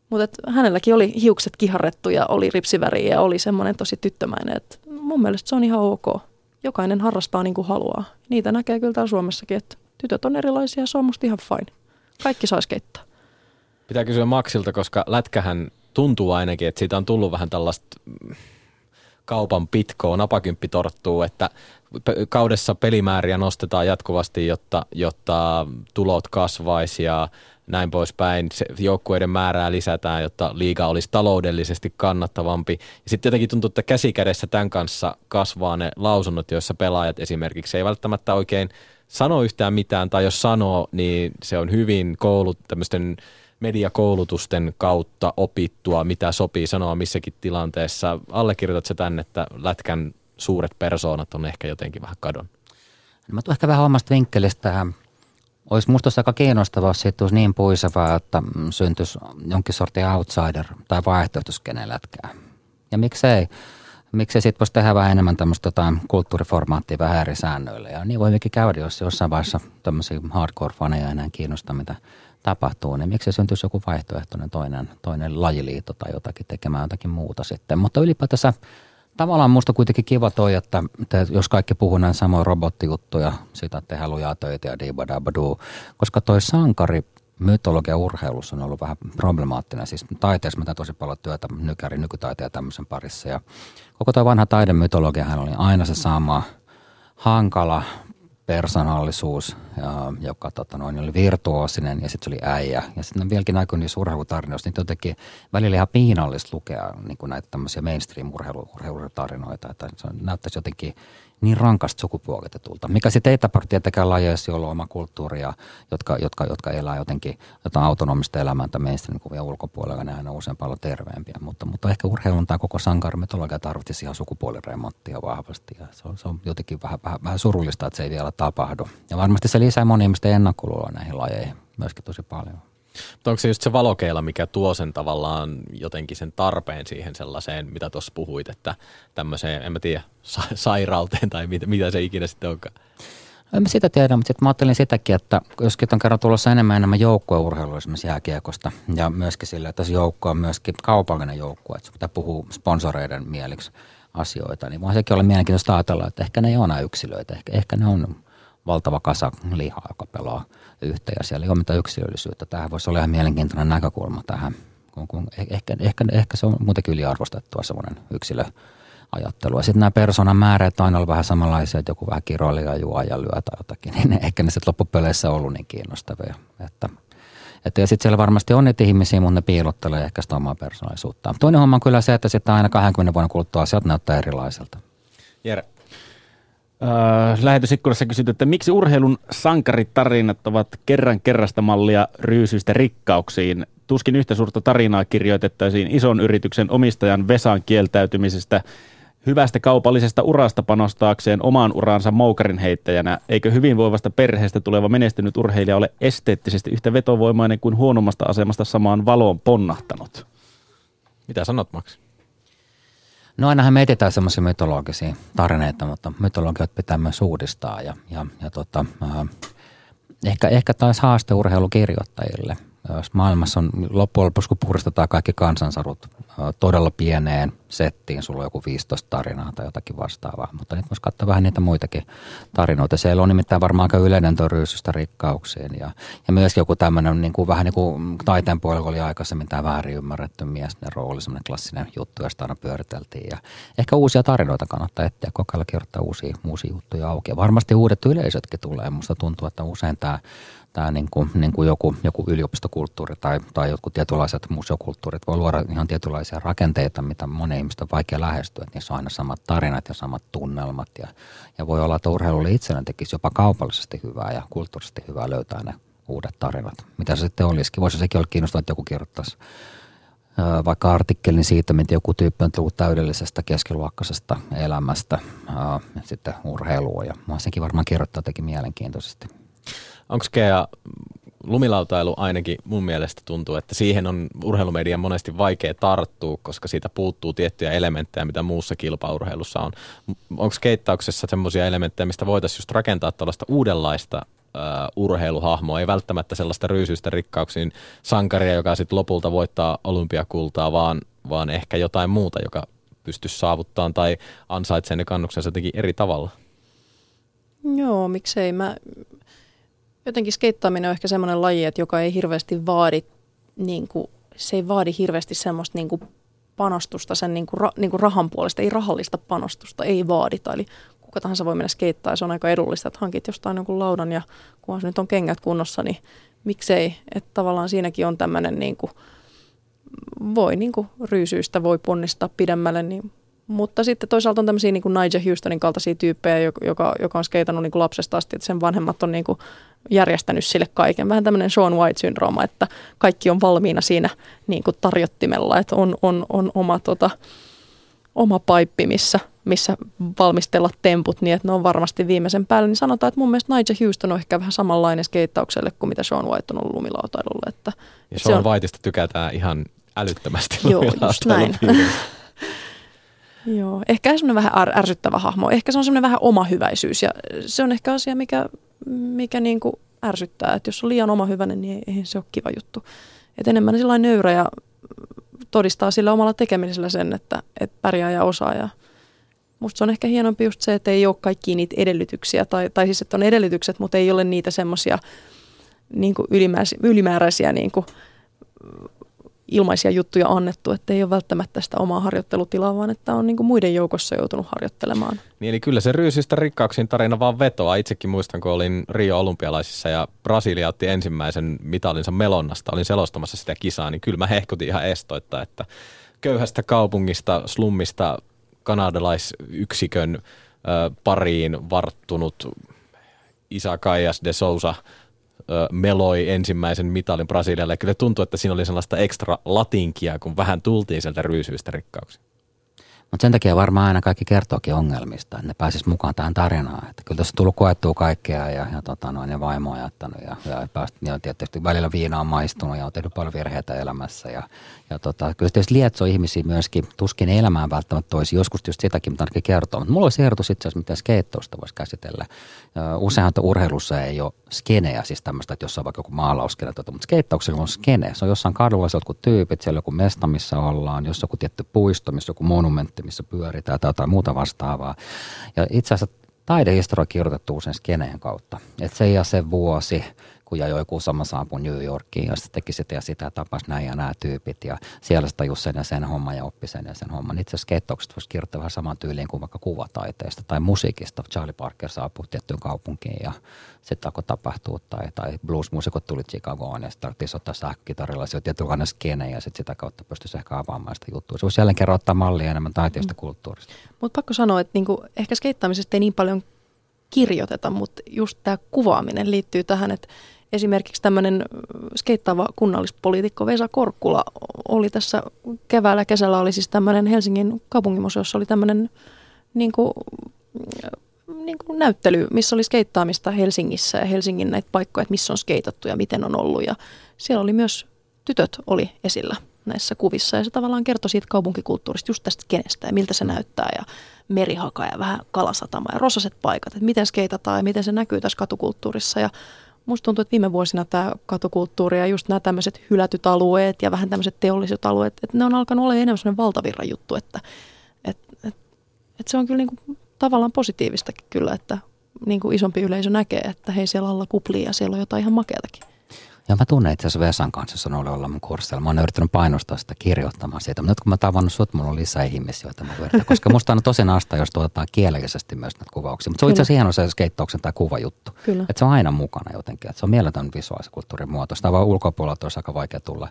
Mutta hänelläkin oli hiukset kiharrettu ja oli ripsiväriä ja oli semmoinen tosi tyttömäinen. Et mun mielestä se on ihan ok. Jokainen harrastaa niin kuin haluaa. Niitä näkee kyllä täällä Suomessakin, että tytöt on erilaisia, se on musta ihan fine. Kaikki saisi keittää. Pitää kysyä Maxilta, koska lätkähän tuntuu ainakin, että siitä on tullut vähän tällaista kaupan pitkoa, napakymppi torttuu, että kaudessa pelimääriä nostetaan jatkuvasti, jotta, jotta tulot kasvaisi ja näin poispäin. Se joukkueiden määrää lisätään, jotta liiga olisi taloudellisesti kannattavampi. Ja sitten jotenkin tuntuu, että käsikädessä tämän kanssa kasvaa ne lausunnot, joissa pelaajat esimerkiksi ei välttämättä oikein sano yhtään mitään, tai jos sanoo, niin se on hyvin koulut, tämmöisten mediakoulutusten kautta opittua, mitä sopii sanoa missäkin tilanteessa. Allekirjoitat se tänne, että lätkän suuret persoonat on ehkä jotenkin vähän kadon? No, mä tulen ehkä vähän omasta vinkkelistä tähän. Olisi musta aika kiinnostavaa, jos siitä olisi niin puisevaa, että syntyisi jonkin sortin outsider tai vaihtoehtoskenen lätkää. Ja miksei? Miksei sitten voisi tehdä vähän enemmän tämmöistä tota, kulttuuriformaattia vähän eri säännöillä. Ja niin voi käydä, jos jossain vaiheessa tämmöisiä hardcore-faneja enää kiinnostaa, mitä tapahtuu, niin miksi syntyisi joku vaihtoehtoinen toinen, toinen lajiliitto tai jotakin tekemään jotakin muuta sitten. Mutta ylipäätänsä tavallaan musta kuitenkin kiva toi, että te, jos kaikki puhuu näin samoin robottijuttuja, sitä että tehdään lujaa töitä ja dibadabadu, koska toi sankari mytologia urheilussa on ollut vähän problemaattinen. Siis taiteessa mä tosi paljon työtä nykäri nykytaiteen ja tämmöisen parissa. Ja koko tuo vanha taidemytologia hän oli aina se sama hankala, persoonallisuus, joka tota, noin, oli virtuoosinen ja sitten se oli äijä. Ja sitten vieläkin aikoina niissä urheilutarinoissa, niin jotenkin välillä ihan piinallista lukea niin kuin näitä tämmöisiä mainstream-urheilutarinoita, että se näyttäisi jotenkin niin rankasta sukupuolitetulta, mikä sitten ei tapahdu tietenkään lajeissa, joilla on oma kulttuuria, jotka, jotka, jotka elää jotenkin jotain autonomista elämää tai mainstream-kuvia ulkopuolella, ne on usein paljon terveempiä, mutta, mutta ehkä urheilun tai koko sankarimetologia tarvitsisi ihan sukupuoliremonttia vahvasti ja se on, se on jotenkin vähän, vähän, vähän surullista, että se ei vielä tapahdu. Ja varmasti se lisää moni ihmisten ennakkoluuloa näihin lajeihin myöskin tosi paljon. Mutta onko se just se valokeila, mikä tuo sen tavallaan jotenkin sen tarpeen siihen sellaiseen, mitä tuossa puhuit, että tämmöiseen, en mä tiedä, sa- sairauteen tai mitä, mitä se ikinä sitten onkaan? En mä sitä tiedä, mutta sitten mä ajattelin sitäkin, että joskin on kerran tulossa enemmän enemmän joukkueurheilua esimerkiksi jääkiekosta ja myöskin sillä, että se joukko on myöskin kaupallinen joukkue, että pitää puhua sponsoreiden mieliksi asioita, niin vaan sekin olla mielenkiintoista ajatella, että ehkä ne ei ole yksilöitä, ehkä, ehkä ne on valtava kasa lihaa, joka pelaa yhteen ja siellä ei ole mitään yksilöllisyyttä. Tähän voisi olla ihan mielenkiintoinen näkökulma tähän. Kun, kun ehkä, ehkä, ehkä se on muutenkin yliarvostettua semmoinen yksilö ajattelu. Ja sitten nämä persoonan määrät on aina vähän samanlaisia, että joku vähän kiroilija juo ja lyö tai jotakin, niin ehkä ne sitten loppupeleissä on ollut niin kiinnostavia. Että, että ja sitten siellä varmasti on niitä ihmisiä, mutta ne piilottelee ehkä sitä omaa persoonallisuuttaan. Toinen homma on kyllä se, että sitten aina 20 vuoden kuluttua asiat näyttää erilaiselta. Jere. Äh, lähetysikkunassa kysytty, että miksi urheilun sankaritarinat ovat kerran kerrasta mallia ryysyistä rikkauksiin. Tuskin yhtä suurta tarinaa kirjoitettaisiin ison yrityksen omistajan Vesan kieltäytymisestä hyvästä kaupallisesta urasta panostaakseen omaan uraansa moukarin heittäjänä. Eikö hyvinvoivasta perheestä tuleva menestynyt urheilija ole esteettisesti yhtä vetovoimainen kuin huonommasta asemasta samaan valoon ponnahtanut? Mitä sanot, Max? No ainahan me etsitään semmoisia mytologisia tarinoita, mutta mytologiat pitää myös uudistaa ja, ja, ja tota, äh, ehkä, ehkä taas haaste urheilukirjoittajille. Jos maailmassa on loppujen lopuksi, kun puristetaan kaikki kansansarut äh, todella pieneen settiin, sulla on joku 15 tarinaa tai jotakin vastaavaa, mutta nyt voisi katsoa vähän niitä muitakin tarinoita. Siellä on nimittäin varmaan aika yleinen tuo rikkauksiin ja, ja myös joku tämmöinen niin kuin, vähän niin kuin taiteen puolella oli aikaisemmin tämä väärin ymmärretty miesten rooli, semmoinen klassinen juttu, josta aina pyöriteltiin ja ehkä uusia tarinoita kannattaa etsiä, kokeilla kirjoittaa uusia, uusia juttuja auki ja varmasti uudet yleisötkin tulee. Musta tuntuu, että usein tämä tämä niin kuin, niin kuin joku, joku yliopistokulttuuri tai, tai jotkut tietynlaiset museokulttuurit voi luoda ihan tietynlaisia rakenteita, mitä monen ihmistä on vaikea lähestyä. Että niissä on aina samat tarinat ja samat tunnelmat ja, ja voi olla, että urheilulle itselleen tekisi jopa kaupallisesti hyvää ja kulttuurisesti hyvää löytää ne uudet tarinat. Mitä se sitten olisikin? Voisi sekin olla kiinnostavaa, että joku kirjoittaisi vaikka artikkelin siitä, miten joku tyyppi on tullut täydellisestä keskiluokkaisesta elämästä sitten urheilua. Ja varmaan kirjoittaa teki mielenkiintoisesti. Onko Kea lumilautailu ainakin mun mielestä tuntuu, että siihen on urheilumedian monesti vaikea tarttua, koska siitä puuttuu tiettyjä elementtejä, mitä muussa kilpaurheilussa on. Onko keittauksessa semmoisia elementtejä, mistä voitaisiin just rakentaa tällaista uudenlaista uh, urheiluhahmoa, ei välttämättä sellaista ryysyistä rikkauksiin sankaria, joka sitten lopulta voittaa olympiakultaa, vaan, vaan ehkä jotain muuta, joka pystyisi saavuttamaan tai ansaitsee ne kannuksensa jotenkin eri tavalla. Joo, miksei. Mä jotenkin skeittaaminen on ehkä semmoinen laji, että joka ei hirveästi vaadi, niin kuin, se ei vaadi hirveästi semmoista niin kuin panostusta sen niin kuin, ra, niin kuin rahan puolesta, ei rahallista panostusta, ei vaadita. Eli kuka tahansa voi mennä skeittaa se on aika edullista, että hankit jostain jonkun laudan ja kunhan nyt on kengät kunnossa, niin miksei. Että tavallaan siinäkin on tämmöinen niin kuin, voi niin kuin ryysyistä voi ponnistaa pidemmälle, niin mutta sitten toisaalta on tämmöisiä niin kuin Nigel Houstonin kaltaisia tyyppejä, joka, joka on skeitannut niin kuin lapsesta asti, että sen vanhemmat on niin kuin järjestänyt sille kaiken. Vähän tämmöinen Sean White-syndrooma, että kaikki on valmiina siinä niin kuin tarjottimella, että on, on, on oma, tota, oma paippi, missä, missä valmistella temput niin, että ne on varmasti viimeisen päälle. Niin sanotaan, että mun mielestä Nigel Houston on ehkä vähän samanlainen skeittaukselle kuin mitä Sean White on ollut lumilautailulle. Että ja Sean on... Whiteista tykätään ihan älyttömästi Joo, just näin. Joo, ehkä semmoinen vähän ärsyttävä hahmo. Ehkä se on semmoinen vähän oma hyväisyys ja se on ehkä asia, mikä, mikä niin kuin ärsyttää. Että jos on liian oma hyvänen, niin ei se ole kiva juttu. Et enemmän sellainen nöyrä ja todistaa sillä omalla tekemisellä sen, että, että pärjää ja osaa. Ja musta se on ehkä hienompi just se, että ei ole kaikki niitä edellytyksiä. Tai, tai siis, että on edellytykset, mutta ei ole niitä semmoisia niin ylimääräisiä, ylimääräisiä niin kuin ilmaisia juttuja annettu, että ei ole välttämättä sitä omaa harjoittelutilaa, vaan että on niin kuin muiden joukossa joutunut harjoittelemaan. Niin, eli kyllä se ryysistä rikkauksiin tarina vaan vetoaa. Itsekin muistan, kun olin Rio olympialaisissa ja Brasilia otti ensimmäisen mitalinsa melonnasta. Olin selostamassa sitä kisaa, niin kyllä mä hehkutin ihan estoitta, että köyhästä kaupungista, slummista, kanadalaisyksikön ö, pariin varttunut Isa Kaijas de Sousa – meloi ensimmäisen mitalin Brasilialle. Kyllä tuntuu, että siinä oli sellaista ekstra latinkia, kun vähän tultiin sieltä ryysyistä rikkauksiin. Mutta sen takia varmaan aina kaikki kertookin ongelmista, että ne pääsis mukaan tähän tarinaan. Että kyllä tässä on tullut koettua kaikkea ja, ja, tota noin, ja vaimo on jättänyt ja, ja, pääst, ja tietysti välillä viina on maistunut ja on tehnyt paljon virheitä elämässä. Ja, ja tota, kyllä tietysti lietsoo ihmisiä myöskin, tuskin elämään välttämättä toisi, joskus just sitäkin, mutta ainakin kertoo. Mutta mulla olisi ehdotus itse asiassa, miten skeittausta voisi käsitellä. Useinhan urheilussa ei ole skeneä, siis tämmöistä, että jossain vaikka joku maalauskene, mutta skeittauksella on skene. Se on jossain kadulla, se jotkut tyypit, siellä joku mesta, missä ollaan, jos joku tietty puisto, missä joku monumentti, missä pyöritään tai jotain muuta vastaavaa. Ja itse asiassa taidehistoria kirjoitettu usein skeneen kautta. Että se ja se vuosi, kun ja joku sama saapui New Yorkiin ja sitten teki sitä ja sitä, tapas näin ja nämä tyypit ja siellä sitä just sen ja sen homman ja oppi sen ja sen homman. Itse asiassa skeittaukset voisi kirjoittaa vähän saman tyyliin kuin vaikka kuvataiteesta tai musiikista. Charlie Parker saapui tiettyyn kaupunkiin ja sitten alkoi tapahtua tai, tai bluesmuusikot tuli Chicagoon ja sitten tarvittiin soittaa sähkökitarilla, se tietynlainen skene ja sitten sitä kautta pystyisi ehkä avaamaan sitä juttua. Se voisi jälleen kerran ottaa mallia enemmän taiteesta mm. kulttuurista. Mutta pakko sanoa, että niinku, ehkä skeittaamisesta ei niin paljon kirjoiteta, mutta just tämä kuvaaminen liittyy tähän, että esimerkiksi tämmöinen skeittaava kunnallispoliitikko Vesa Korkkula oli tässä keväällä, kesällä oli siis tämmöinen Helsingin kaupungimuseossa oli tämmöinen niin kuin, niin kuin näyttely, missä oli skeittaamista Helsingissä ja Helsingin näitä paikkoja, että missä on skeitattu ja miten on ollut. Ja siellä oli myös tytöt oli esillä näissä kuvissa ja se tavallaan kertoi siitä kaupunkikulttuurista, just tästä kenestä ja miltä se näyttää ja merihaka ja vähän kalasatama ja rosaset paikat, että miten skeitataan ja miten se näkyy tässä katukulttuurissa ja musta tuntuu, että viime vuosina tämä katukulttuuri ja just nämä tämmöiset hylätyt alueet ja vähän tämmöiset teolliset alueet, että ne on alkanut olla enemmän sellainen valtavirran juttu, että et, et, et se on kyllä niinku tavallaan positiivistakin kyllä, että niinku isompi yleisö näkee, että hei siellä alla kuplii ja siellä on jotain ihan makeatakin. Ja mä tunnen itse asiassa Vesan kanssa, se on ollut olla mun kurssilla. Mä oon yrittänyt painostaa sitä kirjoittamaan siitä. Mutta nyt kun mä tavannut sut, mulla on lisää ihmisiä, joita mä yritän. Koska musta on tosi nasta, jos tuotetaan kielellisesti myös näitä kuvauksia. Mutta se on itse asiassa hieno se skeittauksen tai kuvajuttu. Kyllä. Että se on aina mukana jotenkin. Että se on mieletön visuaalisen kulttuurin muoto. Sitä vaan ulkopuolelta olisi aika vaikea tulla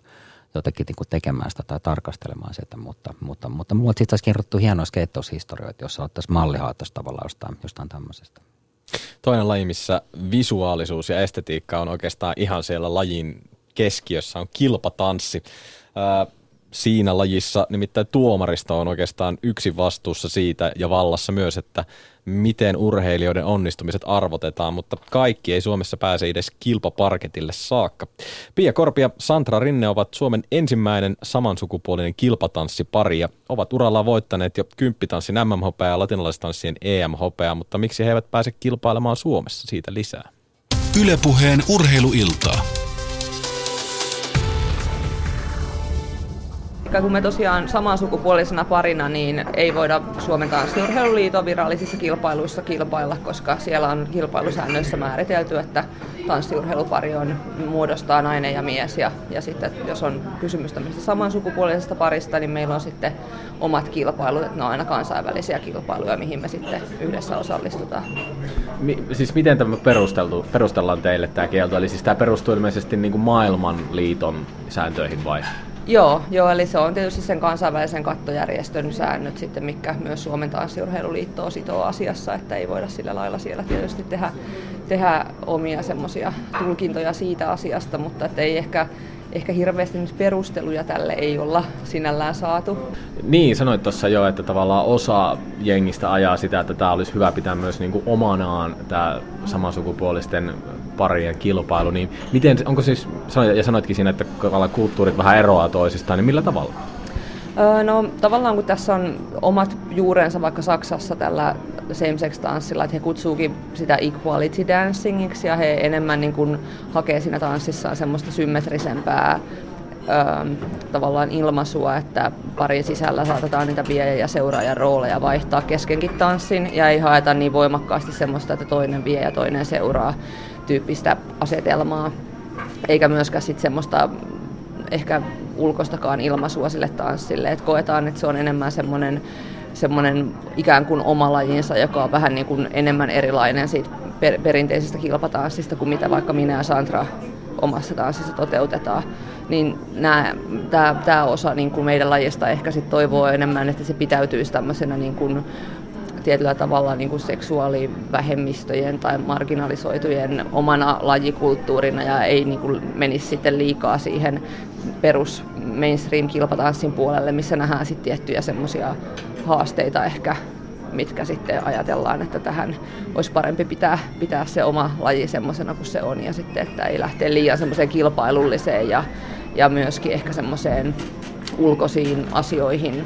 jotenkin niin tekemään sitä tai tarkastelemaan sitä, mutta, mutta, mutta mulla on itse asiassa kirjoittu hienoja skeittaushistorioita, jossa ottaisiin mallihaatosta tavallaan jostain, jostain tämmöisestä. Toinen laji, missä visuaalisuus ja estetiikka on oikeastaan ihan siellä lajin keskiössä, on kilpatanssi. Siinä lajissa nimittäin tuomaristo on oikeastaan yksi vastuussa siitä ja vallassa myös, että miten urheilijoiden onnistumiset arvotetaan, mutta kaikki ei Suomessa pääse edes kilpaparketille saakka. Pia Korpi ja Santra Rinne ovat Suomen ensimmäinen samansukupuolinen kilpatanssipari ja ovat urallaan voittaneet jo kymppitanssin MMHP ja latinalaistanssien EMHP, mutta miksi he eivät pääse kilpailemaan Suomessa? Siitä lisää. Ylepuheen urheiluiltaa. Kun me tosiaan samansukupuolisena parina, niin ei voida Suomen tanssiurheiluliiton virallisissa kilpailuissa kilpailla, koska siellä on kilpailusäännöissä määritelty, että tanssiurheilupari on muodostaa nainen ja mies. Ja, ja sitten jos on kysymys tämmöisestä samansukupuolisesta parista, niin meillä on sitten omat kilpailut, että ne on aina kansainvälisiä kilpailuja, mihin me sitten yhdessä osallistutaan. Mi- siis miten tämä perusteltu, perustellaan teille tämä kielto? Eli siis tämä perustuu ilmeisesti niin kuin maailmanliiton sääntöihin vai? Joo, joo, eli se on tietysti sen kansainvälisen kattojärjestön säännöt sitten, mikä myös Suomen tanssiurheiluliittoa sitoo asiassa, että ei voida sillä lailla siellä tietysti tehdä, tehdä omia semmoisia tulkintoja siitä asiasta, mutta että ei ehkä ehkä hirveästi perusteluja tälle ei olla sinällään saatu. Niin, sanoit tuossa jo, että tavallaan osa jengistä ajaa sitä, että tämä olisi hyvä pitää myös niin kuin omanaan tämä samansukupuolisten parien kilpailu, niin miten, onko siis, ja sanoitkin siinä, että kulttuurit vähän eroaa toisistaan, niin millä tavalla? No tavallaan kun tässä on omat juurensa vaikka Saksassa tällä same-sex-tanssilla, että he kutsuukin sitä equality dancingiksi ja he enemmän niin kuin hakee siinä tanssissaan semmoista symmetrisempää ö, tavallaan ilmaisua, että parin sisällä saatetaan niitä viejä ja seuraajan rooleja vaihtaa keskenkin tanssin ja ei haeta niin voimakkaasti semmoista, että toinen vie ja toinen seuraa tyyppistä asetelmaa. Eikä myöskään sit semmoista ehkä ulkostakaan ilmaisua sille tanssille, että koetaan, että se on enemmän semmoinen semmoinen ikään kuin oma lajinsa, joka on vähän niin kuin enemmän erilainen siitä per- perinteisestä kilpatanssista kuin mitä vaikka minä ja Sandra omassa tanssissa toteutetaan. Niin tämä osa niin kuin meidän lajista ehkä sit toivoo enemmän, että se pitäytyisi tämmöisenä niin kuin tietyllä tavalla niin kuin seksuaalivähemmistöjen tai marginalisoitujen omana lajikulttuurina ja ei niin kuin menisi sitten liikaa siihen perus mainstream kilpatanssin puolelle, missä nähdään sitten tiettyjä semmoisia haasteita ehkä mitkä sitten ajatellaan, että tähän olisi parempi pitää, pitää se oma laji semmoisena kuin se on ja sitten, että ei lähteä liian semmoiseen kilpailulliseen ja, ja myöskin ehkä semmoiseen ulkoisiin asioihin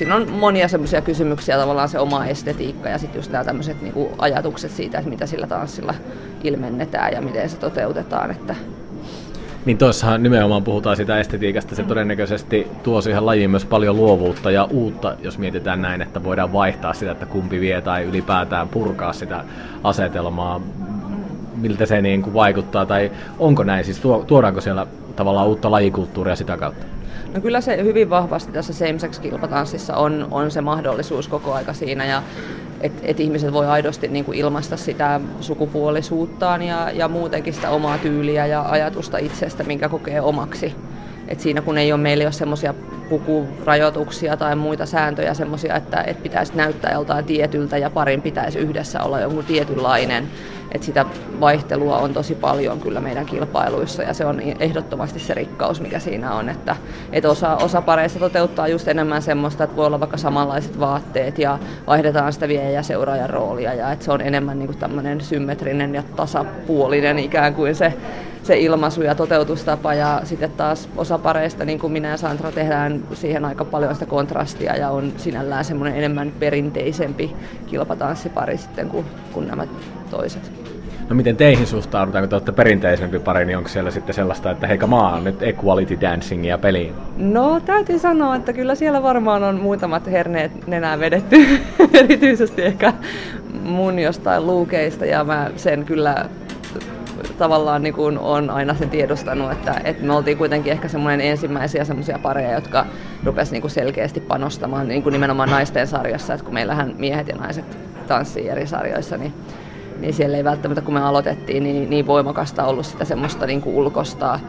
siinä on monia semmoisia kysymyksiä, tavallaan se oma estetiikka ja sitten just nämä tämmöiset niinku ajatukset siitä, että mitä sillä tanssilla ilmennetään ja miten se toteutetaan. Että niin tuossahan nimenomaan puhutaan sitä estetiikasta, se todennäköisesti tuo siihen lajiin myös paljon luovuutta ja uutta, jos mietitään näin, että voidaan vaihtaa sitä, että kumpi vie tai ylipäätään purkaa sitä asetelmaa, miltä se niin kuin vaikuttaa, tai onko näin, siis tuodaanko siellä tavallaan uutta lajikulttuuria sitä kautta? No kyllä se hyvin vahvasti tässä same-sex-kilpatanssissa on, on se mahdollisuus koko aika siinä ja että et ihmiset voi aidosti niin kuin ilmaista sitä sukupuolisuuttaan ja, ja muutenkin sitä omaa tyyliä ja ajatusta itsestä, minkä kokee omaksi. Et siinä kun ei ole meillä ole semmoisia pukurajoituksia tai muita sääntöjä semmoisia, että et pitäisi näyttää joltain tietyltä ja parin pitäisi yhdessä olla jonkun tietynlainen, että sitä vaihtelua on tosi paljon kyllä meidän kilpailuissa ja se on ehdottomasti se rikkaus, mikä siinä on, että, että osa, osa pareista toteuttaa just enemmän semmoista, että voi olla vaikka samanlaiset vaatteet ja vaihdetaan sitä vie- ja seuraajan roolia ja että se on enemmän niin tämmöinen symmetrinen ja tasapuolinen ikään kuin se, se ilmaisu ja toteutustapa ja sitten taas osa pareista, niin kuin minä ja Sandra, tehdään siihen aika paljon sitä kontrastia ja on sinällään semmoinen enemmän perinteisempi kilpatanssipari sitten kuin, kuin nämä toiset. No miten teihin suhtaudutaan, kun te olette perinteisempi pari, niin onko siellä sitten sellaista, että heika maa on nyt equality dancingia peliin? No täytyy sanoa, että kyllä siellä varmaan on muutamat herneet nenää vedetty, erityisesti ehkä mun jostain luukeista, ja mä sen kyllä tavallaan niin kuin on aina sen tiedostanut, että, että me oltiin kuitenkin ehkä semmoinen ensimmäisiä semmoisia pareja, jotka rupesi niin kuin selkeästi panostamaan niin kuin nimenomaan naisten sarjassa, että kun meillähän miehet ja naiset tanssii eri sarjoissa, niin, niin siellä ei välttämättä, kun me aloitettiin, niin, niin voimakasta ollut sitä semmoista niin kuin ulkosta,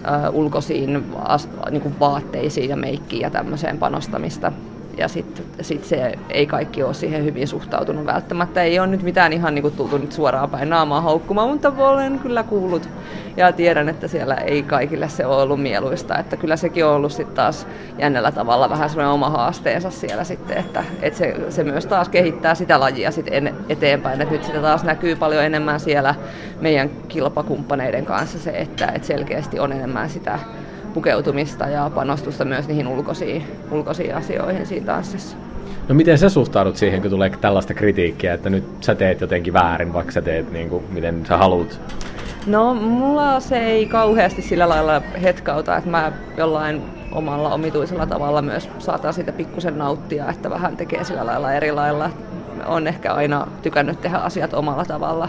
uh, ulkoisiin as, niin kuin vaatteisiin ja meikkiin ja tämmöiseen panostamista ja sitten sit se ei kaikki ole siihen hyvin suhtautunut välttämättä. Ei ole nyt mitään ihan niin kuin tultu nyt suoraan päin naamaa haukkumaan, mutta olen kyllä kuullut ja tiedän, että siellä ei kaikille se ole ollut mieluista. Että kyllä sekin on ollut sitten taas jännällä tavalla vähän semmoinen oma haasteensa siellä sitten, että, että se, se, myös taas kehittää sitä lajia sitten eteenpäin. Että nyt sitä taas näkyy paljon enemmän siellä meidän kilpakumppaneiden kanssa se, että, että selkeästi on enemmän sitä pukeutumista ja panostusta myös niihin ulkoisiin, ulkoisiin asioihin siinä tanssissa. No miten sä suhtaudut siihen, kun tulee tällaista kritiikkiä, että nyt sä teet jotenkin väärin, vaikka sä teet niin kuin, miten sä haluat? No mulla se ei kauheasti sillä lailla hetkauta, että mä jollain omalla omituisella tavalla myös saatan siitä pikkusen nauttia, että vähän tekee sillä lailla eri lailla. On ehkä aina tykännyt tehdä asiat omalla tavalla.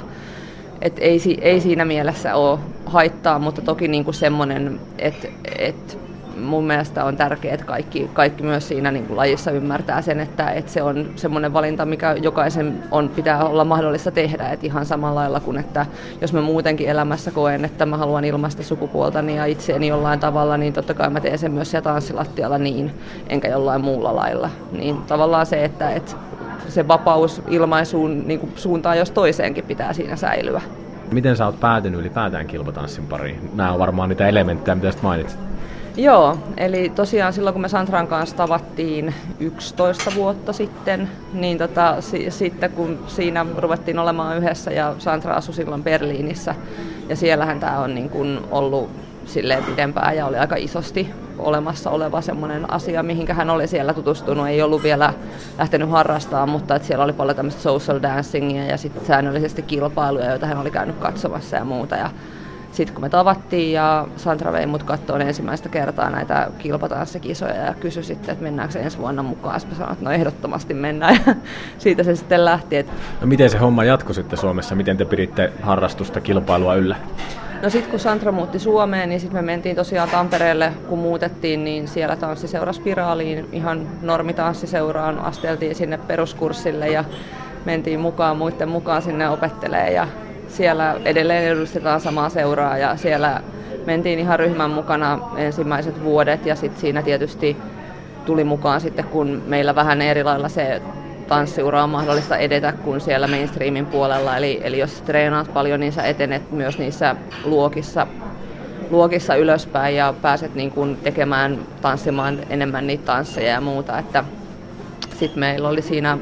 Et ei, ei siinä mielessä ole haittaa, mutta toki niin kuin semmoinen, että et mun mielestä on tärkeää, että kaikki, kaikki myös siinä niin kuin lajissa ymmärtää sen, että, että se on semmoinen valinta, mikä jokaisen on, pitää olla mahdollista tehdä. Että ihan samalla lailla kuin, että jos mä muutenkin elämässä koen, että mä haluan ilmaista sukupuoltani ja itseäni jollain tavalla, niin totta kai mä teen sen myös siellä tanssilattialla niin, enkä jollain muulla lailla. Niin tavallaan se, että, että se vapaus ilmaisuun niin kuin suuntaan jos toiseenkin pitää siinä säilyä. Miten sä oot päätynyt ylipäätään kilpatanssin pariin? Nämä on varmaan niitä elementtejä, mitä sä mainitsit. Joo, eli tosiaan silloin kun me Santran kanssa tavattiin 11 vuotta sitten, niin tota, si- sitten kun siinä ruvettiin olemaan yhdessä ja Santra asui silloin Berliinissä ja siellähän tämä on niin kuin ollut silleen pidempään ja oli aika isosti olemassa oleva semmoinen asia, mihinkä hän oli siellä tutustunut. Ei ollut vielä lähtenyt harrastamaan, mutta että siellä oli paljon tämmöistä social dancingia ja sitten säännöllisesti kilpailuja, joita hän oli käynyt katsomassa ja muuta. Ja sitten kun me tavattiin ja Sandra vei mut kattoon ensimmäistä kertaa näitä kilpatanssekisoja ja kysyi sitten, että mennäänkö ensi vuonna mukaan. Sitten sanoin, että no ehdottomasti mennään ja siitä se sitten lähti. No miten se homma jatkui sitten Suomessa? Miten te piditte harrastusta kilpailua yllä? No sitten kun Sandra muutti Suomeen, niin sitten me mentiin tosiaan Tampereelle, kun muutettiin, niin siellä tanssiseura Spiraaliin, ihan normitanssiseuraan, asteltiin sinne peruskurssille ja mentiin mukaan muiden mukaan sinne opettelee ja siellä edelleen edustetaan samaa seuraa ja siellä mentiin ihan ryhmän mukana ensimmäiset vuodet. Ja sitten siinä tietysti tuli mukaan sitten, kun meillä vähän eri lailla se tanssiura on mahdollista edetä kuin siellä mainstreamin puolella. Eli, eli jos treenaat paljon, niin sä etenet myös niissä luokissa, luokissa ylöspäin ja pääset niin kuin tekemään, tanssimaan enemmän niitä tansseja ja muuta. Että sitten meillä oli siinä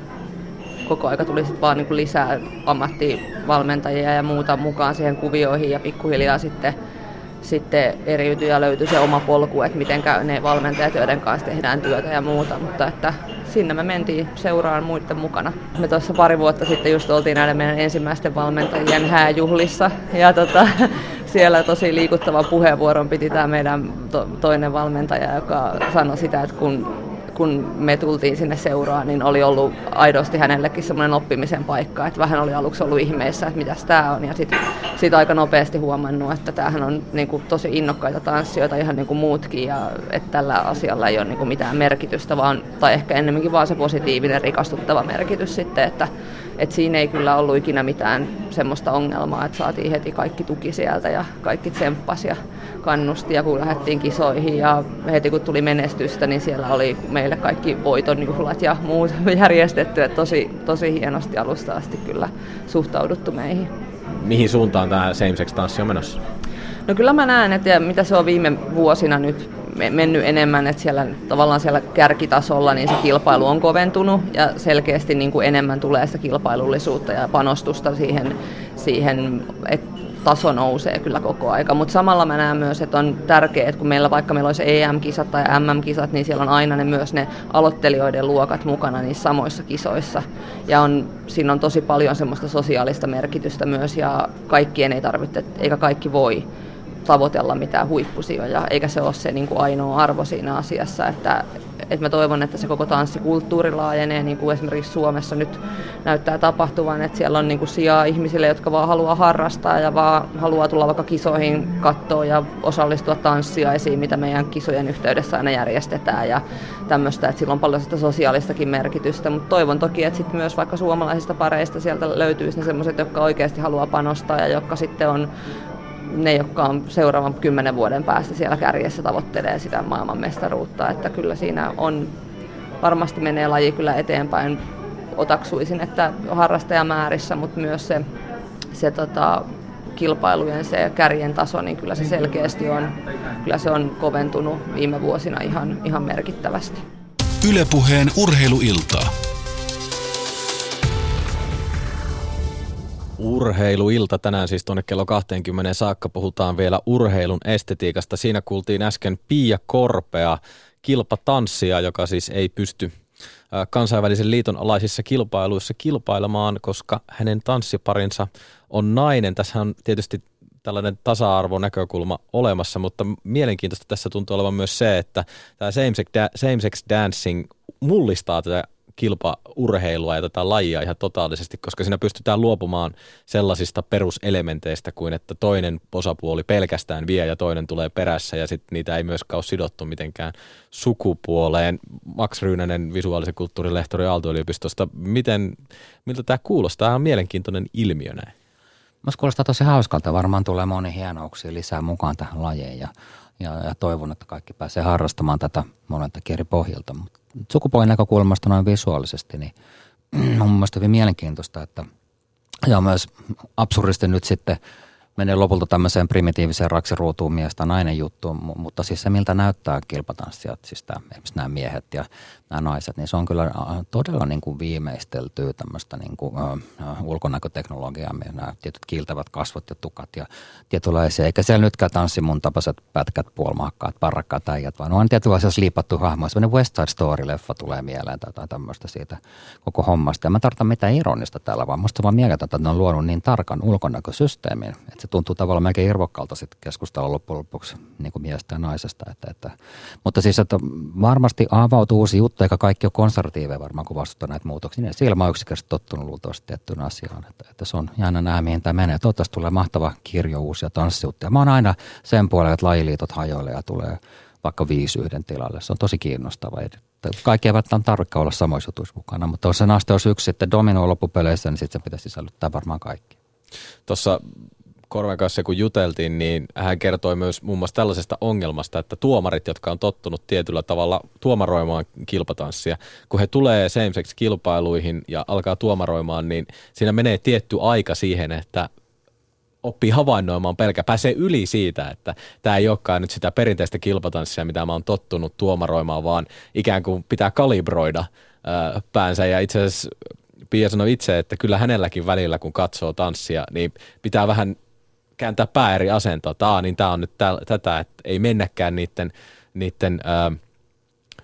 koko aika tuli sit vaan niin kuin lisää ammattivalmentajia ja muuta mukaan siihen kuvioihin ja pikkuhiljaa sitten sitten eriytyi ja löytyi se oma polku, että miten ne valmentajat, joiden kanssa tehdään työtä ja muuta, mutta että sinne me mentiin seuraan muiden mukana. Me tuossa pari vuotta sitten just oltiin näiden meidän ensimmäisten valmentajien hääjuhlissa ja tota, siellä tosi liikuttavan puheenvuoron piti tämä meidän to, toinen valmentaja, joka sanoi sitä, että kun kun me tultiin sinne seuraan, niin oli ollut aidosti hänellekin semmoinen oppimisen paikka, että vähän oli aluksi ollut ihmeessä, että mitäs tämä on, ja sitten sit aika nopeasti huomannut, että tämähän on niin kuin, tosi innokkaita tanssijoita ihan niin kuin muutkin, ja että tällä asialla ei ole niin kuin, mitään merkitystä, vaan, tai ehkä ennemminkin vaan se positiivinen rikastuttava merkitys sitten, että et siinä ei kyllä ollut ikinä mitään semmoista ongelmaa, että saatiin heti kaikki tuki sieltä ja kaikki tsemppasi ja kannusti ja kun lähdettiin kisoihin ja heti kun tuli menestystä, niin siellä oli meille kaikki voitonjuhlat ja muut järjestetty, että tosi, tosi hienosti alusta asti kyllä suhtauduttu meihin. Mihin suuntaan tämä same-sex-tanssi on menossa? No kyllä mä näen, että mitä se on viime vuosina nyt mennyt enemmän, että siellä tavallaan siellä kärkitasolla niin se kilpailu on koventunut ja selkeästi niin kuin enemmän tulee sitä kilpailullisuutta ja panostusta siihen, siihen että taso nousee kyllä koko aika, mutta samalla mä näen myös, että on tärkeää, että kun meillä vaikka meillä olisi EM-kisat tai MM-kisat, niin siellä on aina ne myös ne aloittelijoiden luokat mukana niissä samoissa kisoissa. Ja on, siinä on tosi paljon semmoista sosiaalista merkitystä myös ja kaikkien ei tarvitse, eikä kaikki voi tavoitella mitään huippusijoja, eikä se ole se niin kuin ainoa arvo siinä asiassa, että, että mä toivon, että se koko tanssikulttuuri laajenee, niin kuin esimerkiksi Suomessa nyt näyttää tapahtuvan, että siellä on niin kuin sijaa ihmisille, jotka vaan haluaa harrastaa ja vaan haluaa tulla vaikka kisoihin katsoa ja osallistua tanssiaisiin, mitä meidän kisojen yhteydessä aina järjestetään ja tämmöistä, että sillä on paljon sitä sosiaalistakin merkitystä, mutta toivon toki, että sitten myös vaikka suomalaisista pareista sieltä löytyisi ne semmoiset, jotka oikeasti haluaa panostaa ja jotka sitten on ne, jotka on seuraavan kymmenen vuoden päästä siellä kärjessä tavoittelee sitä maailmanmestaruutta, että kyllä siinä on, varmasti menee laji kyllä eteenpäin. Otaksuisin, että harrastajamäärissä, mutta myös se, se tota, kilpailujen se kärjen taso, niin kyllä se selkeästi on, kyllä se on koventunut viime vuosina ihan, ihan merkittävästi. Ylepuheen urheiluiltaa. Urheiluilta tänään siis tuonne kello 20 saakka puhutaan vielä urheilun estetiikasta. Siinä kuultiin äsken Pia Korpea kilpatanssia, joka siis ei pysty kansainvälisen liiton alaisissa kilpailuissa kilpailemaan, koska hänen tanssiparinsa on nainen. Tässä on tietysti tällainen tasa-arvonäkökulma olemassa, mutta mielenkiintoista tässä tuntuu olevan myös se, että tämä same-sex dancing mullistaa tätä kilpaurheilua ja tätä lajia ihan totaalisesti, koska siinä pystytään luopumaan sellaisista peruselementeistä kuin, että toinen osapuoli pelkästään vie ja toinen tulee perässä ja sitten niitä ei myöskään ole sidottu mitenkään sukupuoleen. Max Ryynänen, visuaalisen kulttuurin lehtori Aalto-yliopistosta, miten, miltä tämä kuulostaa? Tämä on mielenkiintoinen ilmiö näin. Minusta kuulostaa tosi hauskalta. Varmaan tulee moni hienouksia lisää mukaan tähän lajeen ja, ja, ja toivon, että kaikki pääsee harrastamaan tätä monelta eri pohjalta. Mutta sukupuolen näkökulmasta noin visuaalisesti, niin on mun mielestä hyvin mielenkiintoista, että ja myös absurdisti nyt sitten menee lopulta tämmöiseen primitiiviseen raksiruutuun miestä nainen juttu, mutta siis se miltä näyttää kilpatanssijat, siis tämä, esimerkiksi nämä miehet ja nämä naiset, niin se on kyllä todella niin kuin viimeisteltyä tämmöistä niin kuin, äh, ulkonäköteknologiaa, nämä tietyt kiiltävät kasvot ja tukat ja tietynlaisia, eikä siellä nytkään tanssi mun tapaiset pätkät, puolmaakkaat, parrakkaat äijät, vaan on tietynlaisia slipattu hahmoja. Semmoinen West Side Story-leffa tulee mieleen tai jotain tämmöistä siitä koko hommasta. Ja mä tarkoitan mitään ironista täällä, vaan musta vaan mieletöntä, että ne on luonut niin tarkan ulkonäkösysteemin, että se tuntuu tavallaan melkein irvokkaalta sitten keskustella loppujen lopuksi niin kuin miestä ja naisesta. Että, että, mutta siis, että varmasti avautuu uusi juttu, eikä kaikki ole konservatiiveja varmaan, kun vastustaa näitä muutoksia. Niin siellä mä oon yksinkertaisesti tottunut luultavasti tiettyyn asiaan, että, että se on jännä nähdä, mihin tämä menee. Toivottavasti tulee mahtava kirjo uusia tanssiutteja. Mä oon aina sen puolella, että lajiliitot hajoilee ja tulee vaikka viisi yhden tilalle. Se on tosi kiinnostava. Kaikki eivät tarvitse olla samoissa jutuissa mukana, mutta jos sen aste olisi yksi sitten domino loppupeleissä, niin sitten se pitäisi sisällyttää varmaan kaikki. Tuossa Korven kanssa kun juteltiin, niin hän kertoi myös muun muassa tällaisesta ongelmasta, että tuomarit, jotka on tottunut tietyllä tavalla tuomaroimaan kilpatanssia, kun he tulee same kilpailuihin ja alkaa tuomaroimaan, niin siinä menee tietty aika siihen, että oppii havainnoimaan pelkä, pääsee yli siitä, että tämä ei olekaan nyt sitä perinteistä kilpatanssia, mitä mä oon tottunut tuomaroimaan, vaan ikään kuin pitää kalibroida ää, päänsä. Ja itse asiassa Pia sanoi itse, että kyllä hänelläkin välillä, kun katsoo tanssia, niin pitää vähän kääntää pää eri asentoa. Tämä, niin tämä on nyt täl, tätä, että ei mennäkään niiden, niiden ää,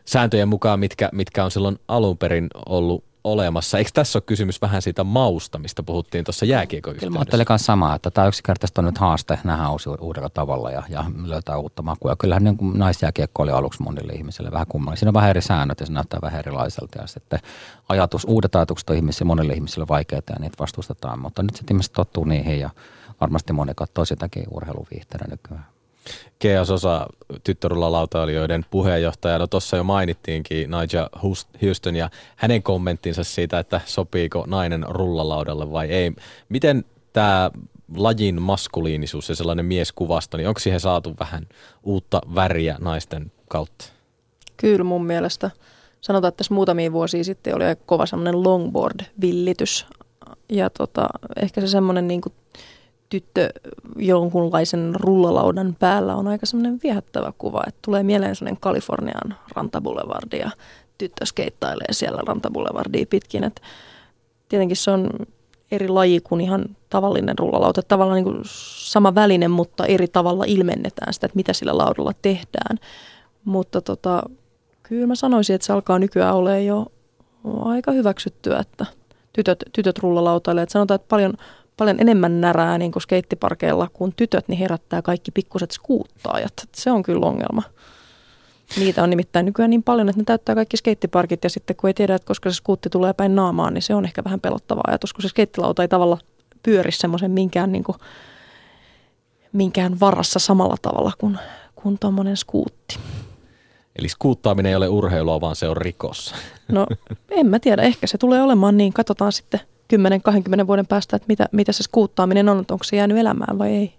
sääntöjen mukaan, mitkä, mitkä on silloin alun perin ollut olemassa. Eikö tässä ole kysymys vähän siitä mausta, mistä puhuttiin tuossa jääkiekon Kyllä mä ajattelin myös samaa, että tämä yksinkertaisesti on nyt haaste nähdä uusi uudella tavalla ja, ja löytää uutta makua. Kyllähän niin naisjääkiekko oli aluksi monille ihmisille vähän kummallinen. Siinä on vähän eri säännöt ja se näyttää vähän erilaiselta ja sitten ajatus, uudet ajatukset on ihmisille, monille ihmisille vaikeita ja niitä vastustetaan, mutta nyt sitten ihmiset tottuu niihin ja varmasti moni katsoo sitäkin urheiluviihteenä nykyään. Keas Osa tyttörulalautailijoiden puheenjohtaja. No tuossa jo mainittiinkin Nigel Houston ja hänen kommenttinsa siitä, että sopiiko nainen rullalaudalle vai ei. Miten tämä lajin maskuliinisuus ja sellainen mieskuvasto, niin onko siihen saatu vähän uutta väriä naisten kautta? Kyllä mun mielestä. Sanotaan, että tässä muutamia vuosia sitten oli aika kova semmoinen longboard-villitys. Ja tota, ehkä se semmoinen niin kuin tyttö jonkunlaisen rullalaudan päällä on aika semmoinen viehättävä kuva, että tulee mieleen semmoinen Kalifornian rantaboulevardi ja tyttö skeittailee siellä rantaboulevardia pitkin. että tietenkin se on eri laji kuin ihan tavallinen rullalauta. Tavallaan niin sama väline, mutta eri tavalla ilmennetään sitä, että mitä sillä laudalla tehdään. Mutta tota, kyllä mä sanoisin, että se alkaa nykyään olla jo aika hyväksyttyä, että tytöt, tytöt rullalautailee. Että sanotaan, että paljon, paljon enemmän närää niin kuin skeittiparkeilla kuin tytöt, niin herättää kaikki pikkuset skuuttaajat. Se on kyllä ongelma. Niitä on nimittäin nykyään niin paljon, että ne täyttää kaikki skeittiparkit ja sitten kun ei tiedä, että koska se skuutti tulee päin naamaan, niin se on ehkä vähän pelottava ajatus, kun se skeittilauta ei tavalla pyöri semmoisen minkään, niin kuin, minkään varassa samalla tavalla kuin, kuin tuommoinen skuutti. Eli skuuttaaminen ei ole urheilua, vaan se on rikos. No en mä tiedä, ehkä se tulee olemaan niin. Katsotaan sitten 10-20 vuoden päästä, että mitä, mitä se skuuttaaminen on, onko se jäänyt elämään vai ei.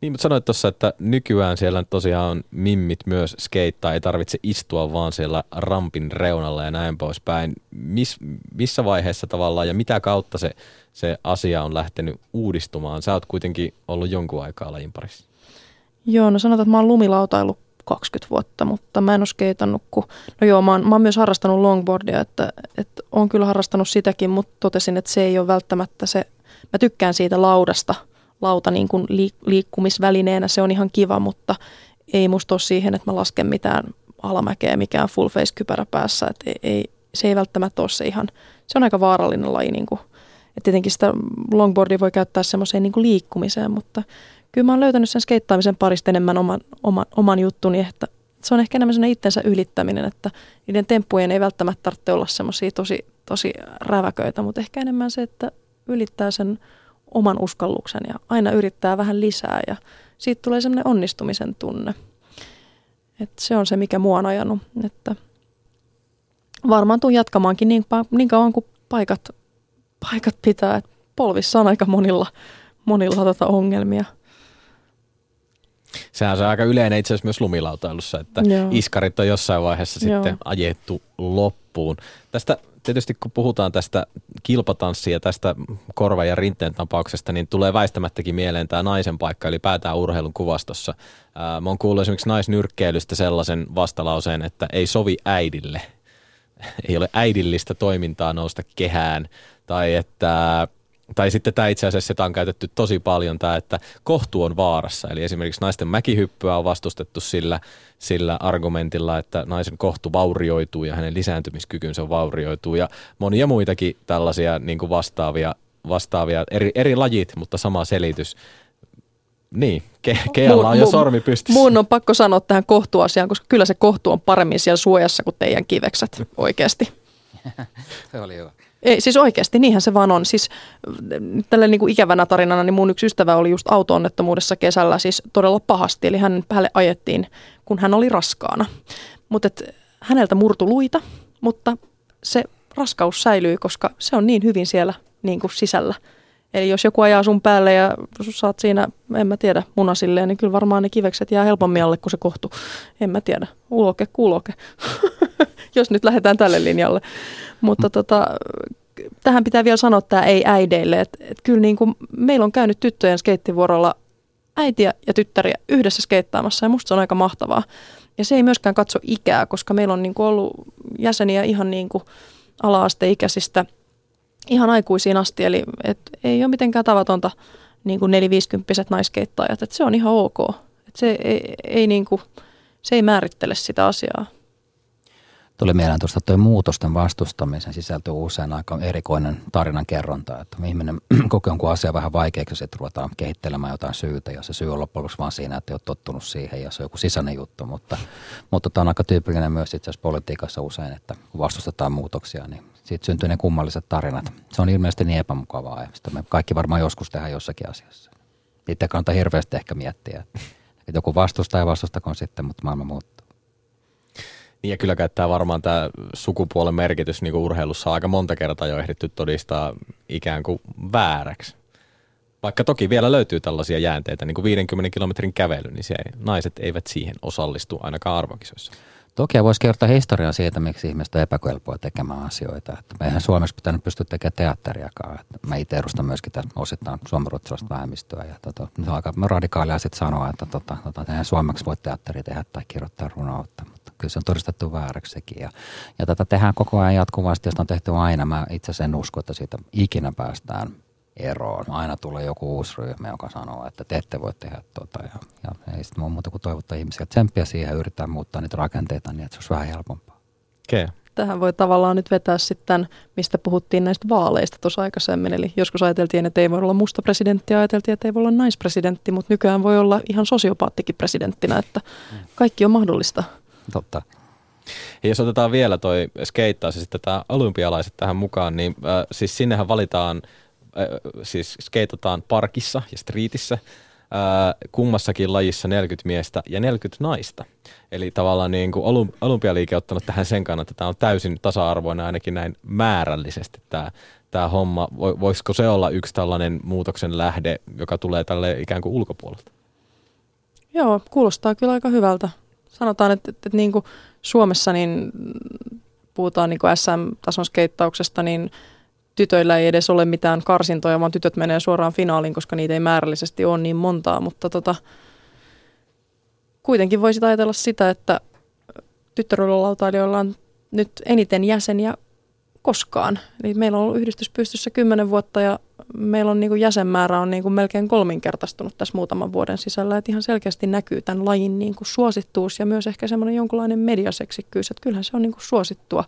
Niin, mutta sanoit tuossa, että nykyään siellä tosiaan on mimmit myös skeittaa, ei tarvitse istua vaan siellä rampin reunalla ja näin poispäin. Mis, missä vaiheessa tavallaan ja mitä kautta se, se asia on lähtenyt uudistumaan? Sä oot kuitenkin ollut jonkun aikaa lajin parissa. Joo, no sanotaan, että mä oon lumilautailu 20 vuotta, mutta mä en ole skeitannut, kun, no joo, mä oon, mä oon myös harrastanut longboardia, että, että oon kyllä harrastanut sitäkin, mutta totesin, että se ei ole välttämättä se, mä tykkään siitä laudasta – lauta niin kuin liikkumisvälineenä, se on ihan kiva, mutta ei musta ole siihen, että mä lasken mitään alamäkeä, mikään full face kypärä päässä, että ei, ei, se ei välttämättä ole se ihan, se on aika vaarallinen laji, niin kuin, että tietenkin sitä longboardia voi käyttää semmoiseen niin liikkumiseen, mutta kyllä mä oon löytänyt sen skeittaamisen parista enemmän oman, oman, oman juttuni, että se on ehkä enemmän sellainen itsensä ylittäminen, että niiden temppujen ei välttämättä tarvitse olla semmoisia tosi, tosi räväköitä, mutta ehkä enemmän se, että ylittää sen oman uskalluksen ja aina yrittää vähän lisää ja siitä tulee semmoinen onnistumisen tunne. Et se on se, mikä mua on ajanut. Että varmaan tuun jatkamaankin niin, niin kauan kuin paikat, paikat pitää. Et polvissa on aika monilla, monilla tota ongelmia. Sehän on aika yleinen itse asiassa myös lumilautailussa, että Joo. iskarit on jossain vaiheessa Joo. sitten ajettu loppuun. Tästä tietysti kun puhutaan tästä kilpatanssia, tästä korva- ja rinteen tapauksesta, niin tulee väistämättäkin mieleen tämä naisen paikka, eli päätään urheilun kuvastossa. Ää, mä oon kuullut esimerkiksi naisnyrkkeilystä sellaisen vastalauseen, että ei sovi äidille. ei ole äidillistä toimintaa nousta kehään, tai että tai sitten tämä itse asiassa, jota on käytetty tosi paljon, tämä, että kohtu on vaarassa. Eli esimerkiksi naisten mäkihyppyä on vastustettu sillä, sillä argumentilla, että naisen kohtu vaurioituu ja hänen lisääntymiskykynsä vaurioituu ja monia muitakin tällaisia niin kuin vastaavia, vastaavia eri, eri lajit, mutta sama selitys. Niin, ke- Kealla on jo sormi pystyssä. Mun on pakko sanoa tähän kohtuasiaan, koska kyllä se kohtu on paremmin siellä suojassa kuin teidän kivekset oikeasti. se oli hyvä. Ei, siis oikeasti, niinhän se vaan on. Siis tällä niin kuin ikävänä tarinana, niin mun yksi ystävä oli just auto-onnettomuudessa kesällä siis todella pahasti. Eli hän päälle ajettiin, kun hän oli raskaana. Mutta häneltä murtu luita, mutta se raskaus säilyy, koska se on niin hyvin siellä niin kuin sisällä. Eli jos joku ajaa sun päälle ja saat siinä, en mä tiedä, munasilleen, niin kyllä varmaan ne kivekset jää helpommin alle kuin se kohtu. En mä tiedä. Uloke, kuuloke. jos nyt lähdetään tälle linjalle. Mutta tota, tähän pitää vielä sanoa tämä ei äideille, että et kyllä niin kuin meillä on käynyt tyttöjen skeittivuorolla äitiä ja tyttäriä yhdessä skeittaamassa ja musta se on aika mahtavaa. Ja se ei myöskään katso ikää, koska meillä on niin kuin ollut jäseniä ihan niin kuin ala-asteikäisistä ihan aikuisiin asti, eli et ei ole mitenkään tavatonta niin kuin neliviisikymppiset naiskeittajat, että se on ihan ok. Et se, ei, ei niin kuin, se ei määrittele sitä asiaa. Tuli mieleen tuosta tuo muutosten vastustamisen sisältyy usein aika erikoinen tarinan kerronta, että ihminen kokee jonkun asian vähän vaikeaksi, että ruvetaan kehittelemään jotain syytä ja se syy on loppujen vaan siinä, että ei ole tottunut siihen ja se on joku sisäinen juttu, mutta, mutta tämä on aika tyypillinen myös itse asiassa politiikassa usein, että kun vastustetaan muutoksia, niin siitä syntyy ne kummalliset tarinat. Se on ilmeisesti niin epämukavaa ja sitä me kaikki varmaan joskus tehdään jossakin asiassa. Itse kannattaa hirveästi ehkä miettiä, että joku vastustaa ja vastustakoon sitten, mutta maailma muuttuu. Niin ja kyllä käyttää varmaan tämä sukupuolen merkitys niin kuin urheilussa aika monta kertaa jo ehditty todistaa ikään kuin vääräksi. Vaikka toki vielä löytyy tällaisia jäänteitä, niin kuin 50 kilometrin kävely, niin se, naiset eivät siihen osallistu ainakaan arvokisoissa. Toki voisi kertoa historiaa siitä, miksi ihmiset on epäkelpoa tekemään asioita. Että eihän Suomessa pitänyt pystyä tekemään teatteriakaan. Että mä itse edustan myöskin tässä osittain suomenruotsalaista vähemmistöä. Ja tota, on aika radikaalia sitten sanoa, että tota, tota, eihän suomeksi voi teatteri tehdä tai kirjoittaa runoutta. Mutta kyllä se on todistettu vääräksi sekin. Ja, ja tätä tehdään koko ajan jatkuvasti, josta on tehty aina. Mä itse asiassa en usko, että siitä ikinä päästään eroon. Aina tulee joku uusi ryhmä, joka sanoo, että te ette voi tehdä tota. Ja, ja ei sitten muuta kuin toivottaa ihmisiä tsemppiä siihen ja yrittää muuttaa niitä rakenteita niin, että se olisi vähän helpompaa. Okay. Tähän voi tavallaan nyt vetää sitten, mistä puhuttiin näistä vaaleista tuossa aikaisemmin. Eli joskus ajateltiin, että ei voi olla musta presidentti, ajateltiin, että ei voi olla naispresidentti, mutta nykyään voi olla ihan sosiopaattikin presidenttinä, että kaikki on mahdollista. Totta. Ja jos otetaan vielä toi skeittaus ja sitten tämä olympialaiset tähän mukaan, niin äh, siis sinnehän valitaan siis skeitataan parkissa ja streetissä, kummassakin lajissa 40 miestä ja 40 naista. Eli tavallaan niin kuin olympialiike ottanut tähän sen kannalta, että tämä on täysin tasa-arvoinen ainakin näin määrällisesti tämä, tämä homma. Voisiko se olla yksi tällainen muutoksen lähde, joka tulee tälle ikään kuin ulkopuolelta? Joo, kuulostaa kyllä aika hyvältä. Sanotaan, että, että, että niin kuin Suomessa niin puhutaan niin kuin SM-tason skeittauksesta, niin – tytöillä ei edes ole mitään karsintoja, vaan tytöt menee suoraan finaaliin, koska niitä ei määrällisesti ole niin montaa. Mutta tota, kuitenkin voisi ajatella sitä, että tyttörullalautailijoilla on nyt eniten jäseniä koskaan. Eli meillä on ollut yhdistys pystyssä kymmenen vuotta ja meillä on niin kuin jäsenmäärä on niin kuin melkein kolminkertaistunut tässä muutaman vuoden sisällä. Että ihan selkeästi näkyy tämän lajin niin kuin suosittuus ja myös ehkä semmoinen jonkunlainen mediaseksikkyys, että kyllähän se on niin kuin suosittua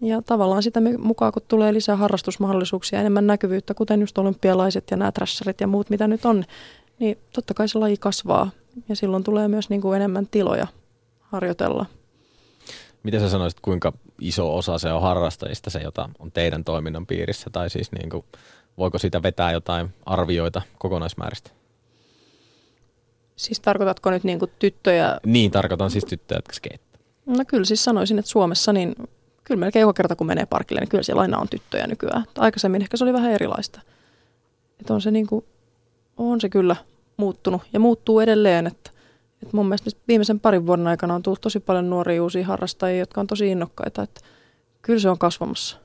ja tavallaan sitä mukaan, kun tulee lisää harrastusmahdollisuuksia, enemmän näkyvyyttä, kuten just olympialaiset ja nämä trassarit ja muut, mitä nyt on, niin totta kai se laji kasvaa. Ja silloin tulee myös niin kuin enemmän tiloja harjoitella. Miten sä sanoisit, kuinka iso osa se on harrastajista, se jota on teidän toiminnan piirissä? Tai siis niin kuin, voiko siitä vetää jotain arvioita kokonaismääristä? Siis tarkoitatko nyt niin kuin tyttöjä? Niin, tarkoitan siis tyttöjä, jotka skeittää. No kyllä siis sanoisin, että Suomessa niin kyllä melkein joka kerta kun menee parkille, niin kyllä siellä aina on tyttöjä nykyään. Aikaisemmin ehkä se oli vähän erilaista. Että on se, niin kuin, on se kyllä muuttunut ja muuttuu edelleen. Että, että mun mielestä viimeisen parin vuoden aikana on tullut tosi paljon nuoria uusia harrastajia, jotka on tosi innokkaita. Että kyllä se on kasvamassa.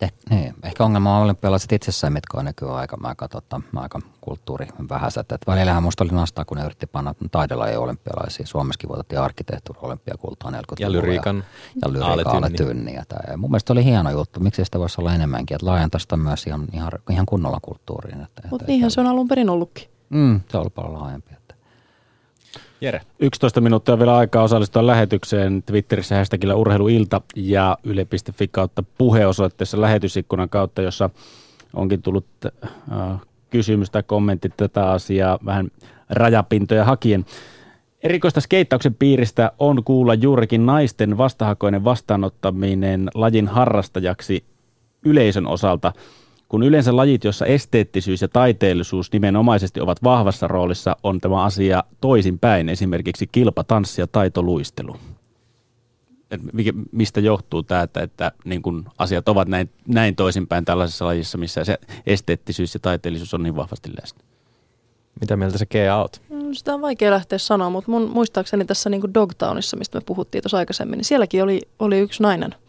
Eh, niin. Ehkä ongelma on olympialaiset itsessään, mitkä on nykyään aika, aika, tota, aika kulttuuri vähäiset. Et välillähän musta oli nastaa, kun ne yritti panna taidella ei olympialaisia. Suomessakin voitettiin arkkitehtuuri olympiakultaa 40 Ja lyriikan. Ja, ja lyriikan alle tynni. Ja mun mielestä oli hieno juttu. Miksi sitä voisi olla enemmänkin? Että laajentaa sitä myös ihan, ihan, ihan kunnolla kulttuuriin. Mutta niinhän se on alun perin ollutkin. Mm, se on ollut paljon laajempi. Jere. 11 minuuttia vielä aikaa osallistua lähetykseen Twitterissä hashtagillä urheiluilta ja yle.fi kautta puheosoitteessa lähetysikkunan kautta, jossa onkin tullut äh, kysymys tai kommentti tätä asiaa vähän rajapintoja hakien. Erikoista skeittauksen piiristä on kuulla juurikin naisten vastahakoinen vastaanottaminen lajin harrastajaksi yleisön osalta – kun yleensä lajit, joissa esteettisyys ja taiteellisuus nimenomaisesti ovat vahvassa roolissa, on tämä asia toisinpäin, esimerkiksi kilpatanssi ja taitoluistelu. Et mistä johtuu tämä, että, että niin kun asiat ovat näin, näin toisinpäin tällaisessa lajissa, missä se esteettisyys ja taiteellisuus on niin vahvasti läsnä? Mitä mieltä se Kea oot? Mm, sitä on vaikea lähteä sanoa, mutta mun muistaakseni tässä niin Dogtownissa, mistä me puhuttiin tuossa aikaisemmin, niin sielläkin oli, oli yksi nainen –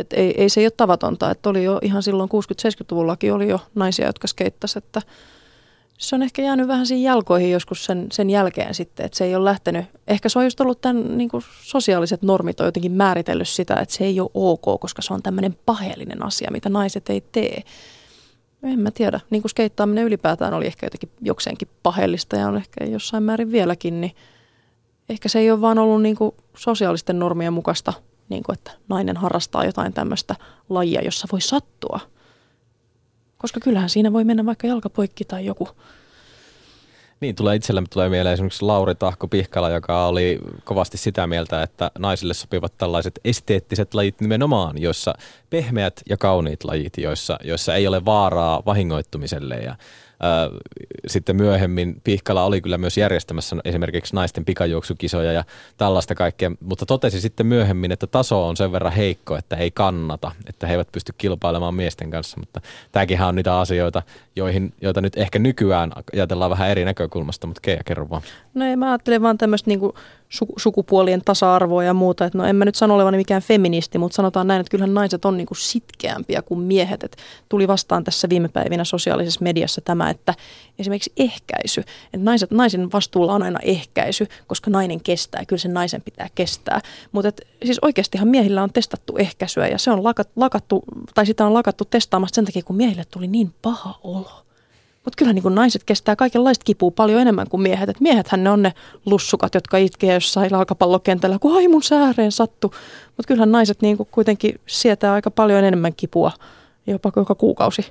et ei, ei se ole tavatonta, että oli jo ihan silloin 60-70-luvullakin oli jo naisia, jotka skeittasivat, että se on ehkä jäänyt vähän siinä jalkoihin joskus sen, sen jälkeen sitten, että se ei ole lähtenyt. Ehkä se on just ollut tämän niin kuin sosiaaliset normit on jotenkin määritellyt sitä, että se ei ole ok, koska se on tämmöinen paheellinen asia, mitä naiset ei tee. En mä tiedä. Niin kuin skeittaaminen ylipäätään oli ehkä jotenkin jokseenkin paheellista ja on ehkä jossain määrin vieläkin, niin ehkä se ei ole vaan ollut niin kuin sosiaalisten normien mukaista – niin kuin, että nainen harrastaa jotain tämmöistä lajia, jossa voi sattua. Koska kyllähän siinä voi mennä vaikka jalkapoikki tai joku. Niin, tulee itsellemme tulee mieleen esimerkiksi Lauri Tahko Pihkala, joka oli kovasti sitä mieltä, että naisille sopivat tällaiset esteettiset lajit nimenomaan, joissa pehmeät ja kauniit lajit, joissa, joissa ei ole vaaraa vahingoittumiselle ja sitten myöhemmin Pihkala oli kyllä myös järjestämässä esimerkiksi naisten pikajuoksukisoja ja tällaista kaikkea, mutta totesi sitten myöhemmin, että taso on sen verran heikko, että ei kannata, että he eivät pysty kilpailemaan miesten kanssa, mutta tämäkin on niitä asioita, joihin, joita nyt ehkä nykyään ajatellaan vähän eri näkökulmasta, mutta Keija, kerro vaan. No ei, mä ajattelen vaan tämmöistä niinku suku, sukupuolien tasa-arvoa ja muuta. Et no en mä nyt sano olevani mikään feministi, mutta sanotaan näin, että kyllähän naiset on niinku sitkeämpiä kuin miehet. Et tuli vastaan tässä viime päivinä sosiaalisessa mediassa tämä, että esimerkiksi ehkäisy. Että naiset, naisen vastuulla on aina ehkäisy, koska nainen kestää. Kyllä sen naisen pitää kestää. Mutta siis oikeastihan miehillä on testattu ehkäisyä ja se on lakattu, tai sitä on lakattu testaamasta sen takia, kun miehille tuli niin paha olo. Mutta kyllä niin naiset kestää kaikenlaista kipua paljon enemmän kuin miehet. Et miehethän ne on ne lussukat, jotka itkee jossain jalkapallokentällä, kun ai mun sääreen sattu. Mutta kyllähän naiset niin kuitenkin sietää aika paljon enemmän kipua, jopa joka kuukausi,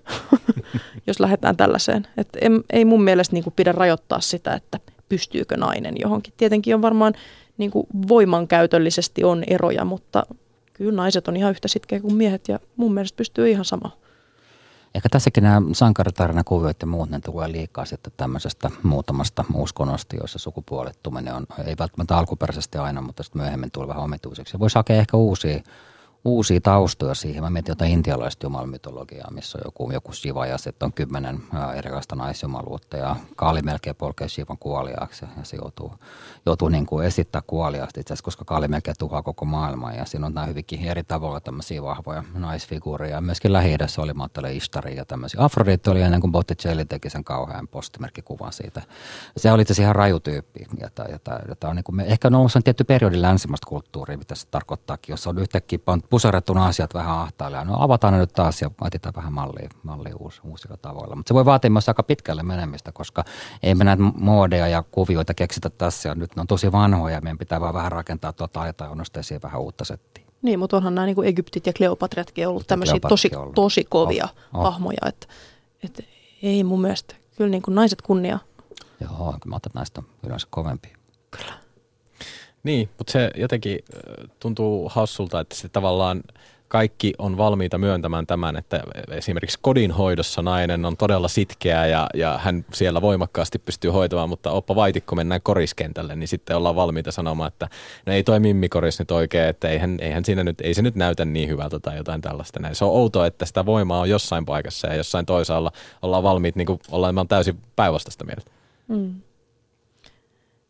jos lähdetään tällaiseen. Et en, ei mun mielestä niin pidä rajoittaa sitä, että pystyykö nainen johonkin. Tietenkin on varmaan niin voimankäytöllisesti on eroja, mutta kyllä naiset on ihan yhtä sitkeä kuin miehet ja mun mielestä pystyy ihan sama. Ehkä tässäkin nämä sankaritarinakuvioit ja muut, ne tulee liikaa sitten tämmöisestä muutamasta uskonnosta, joissa sukupuolettuminen on, ei välttämättä alkuperäisesti aina, mutta sitten myöhemmin tulee vähän omituiseksi. Voisi hakea ehkä uusia uusia taustoja siihen. Mä mietin jotain intialaista jumalmytologiaa, missä on joku, joku Shiva ja sitten on kymmenen erilaista naisjumaluutta ja Kaali melkein polkee Shivan kuoliaaksi ja se joutuu, joutuu niin kuin esittää kuoliaasti itse koska Kaali melkein tuhoaa koko maailman ja siinä on nämä hyvinkin eri tavalla tämmöisiä vahvoja naisfiguureja. Myöskin lähi oli, mä ajattelen Ishtari ja tämmöisiä. Afrodite oli ennen kuin Botticelli teki sen kauhean postimerkkikuvan siitä. Se oli itse ihan raju tyyppi. Jota, jota, jota on niin kuin, ehkä no, on tietty periodi länsimästä kulttuuria, mitä se tarkoittaakin, jos on yhtäkkiä puserrettuna asiat vähän ahtaalle. No avataan ne nyt taas ja otetaan vähän mallia, mallia uus, uusilla tavoilla. Mutta se voi vaatia myös aika pitkälle menemistä, koska ei me näitä muodeja ja kuvioita keksitä tässä. Ja nyt ne on tosi vanhoja ja meidän pitää vaan vähän rakentaa tuota aitaa ja vähän uutta settiä. Niin, mutta onhan nämä niin kuin Egyptit ja Kleopatriatkin ollut tämmöisiä tosi, ollut. tosi kovia oh, oh. hahmoja. Että, että ei mun mielestä. Kyllä niin kuin naiset kunnia. Joo, kyllä mä että näistä on yleensä kovempi. Kyllä. Niin, mutta se jotenkin tuntuu hassulta, että se tavallaan kaikki on valmiita myöntämään tämän, että esimerkiksi kodinhoidossa nainen on todella sitkeä ja, ja hän siellä voimakkaasti pystyy hoitamaan, mutta oppa vaitikko mennään koriskentälle, niin sitten ollaan valmiita sanomaan, että no ei toi mimmikoris nyt oikein, että eihän, eihän siinä nyt, ei se nyt näytä niin hyvältä tai jotain tällaista. Näin. Se on outoa, että sitä voimaa on jossain paikassa ja jossain toisaalla ollaan valmiit niin kuin ollaan täysin päinvastaista mieltä. Mm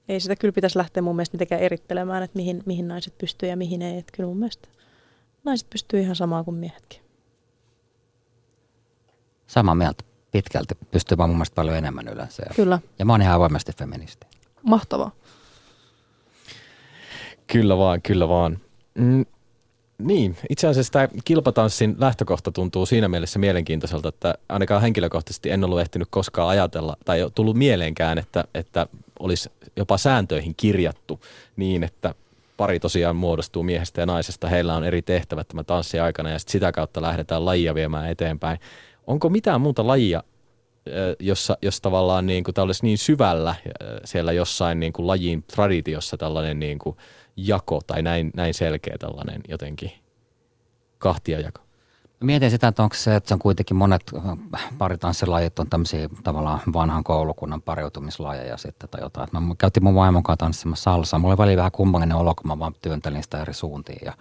ei sitä kyllä pitäisi lähteä mun mielestä mitenkään erittelemään, että mihin, mihin naiset pystyy ja mihin ei. Että kyllä mun mielestä naiset pystyy ihan samaan kuin miehetkin. Samaa mieltä pitkälti. Pystyy vaan mun mielestä paljon enemmän yleensä. Kyllä. Ja mä oon ihan avoimesti feministi. Mahtavaa. Kyllä vaan, kyllä vaan. Mm, niin, itse asiassa tämä kilpatanssin lähtökohta tuntuu siinä mielessä mielenkiintoiselta, että ainakaan henkilökohtaisesti en ollut ehtinyt koskaan ajatella tai tullut mieleenkään, että, että olisi jopa sääntöihin kirjattu niin, että pari tosiaan muodostuu miehestä ja naisesta, heillä on eri tehtävät tämän tanssin aikana ja sit sitä kautta lähdetään lajia viemään eteenpäin. Onko mitään muuta lajia, jossa, jos tavallaan niin kuin, tämä olisi niin syvällä siellä jossain niin kuin lajin traditiossa tällainen niin kuin jako tai näin, näin selkeä tällainen jotenkin kahtiajako? Mietin sitä, että onko se, että se on kuitenkin monet äh, paritansssilajit on tämmöisiä tavallaan vanhan koulukunnan pariutumislajeja sitten tai jotain. Mä käytin mun vaimon kanssa tanssimassa salsa. Mulla oli vähän kummallinen olo, kun mä vaan työntelin sitä eri suuntiin. Ja,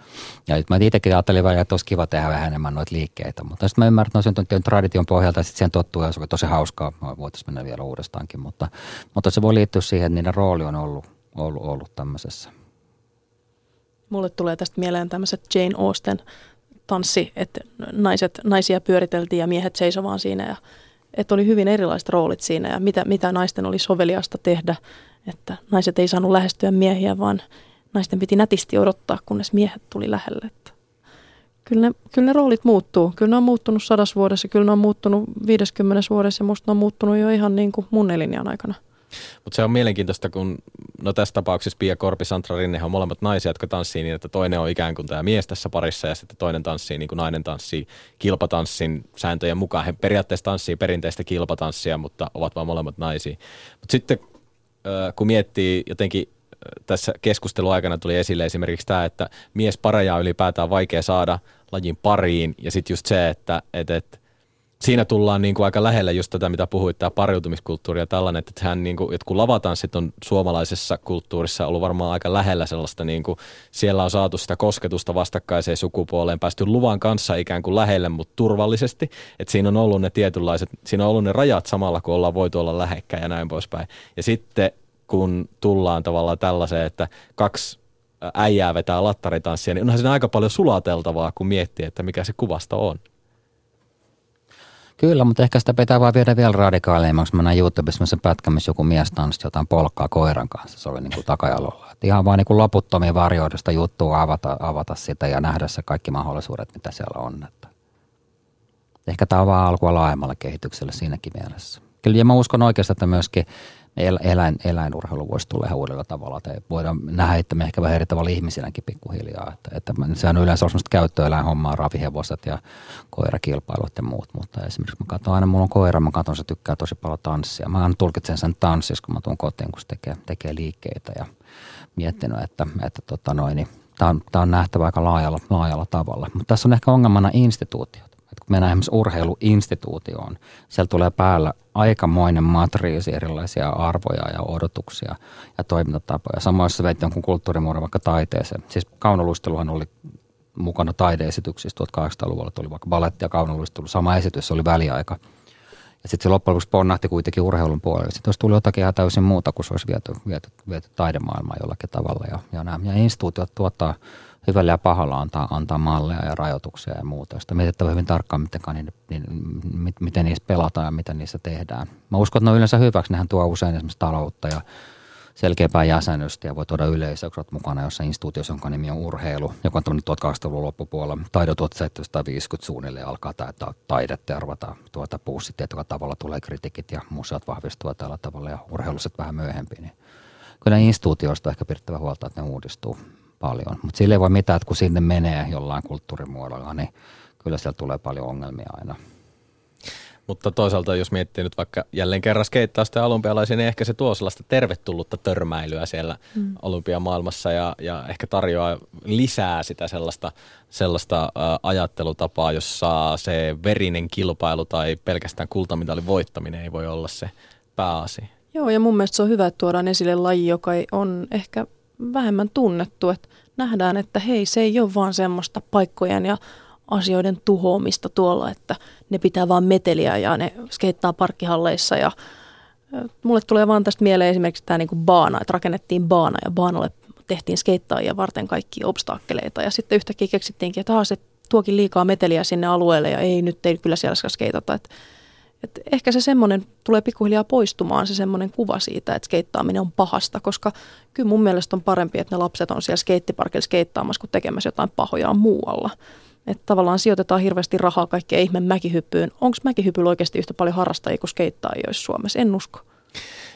ja mä itsekin ajattelin välillä, että olisi kiva tehdä vähän enemmän noita liikkeitä. Mutta sitten mä ymmärrän, että ne on tradition pohjalta ja sitten siihen tottuu ja se oli tosi hauskaa. Voitaisiin mennä vielä uudestaankin, mutta, mutta se voi liittyä siihen, että niiden rooli on ollut, ollut, ollut tämmöisessä. Mulle tulee tästä mieleen tämmöiset Jane Austen tanssi, että naiset, naisia pyöriteltiin ja miehet seisovaan siinä ja että oli hyvin erilaiset roolit siinä ja mitä, mitä naisten oli soveliasta tehdä, että naiset ei saanut lähestyä miehiä, vaan naisten piti nätisti odottaa, kunnes miehet tuli lähelle. Että kyllä, ne, kyllä ne roolit muuttuu. Kyllä ne on muuttunut sadas vuodessa, kyllä ne on muuttunut 50 vuodessa ja musta ne on muuttunut jo ihan niin kuin mun elinjään aikana. Mutta se on mielenkiintoista, kun no tässä tapauksessa Pia Korpi, Santra Rinne on molemmat naisia, jotka tanssii niin, että toinen on ikään kuin tämä mies tässä parissa ja sitten toinen tanssii niin kuin nainen tanssii kilpatanssin sääntöjen mukaan. He periaatteessa tanssii perinteistä kilpatanssia, mutta ovat vaan molemmat naisia. Mutta sitten kun miettii jotenkin tässä keskustelun aikana tuli esille esimerkiksi tämä, että mies pareja on ylipäätään vaikea saada lajin pariin ja sitten just se, että, että, että siinä tullaan niin kuin aika lähelle just tätä, mitä puhuit, tämä pariutumiskulttuuri ja tällainen, että, hän niin kuin, että kun lavatanssit on suomalaisessa kulttuurissa ollut varmaan aika lähellä sellaista, niin kuin, siellä on saatu sitä kosketusta vastakkaiseen sukupuoleen, päästy luvan kanssa ikään kuin lähelle, mutta turvallisesti, että siinä on ollut ne tietynlaiset, siinä on ollut ne rajat samalla, kun ollaan voitu olla lähekkäin ja näin poispäin. Ja sitten kun tullaan tavallaan tällaiseen, että kaksi äijää vetää lattaritanssia, niin onhan siinä aika paljon sulateltavaa, kun miettii, että mikä se kuvasto on. Kyllä, mutta ehkä sitä pitää vaan viedä vielä radikaaleimmaksi. Mä näin YouTubessa sen pätkä, missä joku mies tanssi jotain polkkaa koiran kanssa. Se oli niin kuin takajalolla. Et ihan vaan niin kuin loputtomia varjoidusta juttua avata, avata sitä ja nähdä se kaikki mahdollisuudet, mitä siellä on. Että ehkä tämä on vaan alkua laajemmalle kehitykselle siinäkin mielessä. Kyllä ja mä uskon oikeastaan, että myöskin eläin, eläinurheilu voisi tulla ihan uudella tavalla. Että voidaan nähdä, että me ehkä vähän eri tavalla ihmisinäkin pikkuhiljaa. Että, että sehän on yleensä ollut käyttöeläinhommaa, ravihevoset ja koirakilpailut ja muut. Mutta esimerkiksi mä katson aina, mulla on koira, mä katson, se tykkää tosi paljon tanssia. Mä aina tulkitsen sen tanssissa, kun mä tuun kotiin, kun se tekee, tekee liikkeitä ja miettinyt, että, että tota noin, niin tämä on, tämä on nähtävä aika laajalla, laajalla tavalla. Mutta tässä on ehkä ongelmana instituutio että kun mennään esimerkiksi urheiluinstituutioon, siellä tulee päällä aikamoinen matriisi erilaisia arvoja ja odotuksia ja toimintatapoja. Samoin jos veit jonkun kulttuurimuodon vaikka taiteeseen. Siis kaunoluisteluhan oli mukana taideesityksissä 1800-luvulla, tuli vaikka baletti ja kaunoluistelu, sama esitys, se oli väliaika. Ja sitten se loppujen lopuksi ponnahti kuitenkin urheilun puolelle. Sitten olisi tullut jotakin ihan täysin muuta, kun se olisi viety, viety, viety taidemaailmaan jollakin tavalla. Ja, ja, nämä, ja instituutiot tuottaa hyvällä ja pahalla antaa, antaa malleja ja rajoituksia ja muuta. Sitten mietittävä hyvin tarkkaan, miten, niin, niin, miten niissä pelataan ja mitä niissä tehdään. Mä uskon, että ne on yleensä hyväksi. Nehän tuo usein esimerkiksi taloutta ja selkeämpää jäsenystä ja voi tuoda yleisöä, kun mukana jossain instituutiossa, jonka nimi on urheilu, joka on tämmöinen 1800-luvun loppupuolella. Taide 1750 suunnilleen alkaa täyttää taidetta ja arvata tuota puussit tietyllä tavalla tulee kritiikit ja museot vahvistuvat tällä tavalla ja urheiluset vähän myöhemmin. Niin kyllä instituutioista ehkä pidettävä huolta, että ne uudistuu paljon. Mutta sille ei voi mitään, että kun sinne menee jollain kulttuurimuodolla, niin kyllä siellä tulee paljon ongelmia aina. Mutta toisaalta jos miettii nyt vaikka jälleen kerran skeittausta ja olympialaisia, niin ehkä se tuo sellaista tervetullutta törmäilyä siellä mm. olympiamaailmassa ja, ja ehkä tarjoaa lisää sitä sellaista, sellaista ä, ajattelutapaa, jossa se verinen kilpailu tai pelkästään kultamitalin voittaminen ei voi olla se pääasi. Joo, ja mun mielestä se on hyvä, että tuodaan esille laji, joka on ehkä vähemmän tunnettu, että nähdään, että hei, se ei ole vaan semmoista paikkojen ja asioiden tuhoamista tuolla, että ne pitää vaan meteliä ja ne skeittaa parkkihalleissa. Ja mulle tulee vaan tästä mieleen esimerkiksi tämä niinku baana, että rakennettiin baana ja baanalle tehtiin skeittaajia varten kaikki obstakkeleita. Ja sitten yhtäkkiä keksittiinkin, että se tuokin liikaa meteliä sinne alueelle ja ei nyt ei kyllä siellä skeitata, että et ehkä se semmoinen tulee pikkuhiljaa poistumaan, se semmoinen kuva siitä, että skeittaaminen on pahasta, koska kyllä mun mielestä on parempi, että ne lapset on siellä skeittiparkilla skeittaamassa kuin tekemässä jotain pahoja muualla. Että tavallaan sijoitetaan hirveästi rahaa kaikkeen ihme mäkihyppyyn. Onko mäkihypyllä oikeasti yhtä paljon harrastajia kuin skeittajia Suomessa? En usko.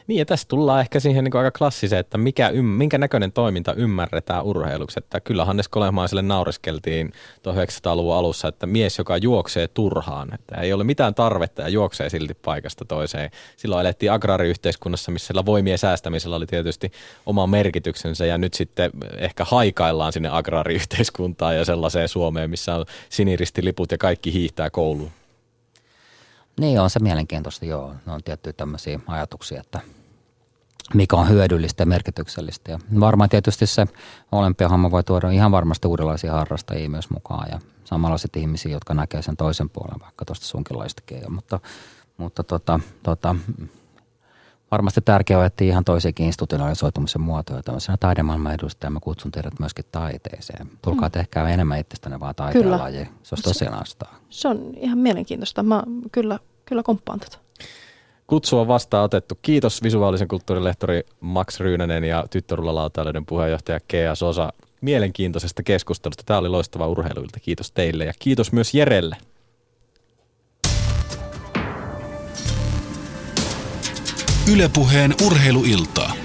Niin ja tässä tullaan ehkä siihen niin aika klassiseen, että mikä, minkä näköinen toiminta ymmärretään urheiluksi. Että kyllä Hannes Kolehmaiselle naureskeltiin 1900-luvun alussa, että mies, joka juoksee turhaan, että ei ole mitään tarvetta ja juoksee silti paikasta toiseen. Silloin elettiin agrariyhteiskunnassa, missä sillä voimien säästämisellä oli tietysti oma merkityksensä ja nyt sitten ehkä haikaillaan sinne agrariyhteiskuntaan ja sellaiseen Suomeen, missä on siniristiliput ja kaikki hiihtää kouluun. Niin on se mielenkiintoista, joo. Ne on tiettyjä tämmöisiä ajatuksia, että mikä on hyödyllistä ja merkityksellistä. Ja varmaan tietysti se olympiahomma voi tuoda ihan varmasti uudenlaisia harrastajia myös mukaan ja samanlaiset ihmisiä, jotka näkee sen toisen puolen vaikka tuosta sunkinlaistakin. Mutta, mutta tota, tota, varmasti tärkeää on etsiä ihan toisiakin institutionalisoitumisen muotoja. Tämmöisenä taidemaailman edustajana mä kutsun teidät myöskin taiteeseen. Tulkaa mm. tehkää enemmän itsestänne vaan taiteenlaji. Se olisi tosi nastaa. Se on ihan mielenkiintoista. Mä kyllä, kyllä komppaan tätä. Kutsu on vastaan otettu. Kiitos visuaalisen kulttuurilehtori Max Ryynänen ja tyttörulalautailijoiden puheenjohtaja Kea Sosa mielenkiintoisesta keskustelusta. Tämä oli loistava urheiluilta. Kiitos teille ja kiitos myös Jerelle. Ylepuheen urheiluiltaa.